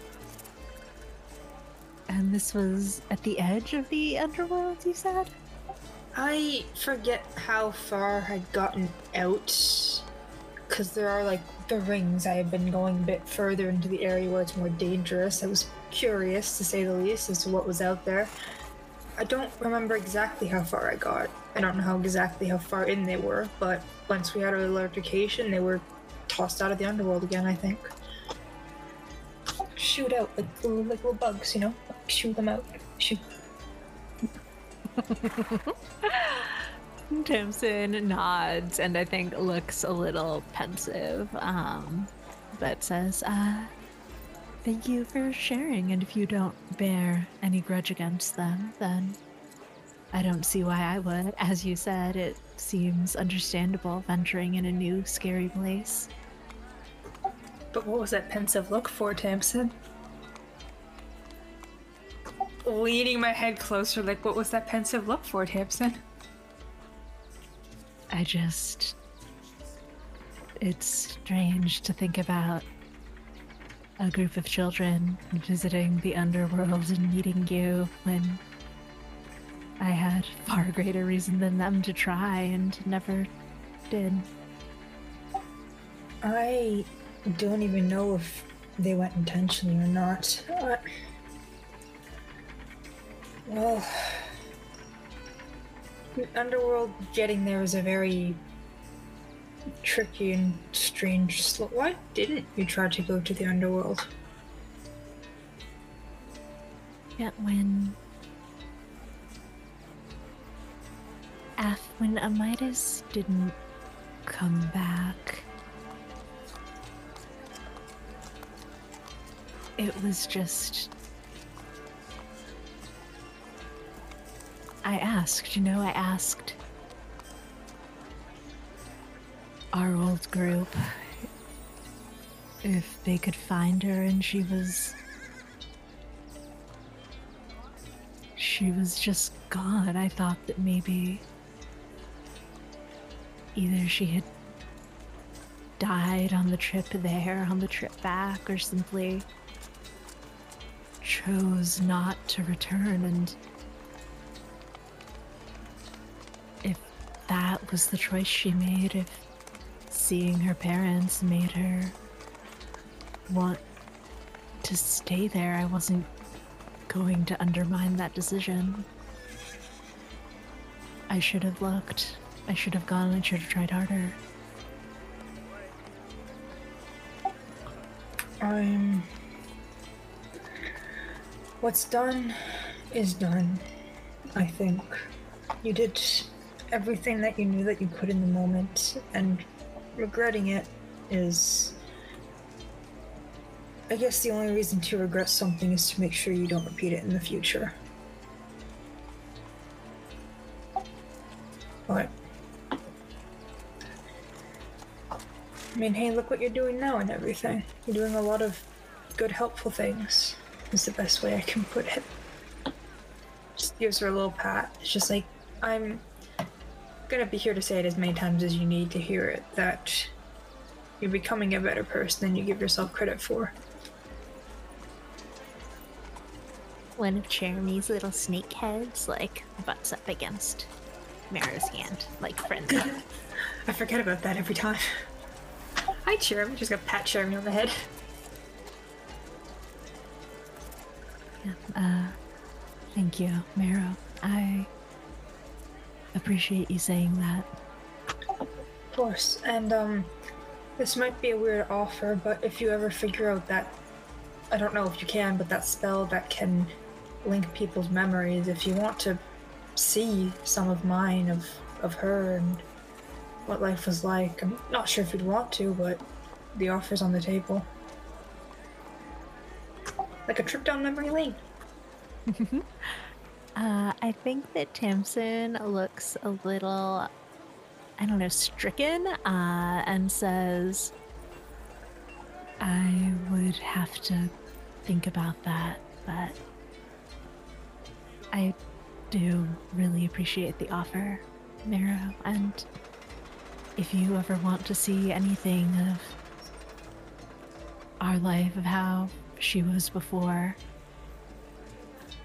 S3: And this was at the edge of the underworld, you said?
S6: I forget how far I'd gotten out. Because there are like the rings. I had been going a bit further into the area where it's more dangerous. I was curious, to say the least, as to what was out there. I don't remember exactly how far I got. I don't know how exactly how far in they were, but once we had our alertification, they were tossed out of the underworld again, I think. Shoot out like little, like little bugs, you know? Shoot them out. Shoot. [LAUGHS]
S3: Tamsin nods and I think looks a little pensive, um, but says, uh, thank you for sharing. And if you don't bear any grudge against them, then I don't see why I would. As you said, it seems understandable venturing in a new, scary place.
S6: But what was that pensive look for, Tamsin? Leaning my head closer, like, what was that pensive look for, Tamsin?
S3: I just. It's strange to think about a group of children visiting the underworld and meeting you when I had far greater reason than them to try and never did.
S6: I don't even know if they went intentionally or not. Uh, well, the underworld getting there is a very tricky and strange. slot. Why didn't you try to go to the underworld?
S3: Yet when. Af, when Amidas didn't come back, it was just. I asked, you know, I asked our old group if they could find her, and she was. She was just gone. I thought that maybe either she had died on the trip there, on the trip back, or simply chose not to return. And that was the choice she made, if seeing her parents made her want to stay there, I wasn't going to undermine that decision. I should have looked. I should have gone. I should have tried harder.
S6: I'm. What's done is done. I think you did everything that you knew that you could in the moment, and regretting it is. I guess the only reason to regret something is to make sure you don't repeat it in the future. But. I mean, hey, look what you're doing now and everything. You're doing a lot of good, helpful things, is the best way I can put it. Just gives her a little pat. It's just like, I'm gonna be here to say it as many times as you need to hear it that you're becoming a better person than you give yourself credit for.
S3: one of Jeremy's little snake heads like butts up against Mara's hand, like friendly. [LAUGHS]
S6: I forget about that every time. Hi, Jeremy. Just gonna pat Jeremy on the head.
S3: Uh, thank you, Mara. I appreciate you saying that.
S6: Of course. And, um, this might be a weird offer, but if you ever figure out that, I don't know if you can, but that spell that can link people's memories, if you want to see some of mine of, of her and what life was like, I'm not sure if you'd want to, but the offer's on the table. Like a trip down memory lane. [LAUGHS]
S3: Uh, I think that Tamsin looks a little, I don't know, stricken uh, and says, I would have to think about that, but I do really appreciate the offer, Mira, and if you ever want to see anything of our life, of how she was before,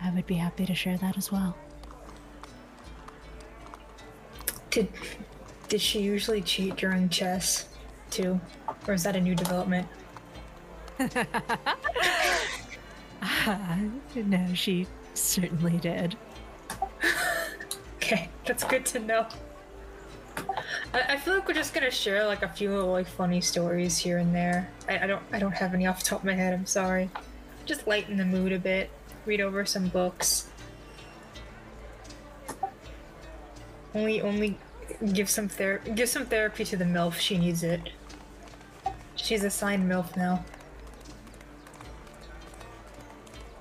S3: I would be happy to share that as well.
S6: Did did she usually cheat during chess too? Or is that a new development? [LAUGHS]
S3: no, she certainly did.
S6: Okay, that's good to know. I, I feel like we're just gonna share like a few like funny stories here and there. I, I don't I don't have any off the top of my head, I'm sorry. Just lighten the mood a bit, read over some books. Only only give some ther- give some therapy to the MILF, she needs it. She's assigned MILF now.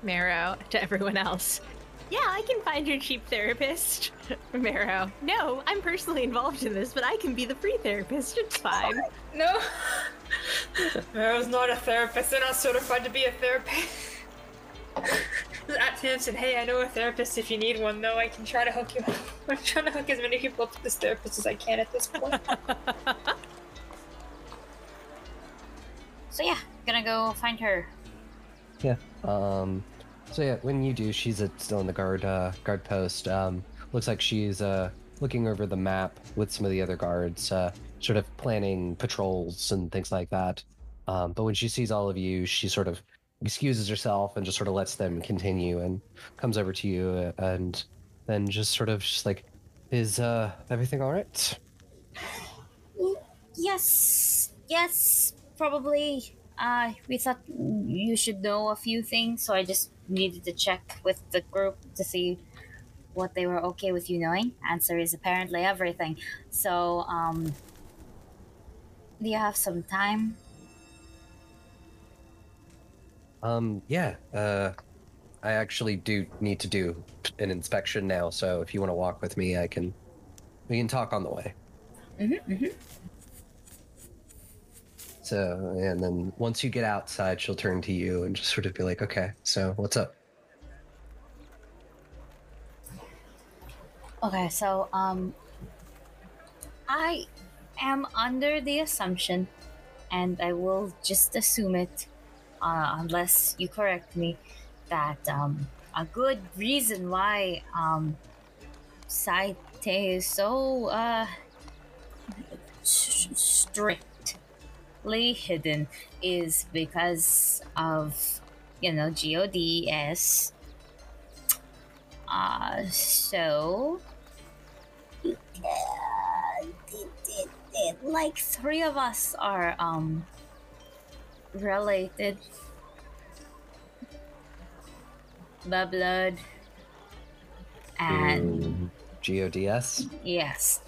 S3: Marrow to everyone else. Yeah, I can find your cheap therapist. [LAUGHS] Marrow. No, I'm personally involved in this, but I can be the free therapist. It's fine. [LAUGHS]
S6: No. [LAUGHS] Marrow's not a therapist. They're not certified to be a therapist. At Tamsin, hey, I know a therapist if you need one, though. I can try to hook you up. [LAUGHS] I'm trying to hook as many people up to this therapist as I can at this point. [LAUGHS]
S2: So yeah, gonna go find her.
S1: Yeah. Um. So yeah, when you do, she's at, still in the guard uh, guard post. Um. Looks like she's uh looking over the map with some of the other guards, uh, sort of planning patrols and things like that. Um. But when she sees all of you, she sort of excuses herself and just sort of lets them continue and comes over to you and then just sort of just like, is uh everything all right?
S2: Yes, yes, probably. Uh, we thought you should know a few things, so I just needed to check with the group to see what they were okay with you knowing. Answer is apparently everything. So, um, do you have some time?
S1: Um, yeah. Uh, I actually do need to do an inspection now, so if you want to walk with me, I can. We can talk on the way.
S2: Mm-hmm, mm-hmm.
S1: So, and then once you get outside, she'll turn to you and just sort of be like, "Okay, so what's up?"
S2: Okay, so um, I am under the assumption, and I will just assume it, uh, unless you correct me, that um, a good reason why um, Saite is so uh s- strictly hidden is because of you know GODS. Uh, so like three of us are um related by blood and
S1: Mm, GODS.
S2: yes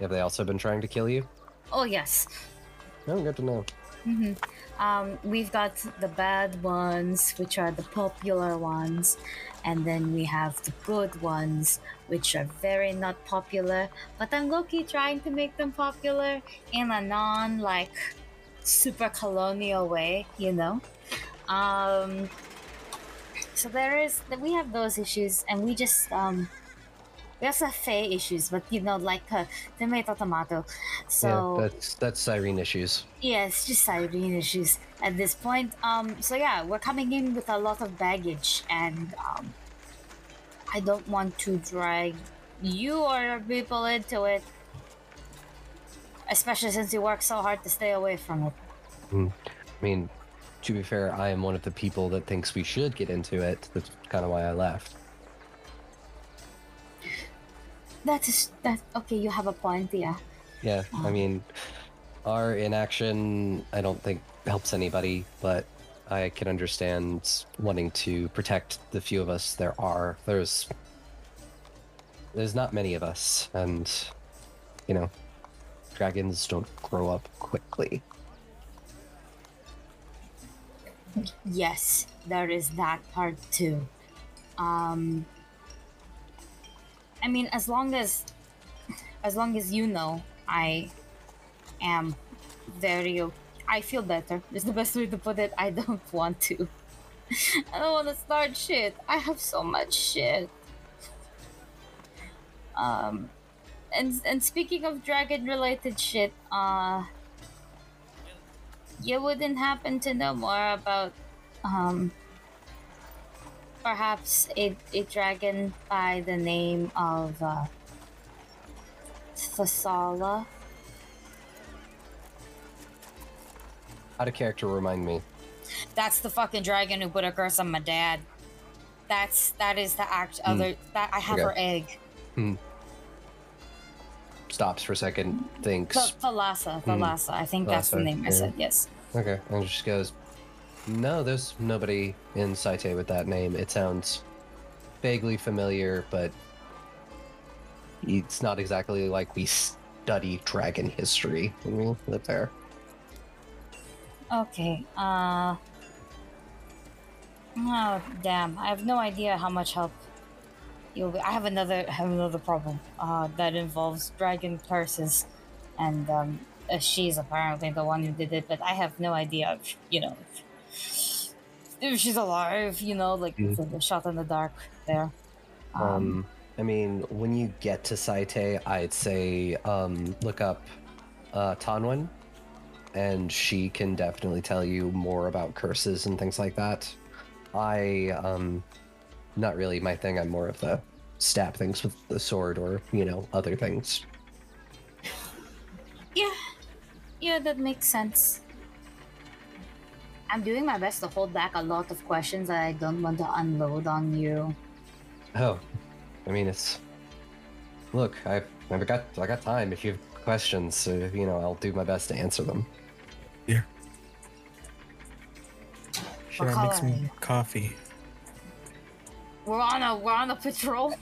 S1: Have they also been trying to kill you?
S2: oh yes
S1: Oh, good to know.
S2: hmm Um, we've got the bad ones, which are the popular ones, and then we have the good ones, which are very not popular. But I'm low-key trying to make them popular in a non like super colonial way, you know. Um, so there is that we have those issues, and we just um, we also have Fae issues, but you know, like uh, tomato tomato. So
S1: yeah, that's that's siren issues.
S2: yeah, it's just siren issues at this point. Um, so yeah, we're coming in with a lot of baggage, and um, I don't want to drag you or your people into it, especially since you work so hard to stay away from it. Hmm.
S1: I mean, to be fair, I am one of the people that thinks we should get into it. That's kind of why I left.
S2: That is that. Okay, you have a point. Yeah.
S1: Yeah, I
S2: Oh.
S1: mean, our inaction, I don't think helps anybody, but I can understand wanting to protect the few of us there are. There's, there's not many of us, and you know, dragons don't grow up quickly.
S2: Yes, there is that part too. Um I mean as long as as long as you know I am very I feel better. Is the best way to put it. I don't [LAUGHS] want to. I don't want to start shit. I have so much shit. Um and and speaking of dragon related shit, uh you wouldn't happen to know more about um perhaps a, a dragon by the name of uh Thalassa.
S1: Out of character, remind me.
S2: That's the fucking dragon who put a curse on my dad. That's that is the act other that I have
S1: Okay.
S2: her egg.
S1: Stops for a second, thinks.
S2: Thalassa, Thalassa. I think that's the
S1: Thalassa,
S2: name I
S1: yeah.
S2: said, yes.
S1: Okay, and she goes, No, there's nobody in Saite with that name. It sounds vaguely familiar, but it's not exactly like we study dragon history when we live there.
S2: Okay, uh. Oh, damn. I have no idea how much help you'll be. I have another, have another problem, uh, that involves dragon curses. And, um, uh, she's apparently the one who did it, but I have no idea, if, you know, if, if she's alive, you know, like the, the shot in the dark there. Um,
S1: Um, I mean, when you get to Saite, I'd say um, look up uh, Tanwen, and she can definitely tell you more about curses and things like that. I, um, not really my thing. I'm more of the stab things with the sword or, you know, other things.
S2: Yeah, yeah, that makes sense. I'm doing my best to hold back a lot of questions that I don't want to unload on you.
S1: Oh, I mean, it's. Look, I've never got. I got time. If you have questions, uh, you know, I'll do my best to answer them.
S4: Should I make some coffee?
S2: We're on a we're on a patrol.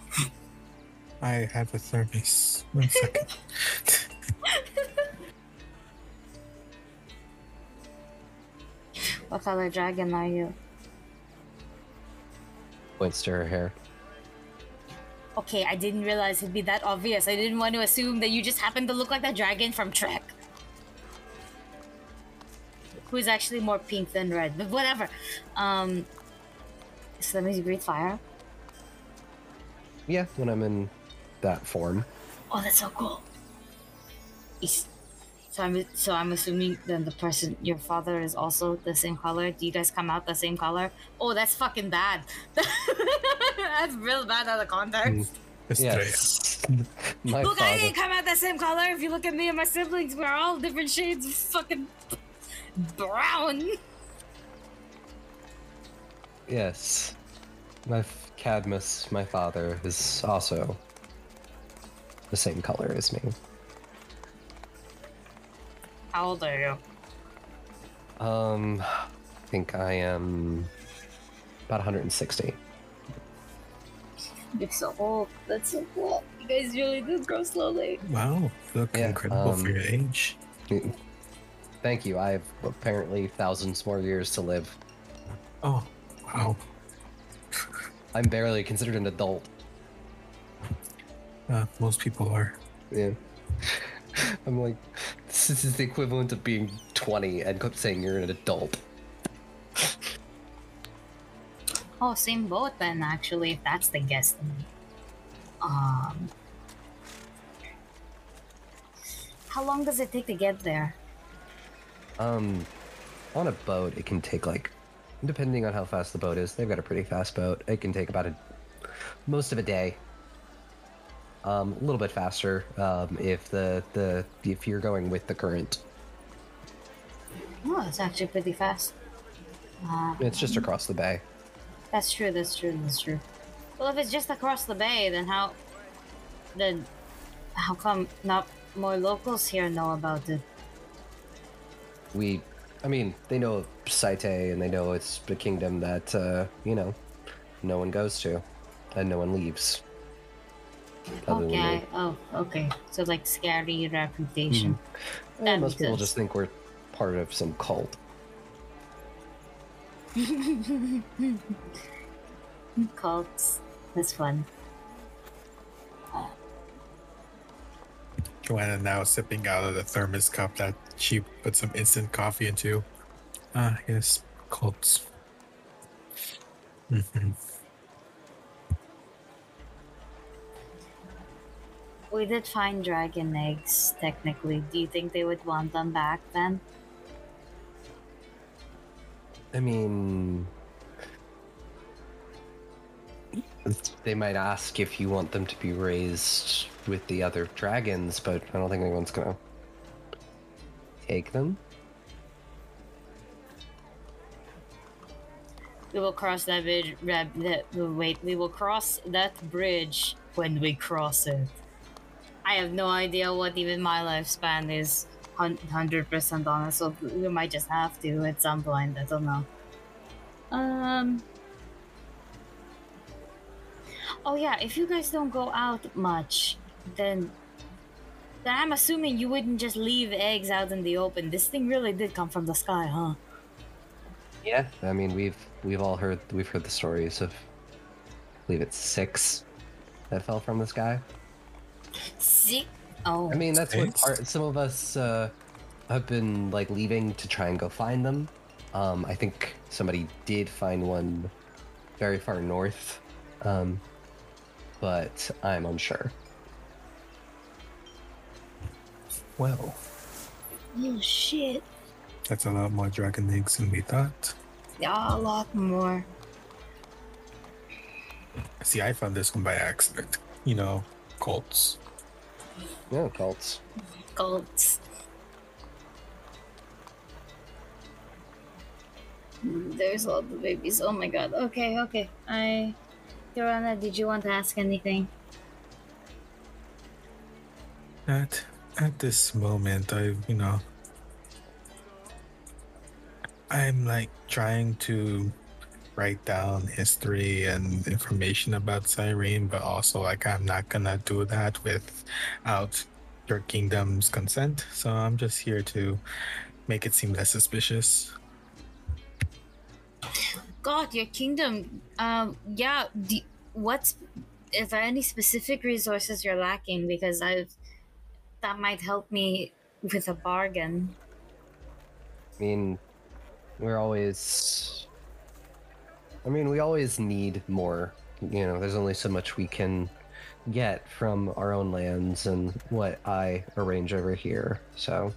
S2: [LAUGHS]
S4: I have a thermos. One second.
S2: What color dragon are you?
S1: Points to her hair.
S2: Okay, I didn't realize it'd be that obvious. I didn't want to assume that you just happen to look like the dragon from Shrek. Who is actually more pink than red, but whatever. Um, so that means you breathe fire.
S1: Yeah, when I'm in that form.
S2: Oh, that's so cool. Is- So I'm so I'm assuming then the person your father is also the same color. Do you guys come out the same color? Oh, that's fucking bad. [LAUGHS] that's real bad out of context. Mm.
S4: Estrella.
S1: Yes. [LAUGHS] My
S2: Look, I didn't come out the same color. If you look at me and my siblings, we're all different shades of fucking brown.
S1: Yes. My f- Cadmus, my father, is also the same color as me.
S2: How old are you?
S1: Um, I think I am about 160.
S2: You're so old. That's so cool. You guys really do grow slowly.
S4: Wow, you look
S1: Yeah,
S4: incredible for
S1: um,
S4: your age.
S1: Thank you. I have apparently thousands more years to live.
S4: Oh, wow.
S1: I'm barely considered an adult.
S4: Uh, most people are.
S1: Yeah. [LAUGHS] I'm like, this is the equivalent of being 20 and saying you're an adult.
S2: Oh, same boat then, actually, if that's the guesstimate. Um, how long does it take to get there?
S1: Um, on a boat, it can take like, depending on how fast the boat is. They've got a pretty fast boat. It can take about a most of a day. Um, a little bit faster um, if the the if you're going with the current.
S2: Oh, it's actually pretty fast. Uh,
S1: It's just across the bay.
S2: that's true. That's true. That's true. Well, if it's just across the bay, then how? Then how come not more locals here know about it?
S1: We, I mean, they know Saite and they know it's a kingdom that uh, you know no one goes to, and no one leaves.
S2: Okay. Oh, okay. So like scary reputation.
S1: Eh,
S2: That
S1: most people
S2: sense.
S1: just think we're part of some cult. [LAUGHS]
S2: Cults. That's fun.
S4: Joanna now sipping out of the thermos cup that she put some instant coffee into. Ah, yes, cults. Mhm.
S2: We did find dragon eggs, technically. Do you think they would want them back then?
S1: I mean, they might ask if you want them to be raised with the other dragons, but I don't think anyone's gonna take them.
S2: We will cross that bridge. Wait, we will cross that bridge when we cross it. I have no idea what even my lifespan is. Hundred percent honest, so we might just have to at some point. I don't know. Um. Oh yeah, if you guys don't go out much, then then I'm assuming you wouldn't just leave eggs out in the open. This thing really did come from the sky, huh?
S1: Yeah, I mean we've we've all heard we've heard the stories of I believe it's six that fell from the sky.
S2: See? Oh.
S1: I mean that's what part some of us uh, have been like leaving to try and go find them. Um, I think somebody did find one very far north, um, but I'm unsure.
S4: Well,
S2: Oh shit.
S4: that's a lot more dragon eggs than we thought.
S2: Yeah, a lot more.
S4: See, I found this one by accident. You know, cults.
S1: Yeah, cults.
S2: Cults. Mm, There's all the babies. Oh my god. Okay, okay. I. Yorana, did you want to ask anything?
S4: At at this moment, I you know, I'm like trying to write down history and information about Cyrene, but also like I'm not gonna do that without your kingdom's consent. So I'm just here to make it seem less suspicious.
S2: God, your kingdom. Um, yeah. Do, what's. Is there any specific resources you're lacking? Because I've. That might help me with a bargain.
S1: I mean, we're always. I mean, we always need more. You know, there's only so much we can get from our own lands and what I arrange over here. So,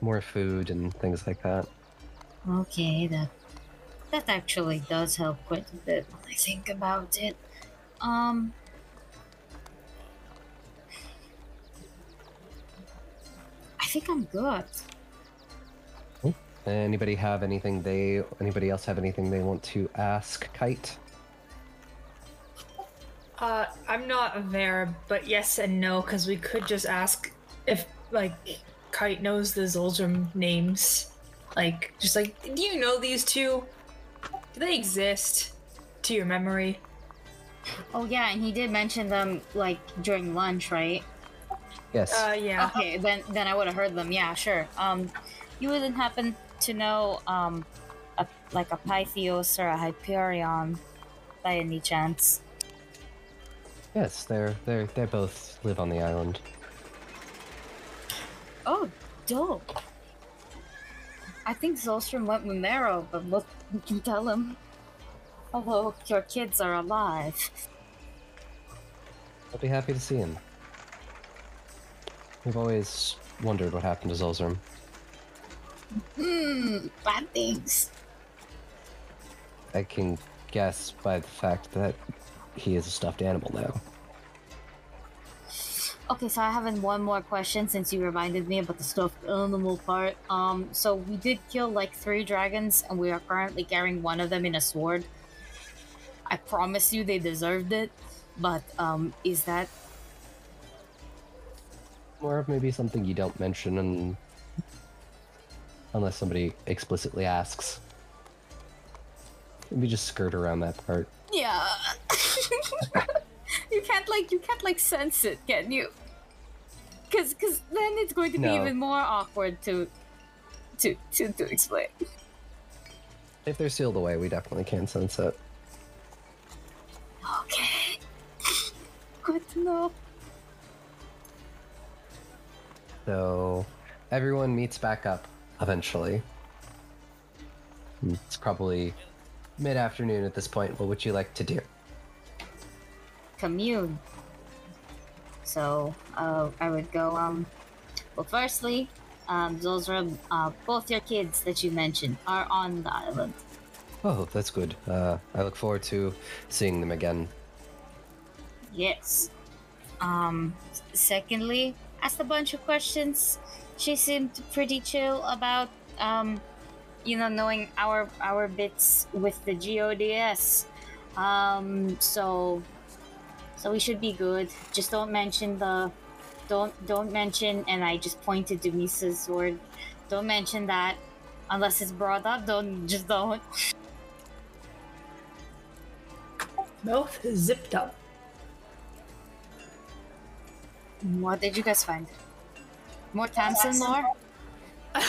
S1: more food and things like that.
S2: Okay, that that actually does help quite a bit when I think about it. Um I think I'm good.
S1: Anybody have anything they? Anybody else have anything they want to ask Kite?
S6: Uh, I'm not there, but yes and no, because we could just ask if, like, Kite knows the Zolzrum names. Like, just like, do you know these two? Do they exist to your memory?
S2: Oh yeah, and he did mention them like during lunch, right?
S1: Yes.
S6: Uh, yeah.
S2: Okay, then then I would have heard them. Yeah, sure. Um, you wouldn't happen to know um, a, like a Pythios or a Hyperion by any chance?
S1: yes, they're they're they both live on the island.
S2: Oh, dope. I think Zolzrum went with Marrow, but look, we can tell him. Although your kids are alive.
S1: I'll be happy to see him. We've always wondered what happened to Zolzrum.
S2: Hmm, bad things.
S1: I can guess by the fact that he is a stuffed animal now.
S2: Okay, so I have one more question since you reminded me about the stuffed animal part. Um, so we did kill like three dragons, and we are currently carrying one of them in a sword. I promise you, they deserved it. But um, is that
S1: Or of maybe something you don't mention and unless somebody explicitly asks. Maybe just skirt around that part.
S2: yeah? [LAUGHS] you can't like you can't like sense it, can you? Because because then it's going to be
S1: No.
S2: even more awkward to to to to explain.
S1: If they're sealed away, we definitely can sense it.
S2: Okay. Good to know.
S1: So everyone meets back up eventually. Hmm. It's probably mid afternoon at this point. What would you like to do?
S2: Commune. So uh, I would go. Um, well, firstly, um, those are uh, both your kids that you mentioned are on the island.
S1: Oh, that's good. Uh, I look forward to seeing them again.
S2: Yes. Um. Secondly, asked a bunch of questions. She seemed pretty chill about um, you know, knowing our our bits with the GODS. Um. So. So we should be good. Just don't mention the. Don't don't mention. And I just pointed to Misa's sword. Don't mention that, unless it's brought up. Don't just don't.
S6: Mouth zipped up.
S2: What did you guys find? More Tamsin lore? [LAUGHS]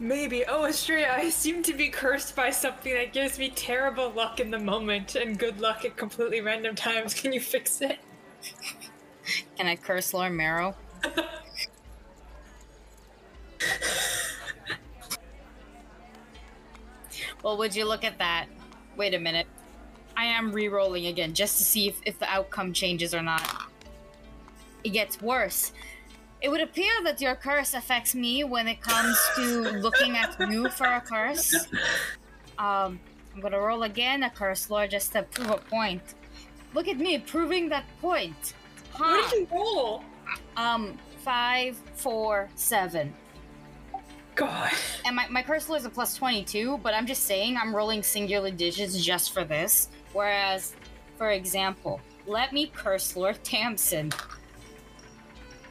S6: Maybe. Oh, Astrea, I seem to be cursed by something that gives me terrible luck in the moment and good luck at completely random times. Can you fix it?
S2: Can I curse lore Marrow? [LAUGHS] well, would you look at that? Wait a minute. I am re-rolling again just to see if, if the outcome changes or not. It gets worse. It would appear that your curse affects me when it comes to looking at you for a curse. Um, I'm gonna roll again a curse, lore, just to prove a point. Look at me proving that point. Huh.
S6: What did you roll?
S2: Um, five, four, seven.
S6: God.
S2: And my, my curse lore is a plus 22, but I'm just saying I'm rolling singular digits just for this. Whereas, for example, let me curse lore Tamsin.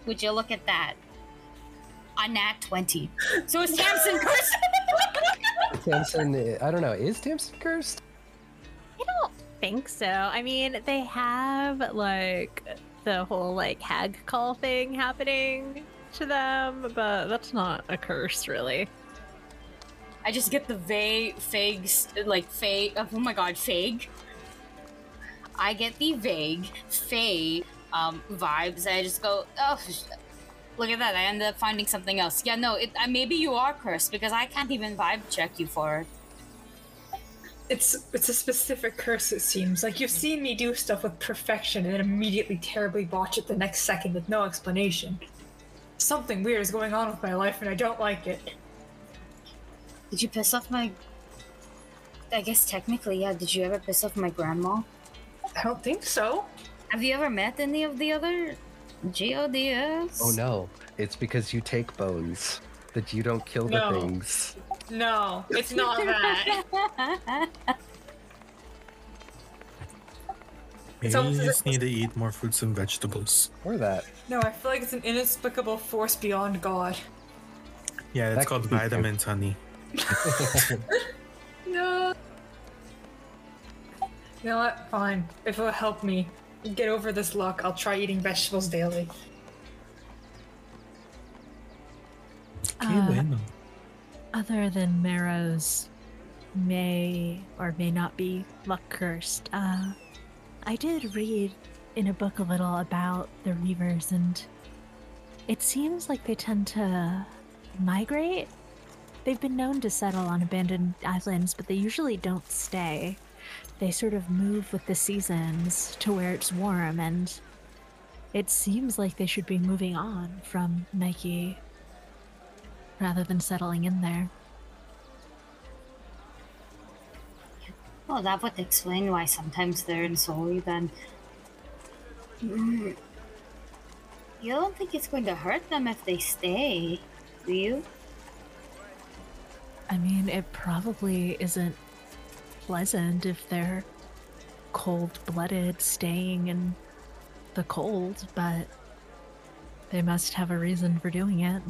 S2: Would you look at that? A nat 20. So is Tamsin [LAUGHS] cursed?
S1: Tamsin, I don't know. Is Tamsin cursed?
S3: I don't think so. I mean, they have like the whole like hag call thing happening to them, but that's not a curse, really.
S2: I just get the vague, fag, like fake. Oh my god, fag. I get the vague, fey um, vibes. I just go, oh, look at that. I ended up finding something else. Yeah, no, it, uh, maybe you are cursed because I can't even vibe check you for it.
S6: It's it's a specific curse. It seems like you've seen me do stuff with perfection and then immediately terribly botch it the next second with no explanation. Something weird is going on with my life, and I don't like it.
S2: Did you piss off my? I guess technically, yeah. Did you ever piss off my grandma?
S6: I don't think so.
S2: Have you ever met any of the other GODS?
S1: Oh no, it's because you take bones that you don't kill the
S6: No.
S1: things.
S6: No, it's not [LAUGHS] that.
S4: Maybe
S6: almost
S4: you
S6: as
S4: just need to eat more fruits and vegetables.
S1: Or that.
S6: No, I feel like it's an inexplicable force beyond God.
S4: Yeah, it's
S1: That
S4: called
S1: could be true.
S4: vitamins, honey. [LAUGHS]
S6: No. You know what? Fine. If it'll help me get over this luck, I'll try eating vegetables daily.
S3: Uh. Other than Marrow's may or may not be luck cursed, uh, I did read in a book a little about the Reavers, and it seems like they tend to migrate. They've been known to settle on abandoned islands, but they usually don't stay. They sort of move with the seasons to where it's warm, and it seems like they should be moving on from Nike rather than settling in there.
S2: Well, that would explain why sometimes they're in Seoul then. Mm. You don't think it's going to hurt them if they stay, do you?
S3: I mean, it probably isn't pleasant if they're cold blooded staying in the cold, but they must have a reason for doing it.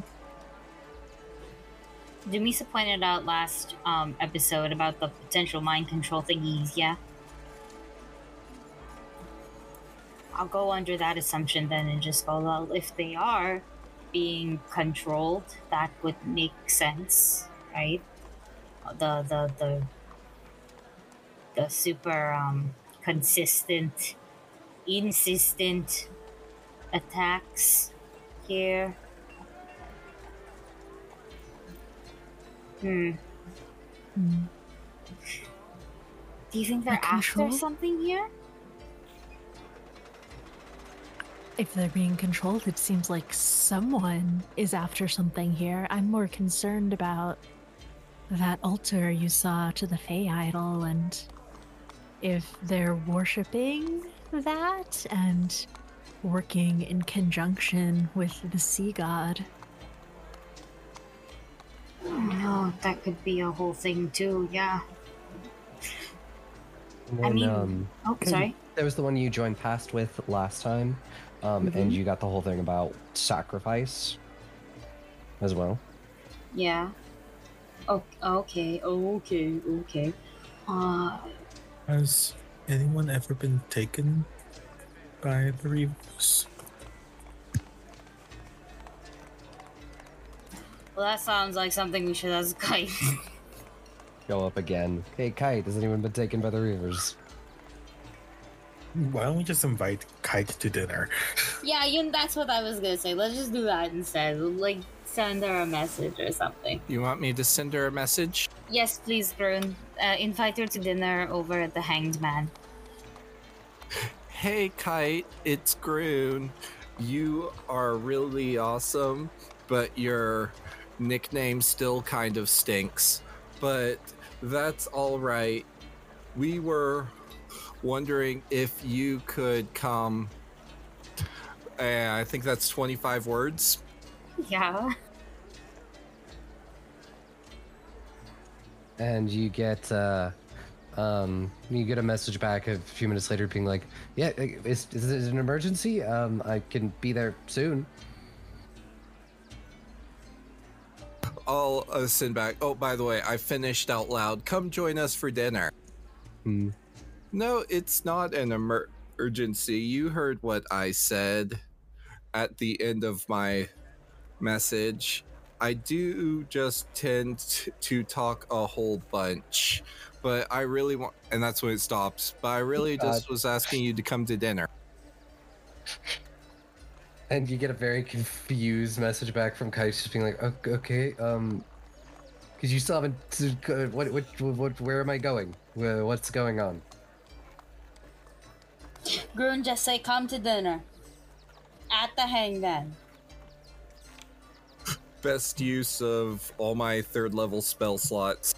S2: Dumisa pointed out last um, episode about the potential mind control thingies, yeah? I'll go under that assumption then and just go, well, if they are being controlled, that would make sense, right? The, the, the, the super um, consistent, insistent attacks here Hmm.
S3: Hmm.
S2: Do you think they're after something here?
S3: If they're being controlled, it seems like someone is after something here. I'm more concerned about that altar you saw to the Fey idol and if they're worshipping that and working in conjunction with the sea god.
S2: No, that could be a whole thing too. Yeah.
S1: And
S2: I mean-
S1: um,
S2: Oh, sorry.
S1: There was the one you joined past with last time, um, and
S2: Mhm.
S1: you got the whole thing about sacrifice as well.
S2: Yeah. Oh, okay. Okay. Okay. Uh,
S4: Has anyone ever been taken by the Reavers?
S2: well, that sounds like something we should ask Kite. [LAUGHS]
S1: Go up again. Hey, Kite, has anyone been taken by the Reavers?
S4: Why don't we just invite Kite to dinner? [LAUGHS]
S2: yeah, you. That's what I was gonna say. Let's just do that instead. Like, send her a message or something.
S7: You want me to send her a message?
S2: Yes, please, Brune. Uh, invite her to dinner over at the Hanged Man.
S7: Hey, Kite, it's Groon. You are really awesome, but your nickname still kind of stinks. But that's all right. We were wondering if you could come. Uh, I think that's 25 words.
S2: Yeah. [LAUGHS]
S1: and you get uh um you get a message back a few minutes later being like yeah is, is it an emergency um i can be there soon
S7: I'll uh, send back. Oh, by the way, I finished out loud. Come join us for dinner.
S1: Hmm.
S7: No, it's not an emer- emergency. You heard what I said at the end of my message. I do just tend to talk a whole bunch, but I really want, and that's when it stops. But I really just was asking you to come to dinner. [LAUGHS]
S1: and you get a very confused message back from kite just being like "Ok- okay um because you still haven't what, what what where am i going what's going on
S2: Grun, just say come to dinner. At the Hangman.
S7: Best use of all my third level spell slots.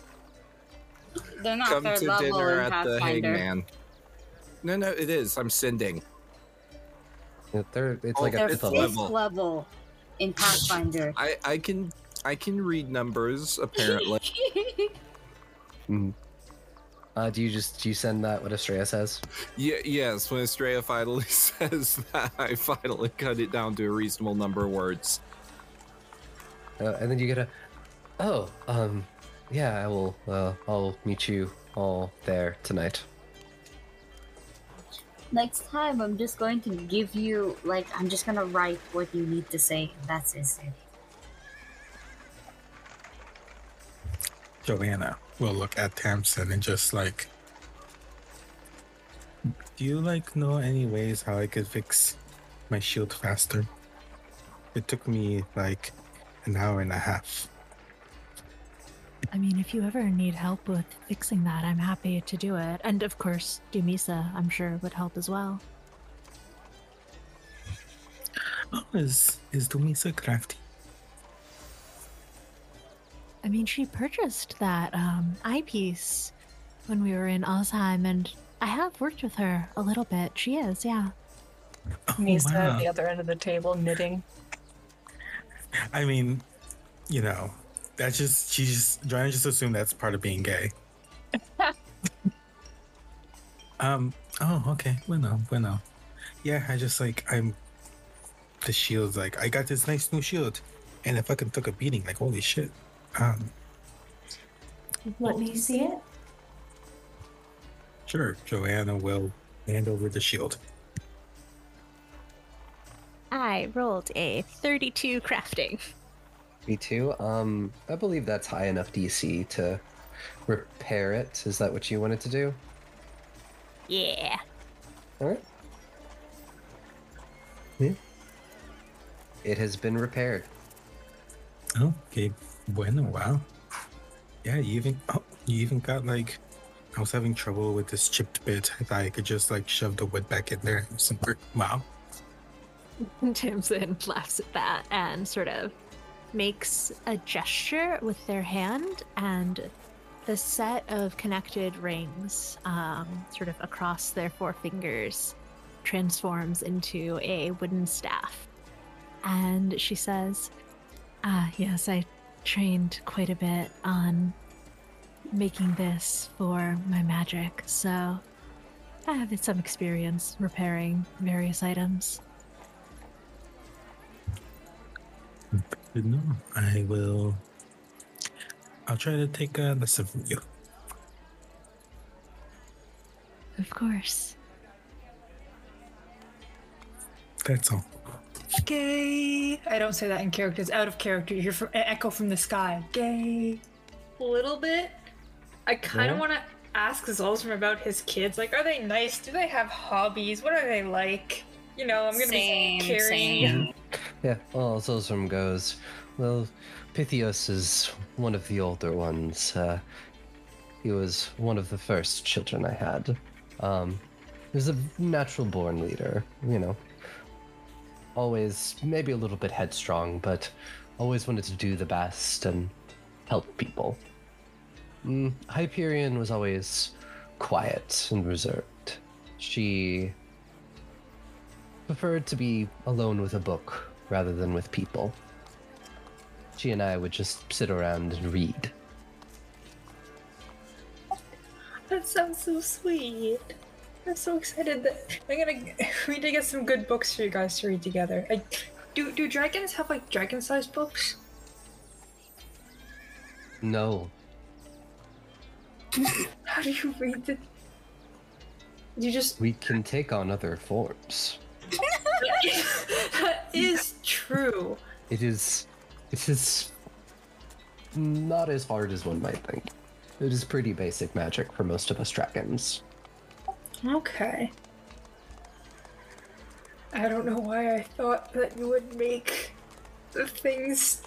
S2: They're not
S7: come
S2: third
S7: to
S2: level
S7: dinner
S2: in
S7: at the hangman. No, no, it is. I'm sending.
S1: Yeah, they're, it's
S7: Oh,
S1: like a
S2: They're
S1: fifth
S2: fifth
S1: level.
S7: level.
S2: level. in Pathfinder.
S7: I I can I can read numbers apparently. [LAUGHS]
S1: Mhm. uh do you just do you send that what Estrella says
S7: yeah, yes. When Estrella finally [LAUGHS] says that, I finally cut it down to a reasonable number of words.
S1: Uh, and then you get a, oh, um, yeah, I will. Uh, I'll meet you all there tonight.
S2: Next time, I'm just going to give you, like, I'm just gonna write what you need to say. That's it.
S4: Joanna will look at Tamsin and just like, do you like know any ways how I could fix my shield faster? It took me like an hour and a half.
S3: I mean, if you ever need help with fixing that, I'm happy to do it. And of course, Dumisa, I'm sure, would help as well.
S4: Oh, is is Dumisa crafty?
S3: I mean, she purchased that um, eyepiece when we were in Alzheim, and I have worked with her a little bit. She is, yeah.
S4: Oh,
S5: Nisa
S4: wow.
S5: at the other end of the table knitting.
S4: I mean, you know, that's just she just Joanna just assumed that's part of being gay. [LAUGHS] um. Oh, okay. Bueno, bueno. Yeah, I just like I'm. The shield's like I got this nice new shield, and it fucking took a beating. Like holy shit. Um.
S3: Let me see it.
S4: Sure, Joanna will hand over the shield.
S3: I rolled a 32 crafting.
S1: Me too. Um, I believe that's high enough DC to repair it. Is that what you wanted to do?
S3: Yeah.
S1: All right. Yeah. It has been repaired.
S4: Okay, bueno, wow. Yeah, you even oh, you even got like I was having trouble with this chipped bit. I thought I could just like shove the wood back in there. Simple. Wow. [LAUGHS]
S3: Tamsin laughs at that and sort of makes a gesture with their hand, and the set of connected rings, um, sort of across their four fingers, transforms into a wooden staff. And she says, Ah, yes, I trained quite a bit on making this for my magic, so I have some experience repairing various items.
S4: No, I will. I'll try to take a lesson from you.
S3: Of course.
S4: That's all.
S6: Gay. I don't say that in character. It's out of character. You hear from, echo from the sky. Gay. A little bit. I kind of want to ask Zolzrum about his kids. Like, are they nice? Do they have hobbies? What are they like? You know, I'm gonna
S2: Same,
S6: be caring.
S2: same. [LAUGHS]
S1: Yeah. Well, Zolzrum goes. Well, Pythios is one of the older ones. Uh, he was one of the first children I had. Um, he was a natural born leader. You know, always maybe a little bit headstrong, but always wanted to do the best and help people. Mm, Hyperion was always quiet and reserved. She preferred to be alone with a book rather than with people. She and I would just sit around and read.
S6: That sounds so sweet. I'm so excited that I'm gonna [LAUGHS] we need to get some good books for you guys to read together. I, do do dragons have like dragon-sized books?
S1: No, [LAUGHS]
S6: How do you read the? You just
S1: we can take on other forms.
S6: That is true.
S1: It is. It is not as hard as one might think. It is pretty basic magic for most of us dragons.
S6: Okay. I don't know why I thought that you would make the things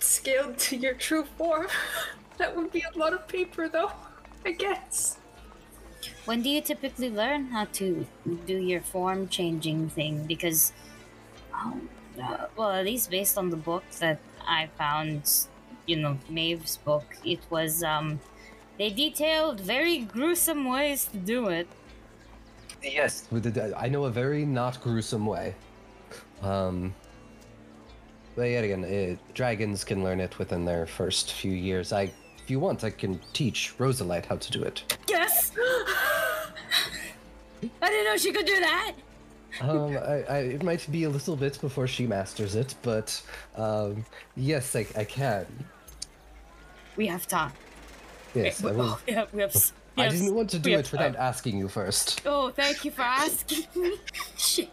S6: scaled to your true form. [LAUGHS] that would be a lot of paper, though. I guess.
S2: When do you typically learn how to do your form changing thing? Because, um, uh, well, at least based on the book that I found, you know, Maeve's book, it was, um, they detailed very gruesome ways to do it.
S1: Yes, I know a very not gruesome way. Um, but yet again, uh dragons can learn it within their first few years. I, if you want, I can teach Rosalite how to do it.
S2: Yes! [GASPS] I didn't know she could do that!
S1: Um, I, I, it might be a little bit before she masters it, but um, yes, I, I can.
S2: We have time.
S1: Yes, I, will.
S2: We have. s-
S1: I
S2: yes,
S1: didn't want to do it without asking you first.
S2: Oh, thank you for asking me. [LAUGHS] Shit.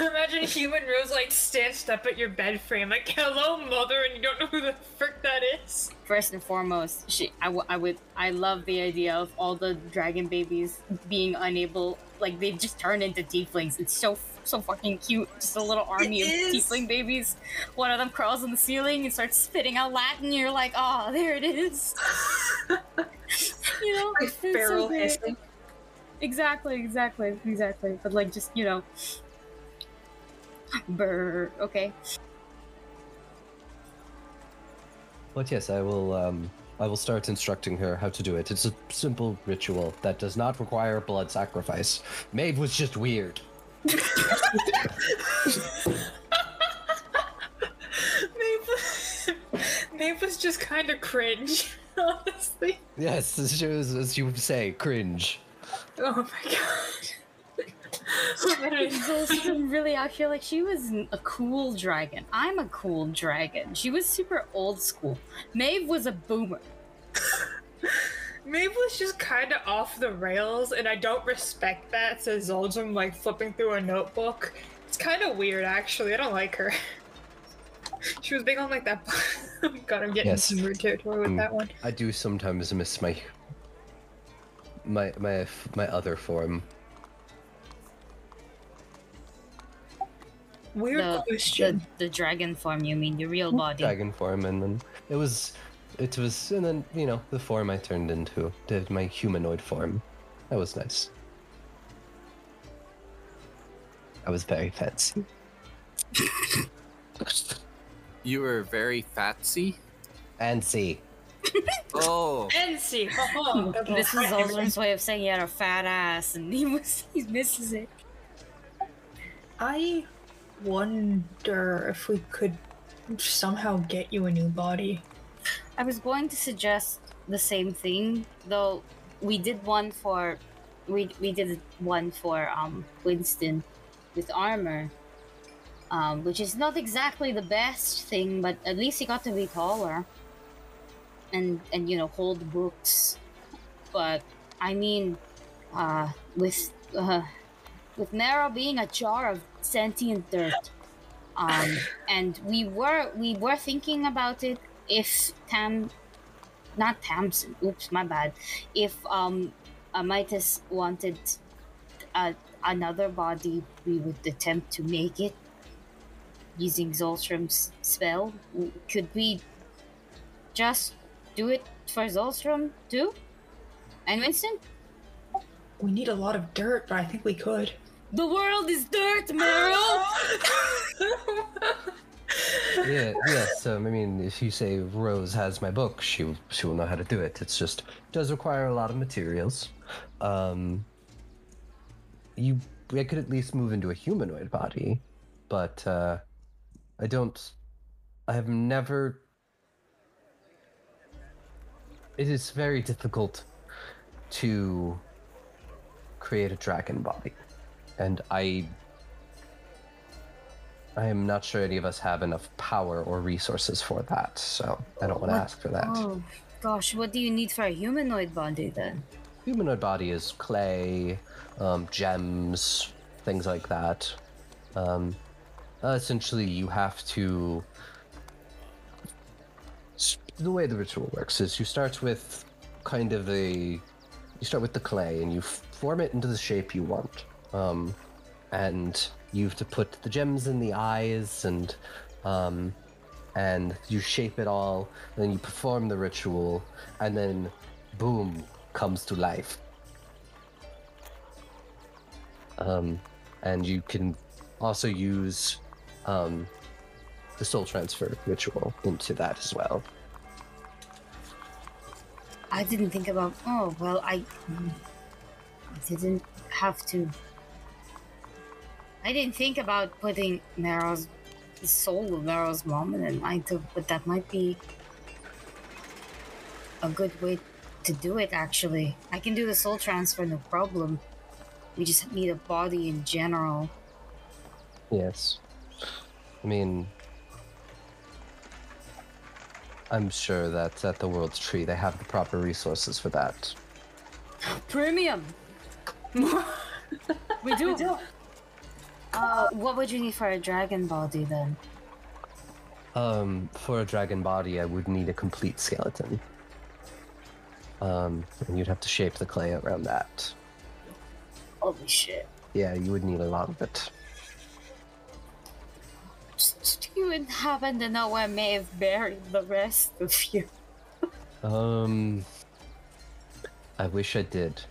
S6: Imagine human Rose like stanched up at your bed frame, like, hello, mother, and you don't know who the frick that is.
S2: First and foremost, she, I, w- I would, I love the idea of all the dragon babies being unable, like they just turn into tieflings. It's so, so fucking cute. Just a little army of
S6: is.
S2: tiefling babies. One of them crawls on the ceiling and starts spitting out Latin. You're like, oh, there it is. you know,
S6: Like
S2: so
S6: feral
S2: great. Exactly, exactly, exactly. But like, just you know, Brr. Okay.
S1: But yes, I will. Um, I will start instructing her how to do it. It's a simple ritual that does not require blood sacrifice. Maeve was just weird. [LAUGHS]
S6: Maeve, Maeve was just kind of cringe, [LAUGHS] honestly.
S1: Yes, she was, as you would say, cringe.
S6: Oh my god. Literally.
S2: Zolzrum really, I feel like she was a cool dragon. I'm a cool dragon. She was super old school. Maeve was a boomer. [LAUGHS]
S6: Maeve was just kind of off the rails, and I don't respect that. Says Zolzrum, like flipping through a notebook. It's kind of weird, actually. I don't like her. [LAUGHS] She was big on like that. my god, I'm getting
S1: Yes.
S6: into weird territory with
S1: Mm.
S6: that one.
S1: I do sometimes miss my my my my other form.
S6: Weird
S2: The,
S6: question.
S2: the the dragon form, you mean? The real hmm. body.
S1: dragon form, and then it was, it was, and then you know the form I turned into, the, my humanoid form. That was nice. I was very fancy. [LAUGHS]
S7: You were very fancy.
S1: Fancy. [LAUGHS]
S7: Oh,
S6: And see, [LAUGHS] oh, oh
S2: This is Zolzrum's way of saying he had a fat ass, and he was he misses it.
S6: I wonder if we could somehow get you a new body.
S2: I was going to suggest the same thing, though we did one for we we did one for um Winston with armor. Um, which is not exactly the best thing, but at least he got to be taller. And and you know, hold books. But I mean, uh with uh with Nero being a jar of sentient dirt. Um and we were we were thinking about it if Tam, not Tamsin, oops, my bad. If um, Amitis wanted uh, another body, we would attempt to make it using Zolzrum's spell. Could we just do it for Zolzrum too? And Winston?
S6: We need a lot of dirt, but I think we could.
S2: The world is dirt, Meryl! [LAUGHS]
S1: Yeah, yes. Um, I mean, if you say Rose has my book, she she will know how to do it. It's just does require a lot of materials. Um, you I could at least move into a humanoid body, but uh, I don't. I have never. It is very difficult to create a dragon body, and I I am not sure any of us have enough power or resources for that, so I don't want to ask for that.
S2: Oh, gosh, what do you need for a humanoid body then?
S1: Humanoid body is clay, um, gems, things like that. Um, uh, essentially, you have to. The way the ritual works is you start with kind of a. You start with the clay and you f- form it into the shape you want. Um, and you have to put the gems in the eyes and um, and you shape it all then you perform the ritual and then boom comes to life um, and you can also use um, the soul transfer ritual into that as well
S2: I didn't think about. Oh well, I mm, didn't have to. I didn't think about putting Nero's the soul of Nero's mom in it, might have, but that might be a good way to do it. Actually, I can do the soul transfer, no problem. We just need a body in general.
S1: yes i mean i'm sure that at the world's tree they have the proper resources for that [GASPS]
S2: Premium. [LAUGHS] we do. Uh, what would you need for a dragon body then?
S1: Um, for a dragon body, I would need a complete skeleton. Um, and you'd have to shape the clay around that.
S2: Holy shit.
S1: Yeah, you would need a lot of it. [LAUGHS]
S2: You would happen to know where may have buried the rest of you.
S1: Um, I wish I did.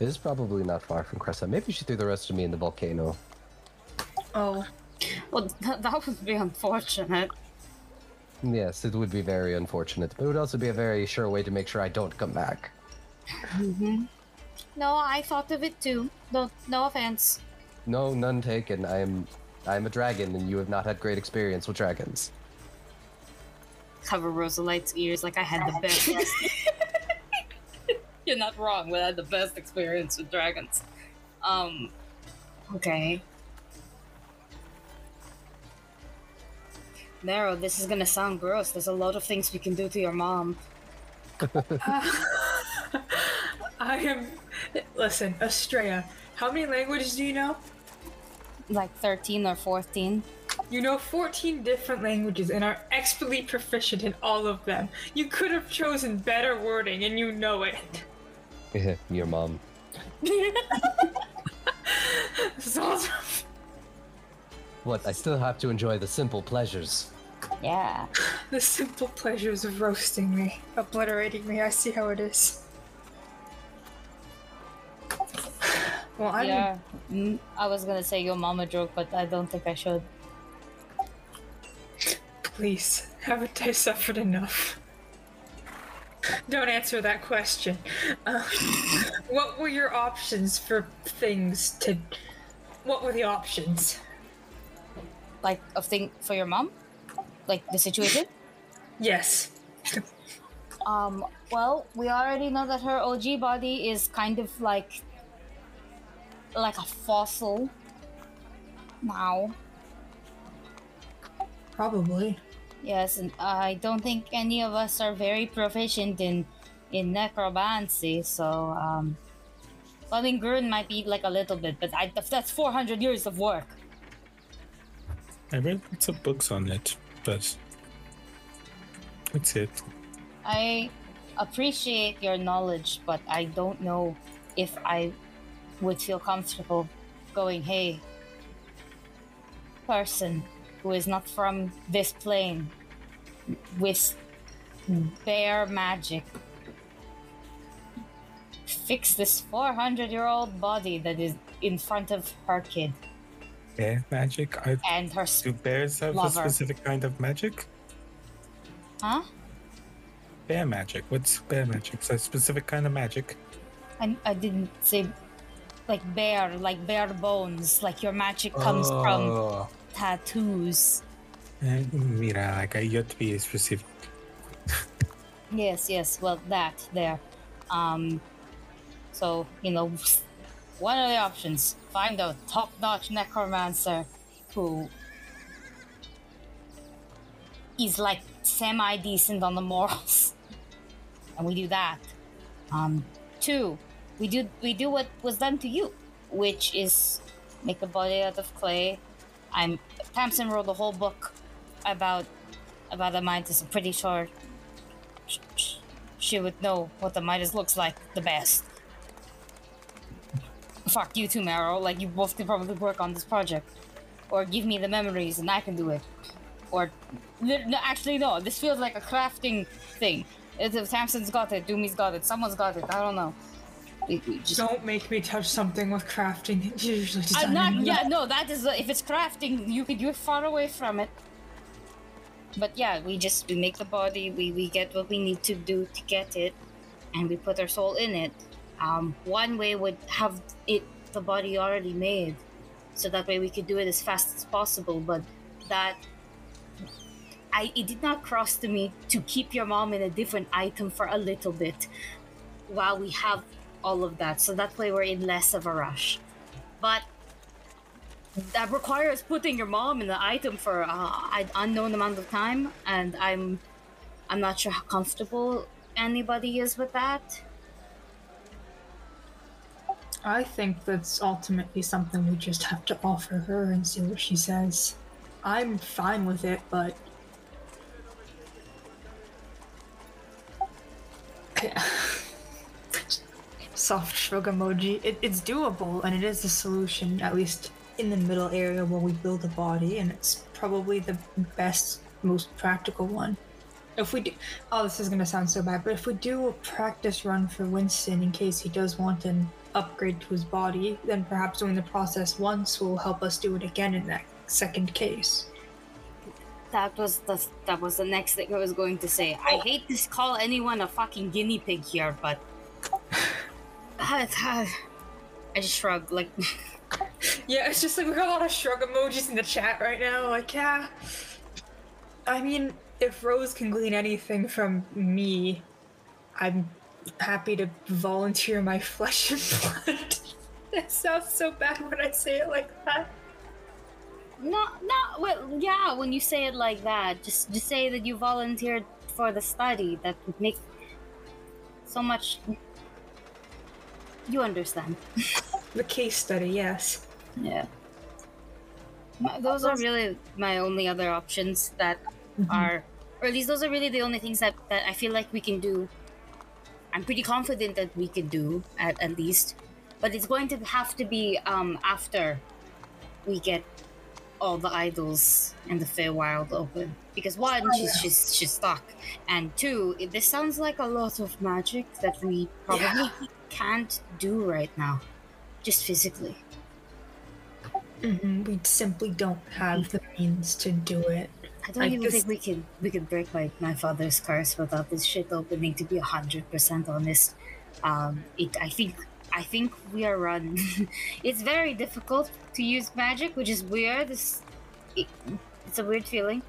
S1: It is probably not far from Cressa. Maybe she threw the rest of me in the volcano.
S6: Oh,
S2: Well, th- that would be unfortunate.
S1: Yes, it would be very unfortunate, but it would also be a very sure way to make sure I don't come back.
S2: Mm-hmm. No, I thought of it too. No, no offense.
S1: No, none taken. I am, I am a dragon, and you have not had great experience with dragons.
S2: Cover Rosalite's ears like I had the best. [LAUGHS] You're not wrong, but I had the best experience with dragons. Um, okay. Nero, this is gonna sound gross. There's a lot of things we can do to your mom. [LAUGHS]
S6: I am. Listen, Estrella, how many languages do you know?
S2: Like 13 or 14.
S6: You know 14 different languages and are expertly proficient in all of them. You could have chosen better wording and you know it.
S1: Your mom.
S6: So, [LAUGHS]
S1: What? I still have to enjoy the simple pleasures.
S2: Yeah.
S6: the simple pleasures of roasting me, obliterating me, I see how it is. Well, I
S2: yeah. Mm, I was gonna say your mama joke, but I don't think I should.
S6: please, haven't I suffered enough? Don't answer that question. Uh, what were your options for things to? What were the options?
S2: Like, of thing for your mom? Like the situation?
S6: Yes.
S2: Um, well, we already know that her OG body is kind of like like a fossil now.
S6: Probably.
S2: Yes, and I don't think any of us are very proficient in in necromancy, so um I mean Grun might be like a little bit, but I, that's 400 years of work.
S4: I read lots of books on it, but that's it.
S2: I appreciate your knowledge, but I don't know if I would feel comfortable going, hey, person who is not from this plane with bare magic, fix this 400 year old body that is in front of her kid
S4: Bear magic? I,
S2: and her.
S4: do bears have
S2: Lover.
S4: a specific kind of magic?
S2: Huh?
S4: Bear magic. What's bear magic? It's a specific kind of magic.
S2: I, I didn't say like bear, like bare bones, like your magic comes from
S4: Oh.
S2: Tattoos.
S4: Eh, Mira, like I got to be specific.
S2: Yes, yes. Well, that there. Um. So you know, one of the options: find a top-notch necromancer who is like semi-decent on the morals, [LAUGHS] and we do that. Um. Two, we do we do what was done to you, which is make a body out of clay. I'm Tamsin wrote a whole book about about the Midas. I'm pretty sure sh- sh- she would know what the Midas looks like the best. Fuck you too, Marrow. Like you both could probably work on this project, or give me the memories and I can do it. Or no, actually, no. This feels like a crafting thing. If Tamsin's got it, Doomy's got it, someone's got it. I don't know. Just-
S6: Don't make me touch something with crafting. [LAUGHS] It's usually
S2: I'm not. Yeah, no. That is. If it's crafting, you could do it far away from it. But yeah, we just we make the body. We we get what we need to do to get it, and we put our soul in it. Um, one way would have it the body already made, so that way we could do it as fast as possible. But that. I, it did not cross to me to keep your mom in a different item for a little bit while we have all of that so that way we're in less of a rush but that requires putting your mom in the item for uh, an unknown amount of time and i'm i'm not sure how comfortable anybody is with that
S6: I think that's ultimately something we just have to offer her and see what she says. I'm fine with it, but. [LAUGHS] Soft shrug emoji. It, it's doable, and it is the solution, at least in the middle area where we build a body, and it's probably the best, most practical one. If we do, oh, this is gonna sound so bad, but if we do a practice run for Winston in case he does want an upgrade to his body, then perhaps doing the process once will help us do it again in that second case.
S2: That was the that was the next thing I was going to say. I hate to call anyone a fucking guinea pig here, but [LAUGHS] I just shrug like [LAUGHS]
S6: Yeah, it's just like we got a lot of shrug emojis in the chat right now. Like, yeah. I mean, if Rose can glean anything from me, I'm happy to volunteer my flesh and [LAUGHS] blood. that sounds so bad when I say it like that.
S2: not not well yeah, when you say it like that, just just say that you volunteered for the study. That would make so much you understand. [LAUGHS]
S6: The case study, yes.
S2: Yeah. Those are really my only other options that are, or at least those are really the only things that, that I feel like we can do. I'm pretty confident that we can do at, at least, but it's going to have to be um after we get all the idols and the fair Feywild open because one, she's she's she's stuck, and two, it, this sounds like a lot of magic that we probably [LAUGHS] can't do right now, just physically.
S6: hmm We simply don't have the means to do it.
S2: I don't
S6: I
S2: even think we can we could break my, my father's curse without this shit opening. To be hundred percent honest, um, it I think I think we are run. [LAUGHS] it's very difficult to use magic, which is weird. It's, it, it's a weird feeling.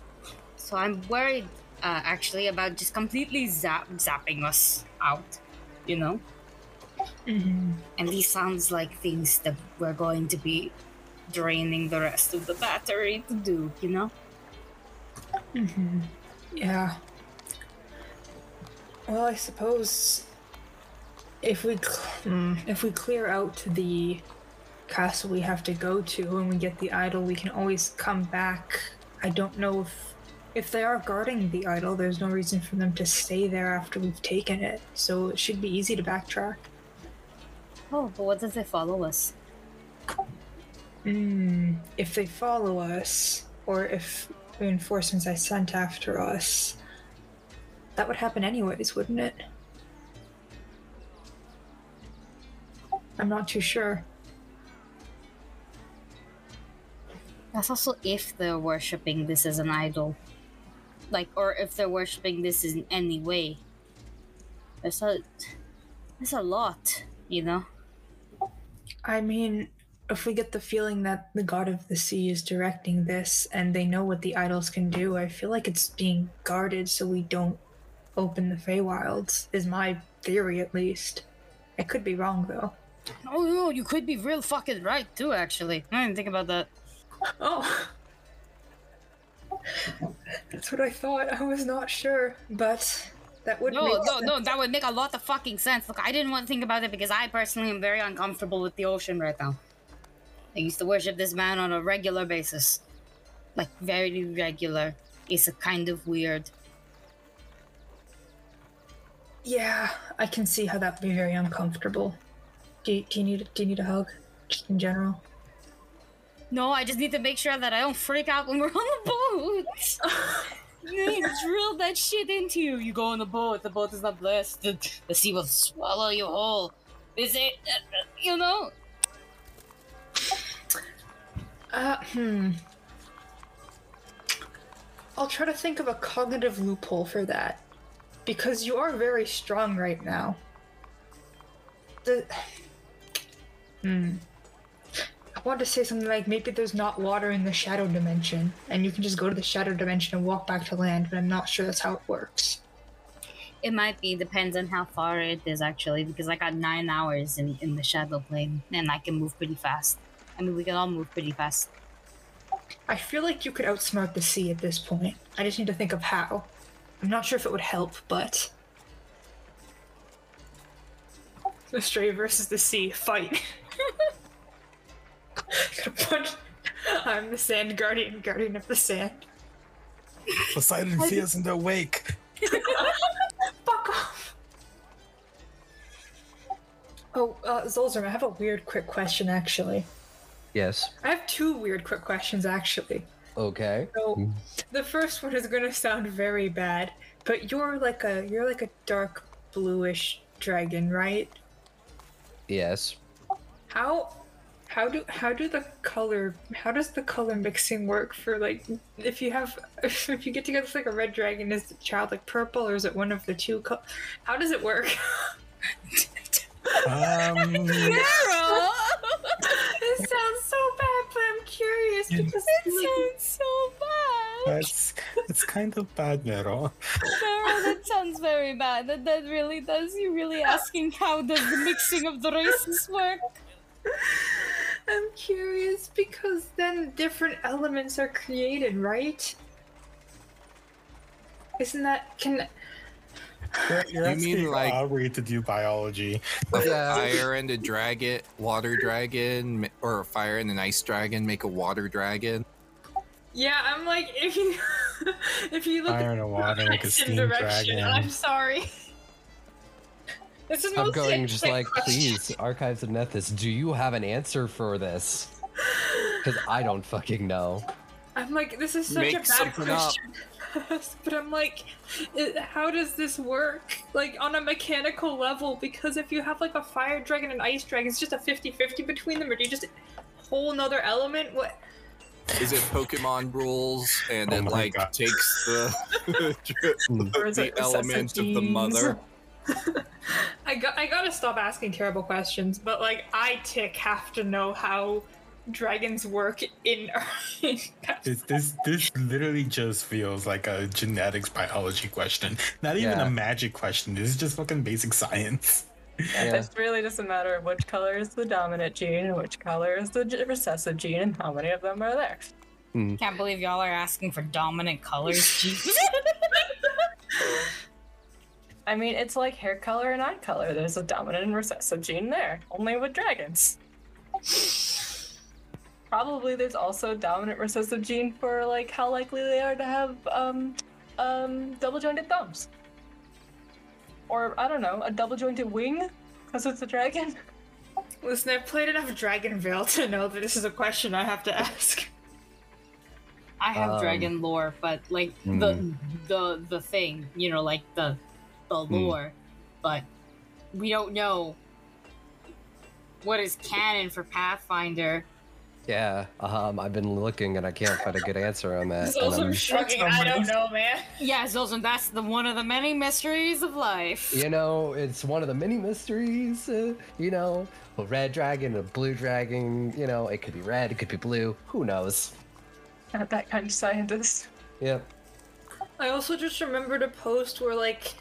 S2: So I'm worried, uh, actually, about just completely zap, zapping us out. You know,
S6: hmm
S2: and these sounds like things that we're going to be draining the rest of the battery to do. You know.
S6: hmm Yeah. Well, I suppose if we cl- hmm, if we clear out the castle we have to go to and we get the idol, we can always come back. I don't know if if they are guarding the idol, there's no reason for them to stay there after we've taken it. So it should be easy to backtrack.
S2: Oh, but what if they follow us?
S6: Hmm. If they follow us, or if reinforcements are sent after us, that would happen anyways, wouldn't it? I'm not too sure.
S2: That's also if they're worshipping this as an idol. Like, or if they're worshipping this in any way. There's a. There's a lot, you know?
S6: I mean, if we get the feeling that the god of the sea is directing this and they know what the idols can do, I feel like it's being guarded so we don't open the Feywilds, is my theory at least. I could be wrong though.
S2: Oh, no, you could be real fucking right, too, actually. I didn't think about that.
S6: Oh. That's what I thought. I was not sure, but that would
S2: No,
S6: make
S2: no, no, that would make a lot of fucking sense. Look, I didn't want to think about it because I personally am very uncomfortable with the ocean right now. I used to worship this man on a regular basis. Like, very regular. It's a kind of weird.
S6: Yeah, I can see how that would be very uncomfortable. Do you, do you need do you need a hug, just in general?
S2: No, I just need to make sure that I don't freak out when we're on the boat. [LAUGHS] Drill that shit into you. You go on the boat. The boat is not blessed. The, the sea will swallow you whole. Is it? Uh, uh, you know.
S6: Uh, hmm. I'll try to think of a cognitive loophole for that, because you are very strong right now. The hmm. I wanted to say something like maybe there's not water in the shadow dimension, and you can just go to the shadow dimension and walk back to land, but I'm not sure that's how it works.
S2: It might be. Depends on how far it is actually, because I got nine hours in in the shadow plane, and I can move pretty fast. I mean, we can all move pretty fast.
S6: I feel like you could outsmart the sea at this point. I just need to think of how. I'm not sure if it would help, but. The stray versus the sea fight. [LAUGHS] Gonna [LAUGHS] punch. I'm the sand guardian, guardian of the sand.
S4: Poseidon fears in the wake. [LAUGHS]
S6: Fuck off. Oh, uh, Zolzrum, I have a weird quick question actually.
S1: Yes.
S6: I have two weird quick questions actually.
S1: Okay.
S6: So the first one is gonna sound very bad, but you're like a you're like a dark bluish dragon, right?
S1: Yes.
S6: How how do how do the color how does the color mixing work for like if you have [LAUGHS] if you get together with like a red dragon is the child like purple or is it one of the two co- how does it work
S4: Um, [LAUGHS]
S6: Meryl! it sounds so bad but i'm curious because
S2: It sounds so bad.
S4: that's it's kind of bad, Meryl.
S2: Sarah, that [LAUGHS] sounds very bad. That that really does. You're really asking how does the mixing of the races work?
S6: I'm curious because then different elements are created right isn't that can
S4: You're, you're
S7: You mean
S4: asking
S7: like-
S4: Aubrey to do biology.
S1: Yeah.
S7: fire and a dragon, water dragon, or a fire and an ice dragon make a water dragon.
S6: Yeah, I'm like if you [LAUGHS] if you look
S4: Fire
S6: at
S4: and a water like a [LAUGHS]
S6: direction,
S4: steam
S6: direction,
S4: dragon.
S6: I'm sorry. This is
S1: I'm going just like,
S6: question.
S1: please, Archives of Nethys, do you have an answer for this? [SIGHS] Because I don't fucking know.
S6: I'm like, this is such
S7: Make
S6: a bad
S7: something up.
S6: question. but I'm like, it, how does this work? Like on a mechanical level? Because if you have like a fire dragon and ice dragon, it's just a 50-50 between them, or do you just whole nother element? What?
S7: Is it Pokemon rules and
S4: Oh
S7: it like
S4: God.
S7: takes the [LAUGHS]
S5: Or is
S7: the element of the mother?
S6: I got I gotta stop asking terrible questions, but like I tick have to know how dragons work in [LAUGHS]
S4: This, this this literally just feels like a genetics biology question. Not even
S1: Yeah.
S4: a magic question. This is just fucking basic science.
S1: Yeah.
S5: It's really just a matter of which color is the dominant gene and which color is the recessive gene and how many of them are there. Hmm.
S2: Can't believe y'all are asking for dominant colors. Jesus. [LAUGHS] [LAUGHS]
S5: I mean, it's like hair color and eye color. There's a dominant and recessive gene there, only with dragons. Probably there's also a dominant recessive gene for like how likely they are to have um um double jointed thumbs. Or I don't know, a double jointed wing because it's a dragon. [LAUGHS]
S6: Listen, I've played enough DragonVale to know that this is a question I have to ask.
S2: I have
S1: Um,
S2: dragon lore, but like the the the thing, you know, like the the lore, but we don't know what is canon for Pathfinder.
S1: Yeah, um, I've been looking and I can't find a good answer on that.
S6: It's
S1: and I'm-
S6: shrugging. I don't know, man.
S2: Yeah, Zoltan, that's the one of the many mysteries of life.
S1: you know, it's one of the many mysteries. Uh, you know, a red dragon, a blue dragon. You know, it could be red, it could be blue. Who knows?
S5: Not that kind of scientist.
S1: Yep.
S6: I also just remembered a post where like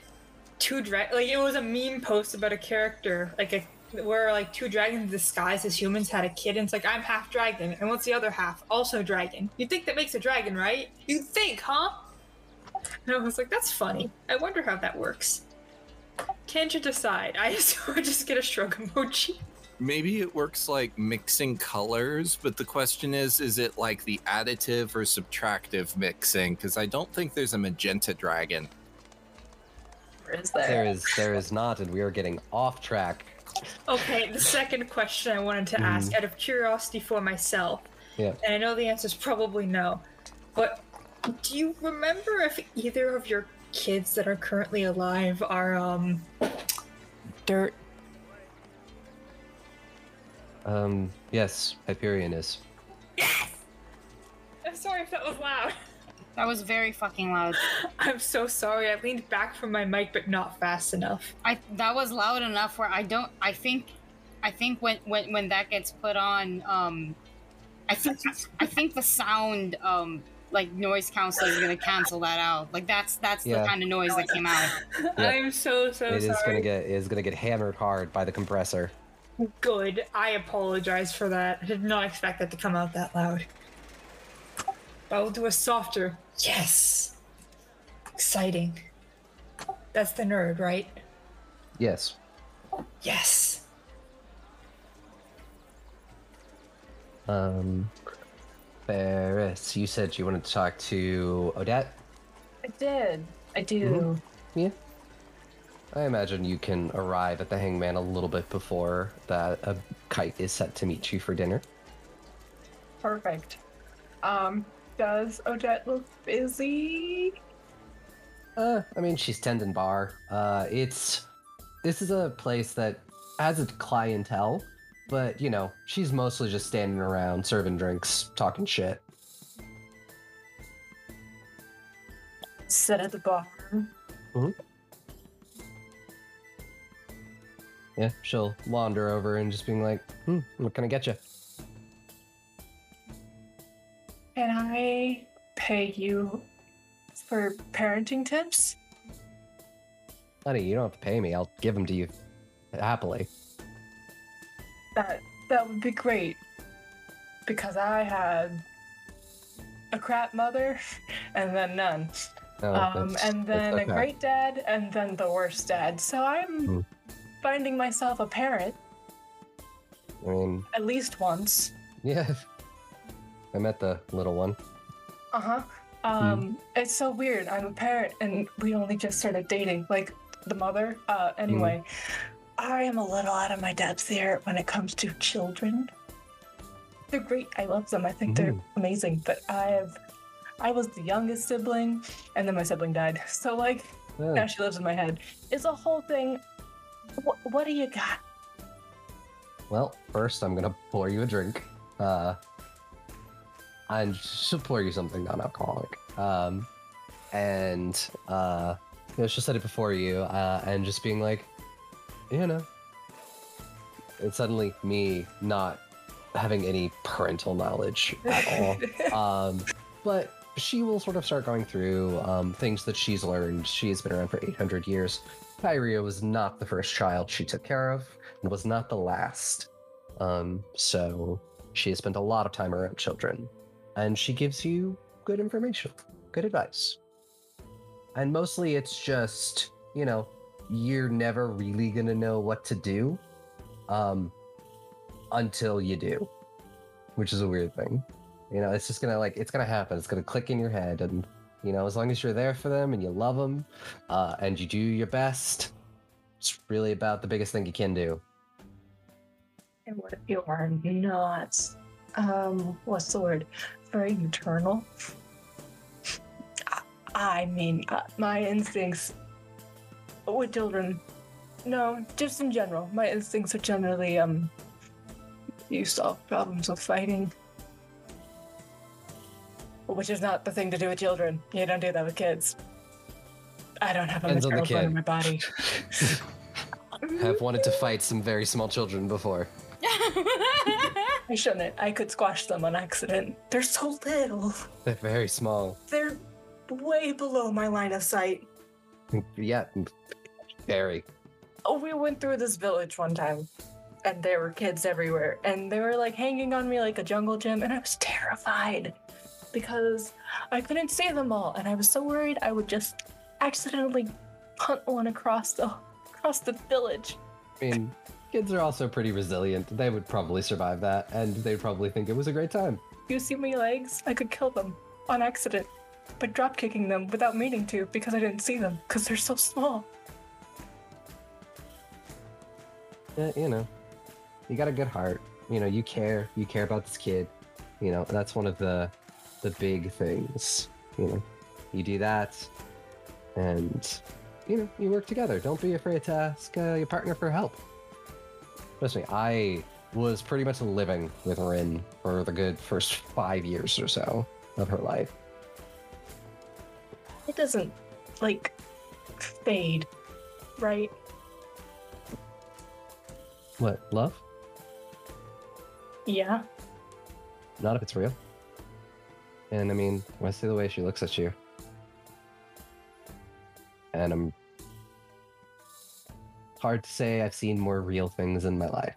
S6: two dra- like it was a meme post about a character like a where like two dragons disguised as humans had a kid and it's like I'm half dragon and what's the other half also dragon. You think that makes a dragon, right? You think, huh? And I was like, that's funny. I wonder how that works. Tangent aside, I [LAUGHS] just, I just get a shrug emoji.
S7: Maybe it works like mixing colors, but the question is is it like the additive or subtractive mixing? Because I don't think there's a magenta dragon.
S5: Or is there?
S1: There is, there is not, and we are getting off track.
S6: Okay, the second question I wanted to ask out of curiosity for myself,
S1: Yeah.
S6: and I know the answer is probably no, but do you remember if either of your kids that are currently alive are um dirt?
S1: Um, yes, Hyperion is.
S6: I'm sorry if that was loud. [LAUGHS]
S2: That was very fucking loud. [LAUGHS]
S6: I'm so sorry. I leaned back from my mic, but not fast enough.
S2: I that was loud enough where I don't. I think, I think when when when that gets put on, um, I think I think the sound um like noise counselor is gonna cancel that out. Like that's that's
S1: Yeah.
S2: the kind of noise that came out. [LAUGHS]
S1: Yeah.
S6: I'm so so
S1: It
S6: sorry.
S1: is gonna get it is gonna get hammered hard by the compressor.
S6: Good. I apologize for that. I did not expect that to come out that loud. I will do a softer. Yes. Exciting. That's the nerd, right?
S1: Yes.
S6: Yes.
S1: Um, Ferris, you said you wanted to talk to Odette.
S5: I did. I do.
S1: Yeah. I imagine you can arrive at the Hangman a little bit before that a kite is set to meet you for dinner.
S5: Perfect. Um, does Odette look busy?
S1: Uh, I mean, she's tending bar. Uh, it's this is a place that has a clientele, but you know, she's mostly just standing around serving drinks, talking shit.
S5: Sit at the bar.
S1: hmm Yeah, she'll wander over and just being like, "Hmm, what can I get you?"
S5: Can I pay you for parenting tips?
S1: Honey, you don't have to pay me. I'll give them to you happily.
S5: That that would be great. Because I had a crap mother [LAUGHS] and then none.
S1: No,
S5: um, and then a great dad and then the worst dad. So I'm
S1: Hmm.
S5: finding myself a parent
S1: I mean,
S5: at least once. [LAUGHS]
S1: yeah. I met the little one.
S5: Uh-huh.
S1: Hmm.
S5: Um it's so weird. I'm a parent and we only just started dating. Like the mother. Uh anyway. I am a little out of my depth here when it comes to children. They're great. I love them. I think they're
S1: Mhm.
S5: amazing. But I've I was the youngest sibling and then my sibling died. So like
S1: Oh,
S5: now she lives in my head. It's a whole thing. What, what do you got?
S1: Well, first I'm gonna pour you a drink. Uh, and she'll pour you something non-alcoholic. Um, and uh, you know, she'll set it before you, uh, and just being like, you know, it's suddenly me not having any parental knowledge at all. [LAUGHS] um, but she will sort of start going through um, things that she's learned. She has been around for 800 years. Kyria was not the first child she took care of, and was not the last. Um, so she has spent a lot of time around children, and she gives you good information, good advice. And mostly it's just, you know, you're never really gonna know what to do um, until you do, which is a weird thing. You know, it's just gonna like it's gonna happen. It's gonna click in your head, and you know, as long as you're there for them and you love them, uh, and you do your best, it's really about the biggest thing you can do.
S5: And what if you are not, um, what's the word? Very maternal. I- I mean, uh, my instincts with children, no, just in general, my instincts are generally, um, you solve problems with fighting. Which is not the thing to do with children. You don't do that with kids. I don't have a
S1: Depends on the
S5: maternal bone in my body.
S1: I [LAUGHS] have wanted to fight some very small children before. [LAUGHS]
S5: I shouldn't. I could squash them on accident. They're so little.
S1: They're very small.
S5: They're way below my line of sight.
S1: Yeah, very.
S5: Oh, we went through this village one time, and there were kids everywhere, and they were like hanging on me like a jungle gym, and I was terrified because I couldn't see them all, and I was so worried I would just accidentally punt one across the across the village.
S1: I mean, kids are also pretty resilient. They would probably survive that, and they'd probably think it was a great time.
S5: You see my legs? I could kill them on accident by drop kicking them without meaning to because I didn't see them because they're so small.
S1: Yeah, you know, you got a good heart. You know, you care. You care about this kid. You know, that's one of the the big things. You know, you do that, and you know, you work together. Don't be afraid to ask uh, your partner for help. Trust me, I was pretty much living with Rin for the good first five years or so of her life.
S5: It doesn't like fade, right?
S1: What love?
S5: Yeah.
S1: Not if it's real. And I mean, when I see the way she looks at you. And I'm hard to say I've seen more real things in my life.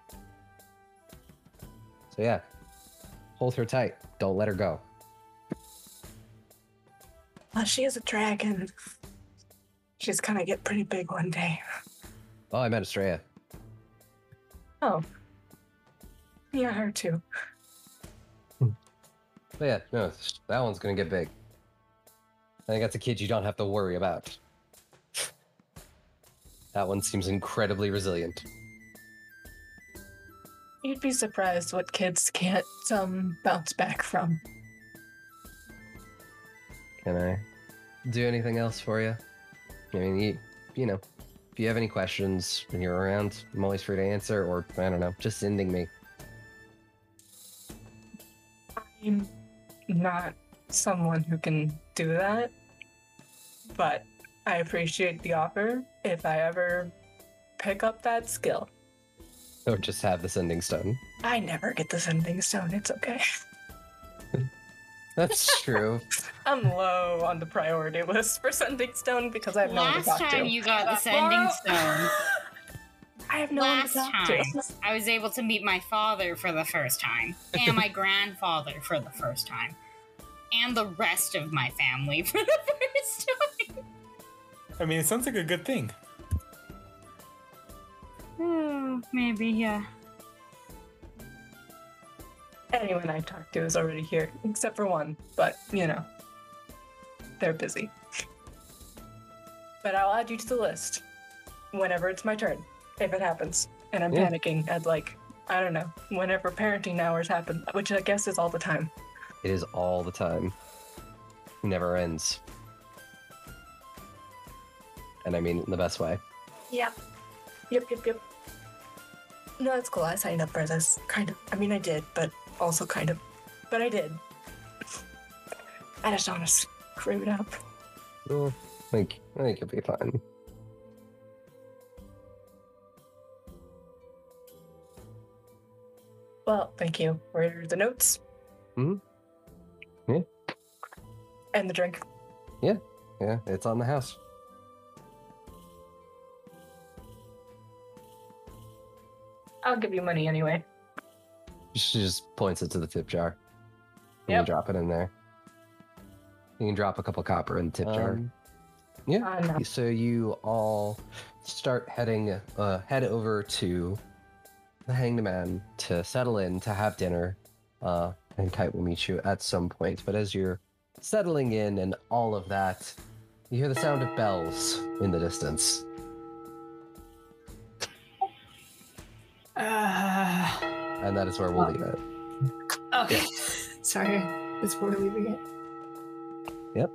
S1: So yeah. Hold her tight. Don't let her go.
S5: Well, she is a dragon. She's gonna get pretty big one day.
S1: Oh, I met Estrella.
S5: Oh. Yeah, her too.
S1: But yeah, no, that one's gonna get big. I think that's a kid you don't have to worry about. That one seems incredibly resilient.
S5: You'd be surprised what kids can't um, bounce back from.
S1: Can I do anything else for you? I mean, you, you know, if you have any questions when you're around, I'm always free to answer, or I don't know, just sending me.
S5: I'm not someone who can do that, but I appreciate the offer if I ever pick up that skill.
S1: Or just have the sending stone.
S5: I never get the sending stone. It's okay.
S1: That's true. [LAUGHS]
S5: I'm low on the priority list for sending stone because I have no one to
S2: Last
S5: talk to.
S2: time you got the sending [LAUGHS] stone,
S5: I have no one
S2: last
S5: to talk
S2: time
S5: to.
S2: I was able to meet my father for the first time, and my [LAUGHS] grandfather for the first time, and the rest of my family for the first time.
S4: I mean, it sounds like a good thing.
S2: Oh, maybe, yeah.
S5: Anyone I talked to is already here, except for one, but you know, they're busy. But I'll add you to the list whenever it's my turn, if it happens. And I'm
S1: Yeah.
S5: panicking at like, I don't know, whenever parenting hours happen, which I guess is all the time.
S1: It is all the time. Never ends. And I mean in the best way.
S5: Yep. Yep, yep, yep. No, it's cool. I signed up for this. Kind of. I mean, I did, but also kind of. But I did. I just don't want to screw it up.
S1: Well, I think I think you'll be fine.
S5: Well, thank you. Where are the notes?
S1: Mhm. Yeah.
S5: And the drink.
S1: Yeah. Yeah, it's on the house.
S5: I'll give you money anyway.
S1: She just points it to the tip jar. And
S5: Yep.
S1: you drop it in there. You can drop a couple copper in the tip jar.
S5: Um,
S1: Yeah.
S5: Uh, no.
S1: So you all start heading, uh, head over to the Hanged Man to settle in to have dinner. Uh, and Kite will meet you at some point. But as you're settling in and all of that, you hear the sound of bells in the distance.
S6: Uh,
S1: And that is where we'll leave it.
S6: okay. [LAUGHS] Sorry. That's where we're leaving it. Yep.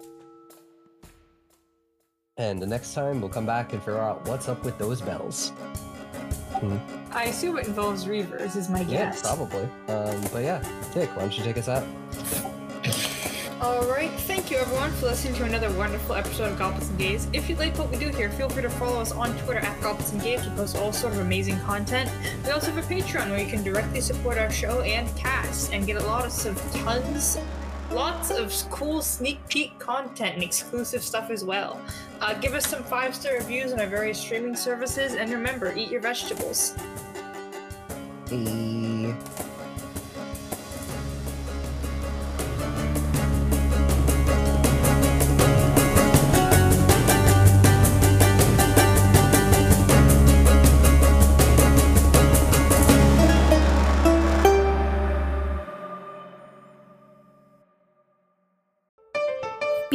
S1: And the next time we'll come back and figure out what's up with those bells.
S6: I assume it involves reavers, is my guess.
S1: Yeah, probably. Um, but yeah, Dick, why don't you take us out?
S6: Alright, thank you everyone for listening to another wonderful episode of Goblins and Gays. If you like what we do here, feel free to follow us on Twitter at Goblins and Gays. We post all sort of amazing content. We also have a Patreon where you can directly support our show and cast and get a lot of tons, lots of cool sneak peek content and exclusive stuff as well. Uh, give us some five star reviews on our various streaming services, and remember, eat your vegetables.
S1: Hey.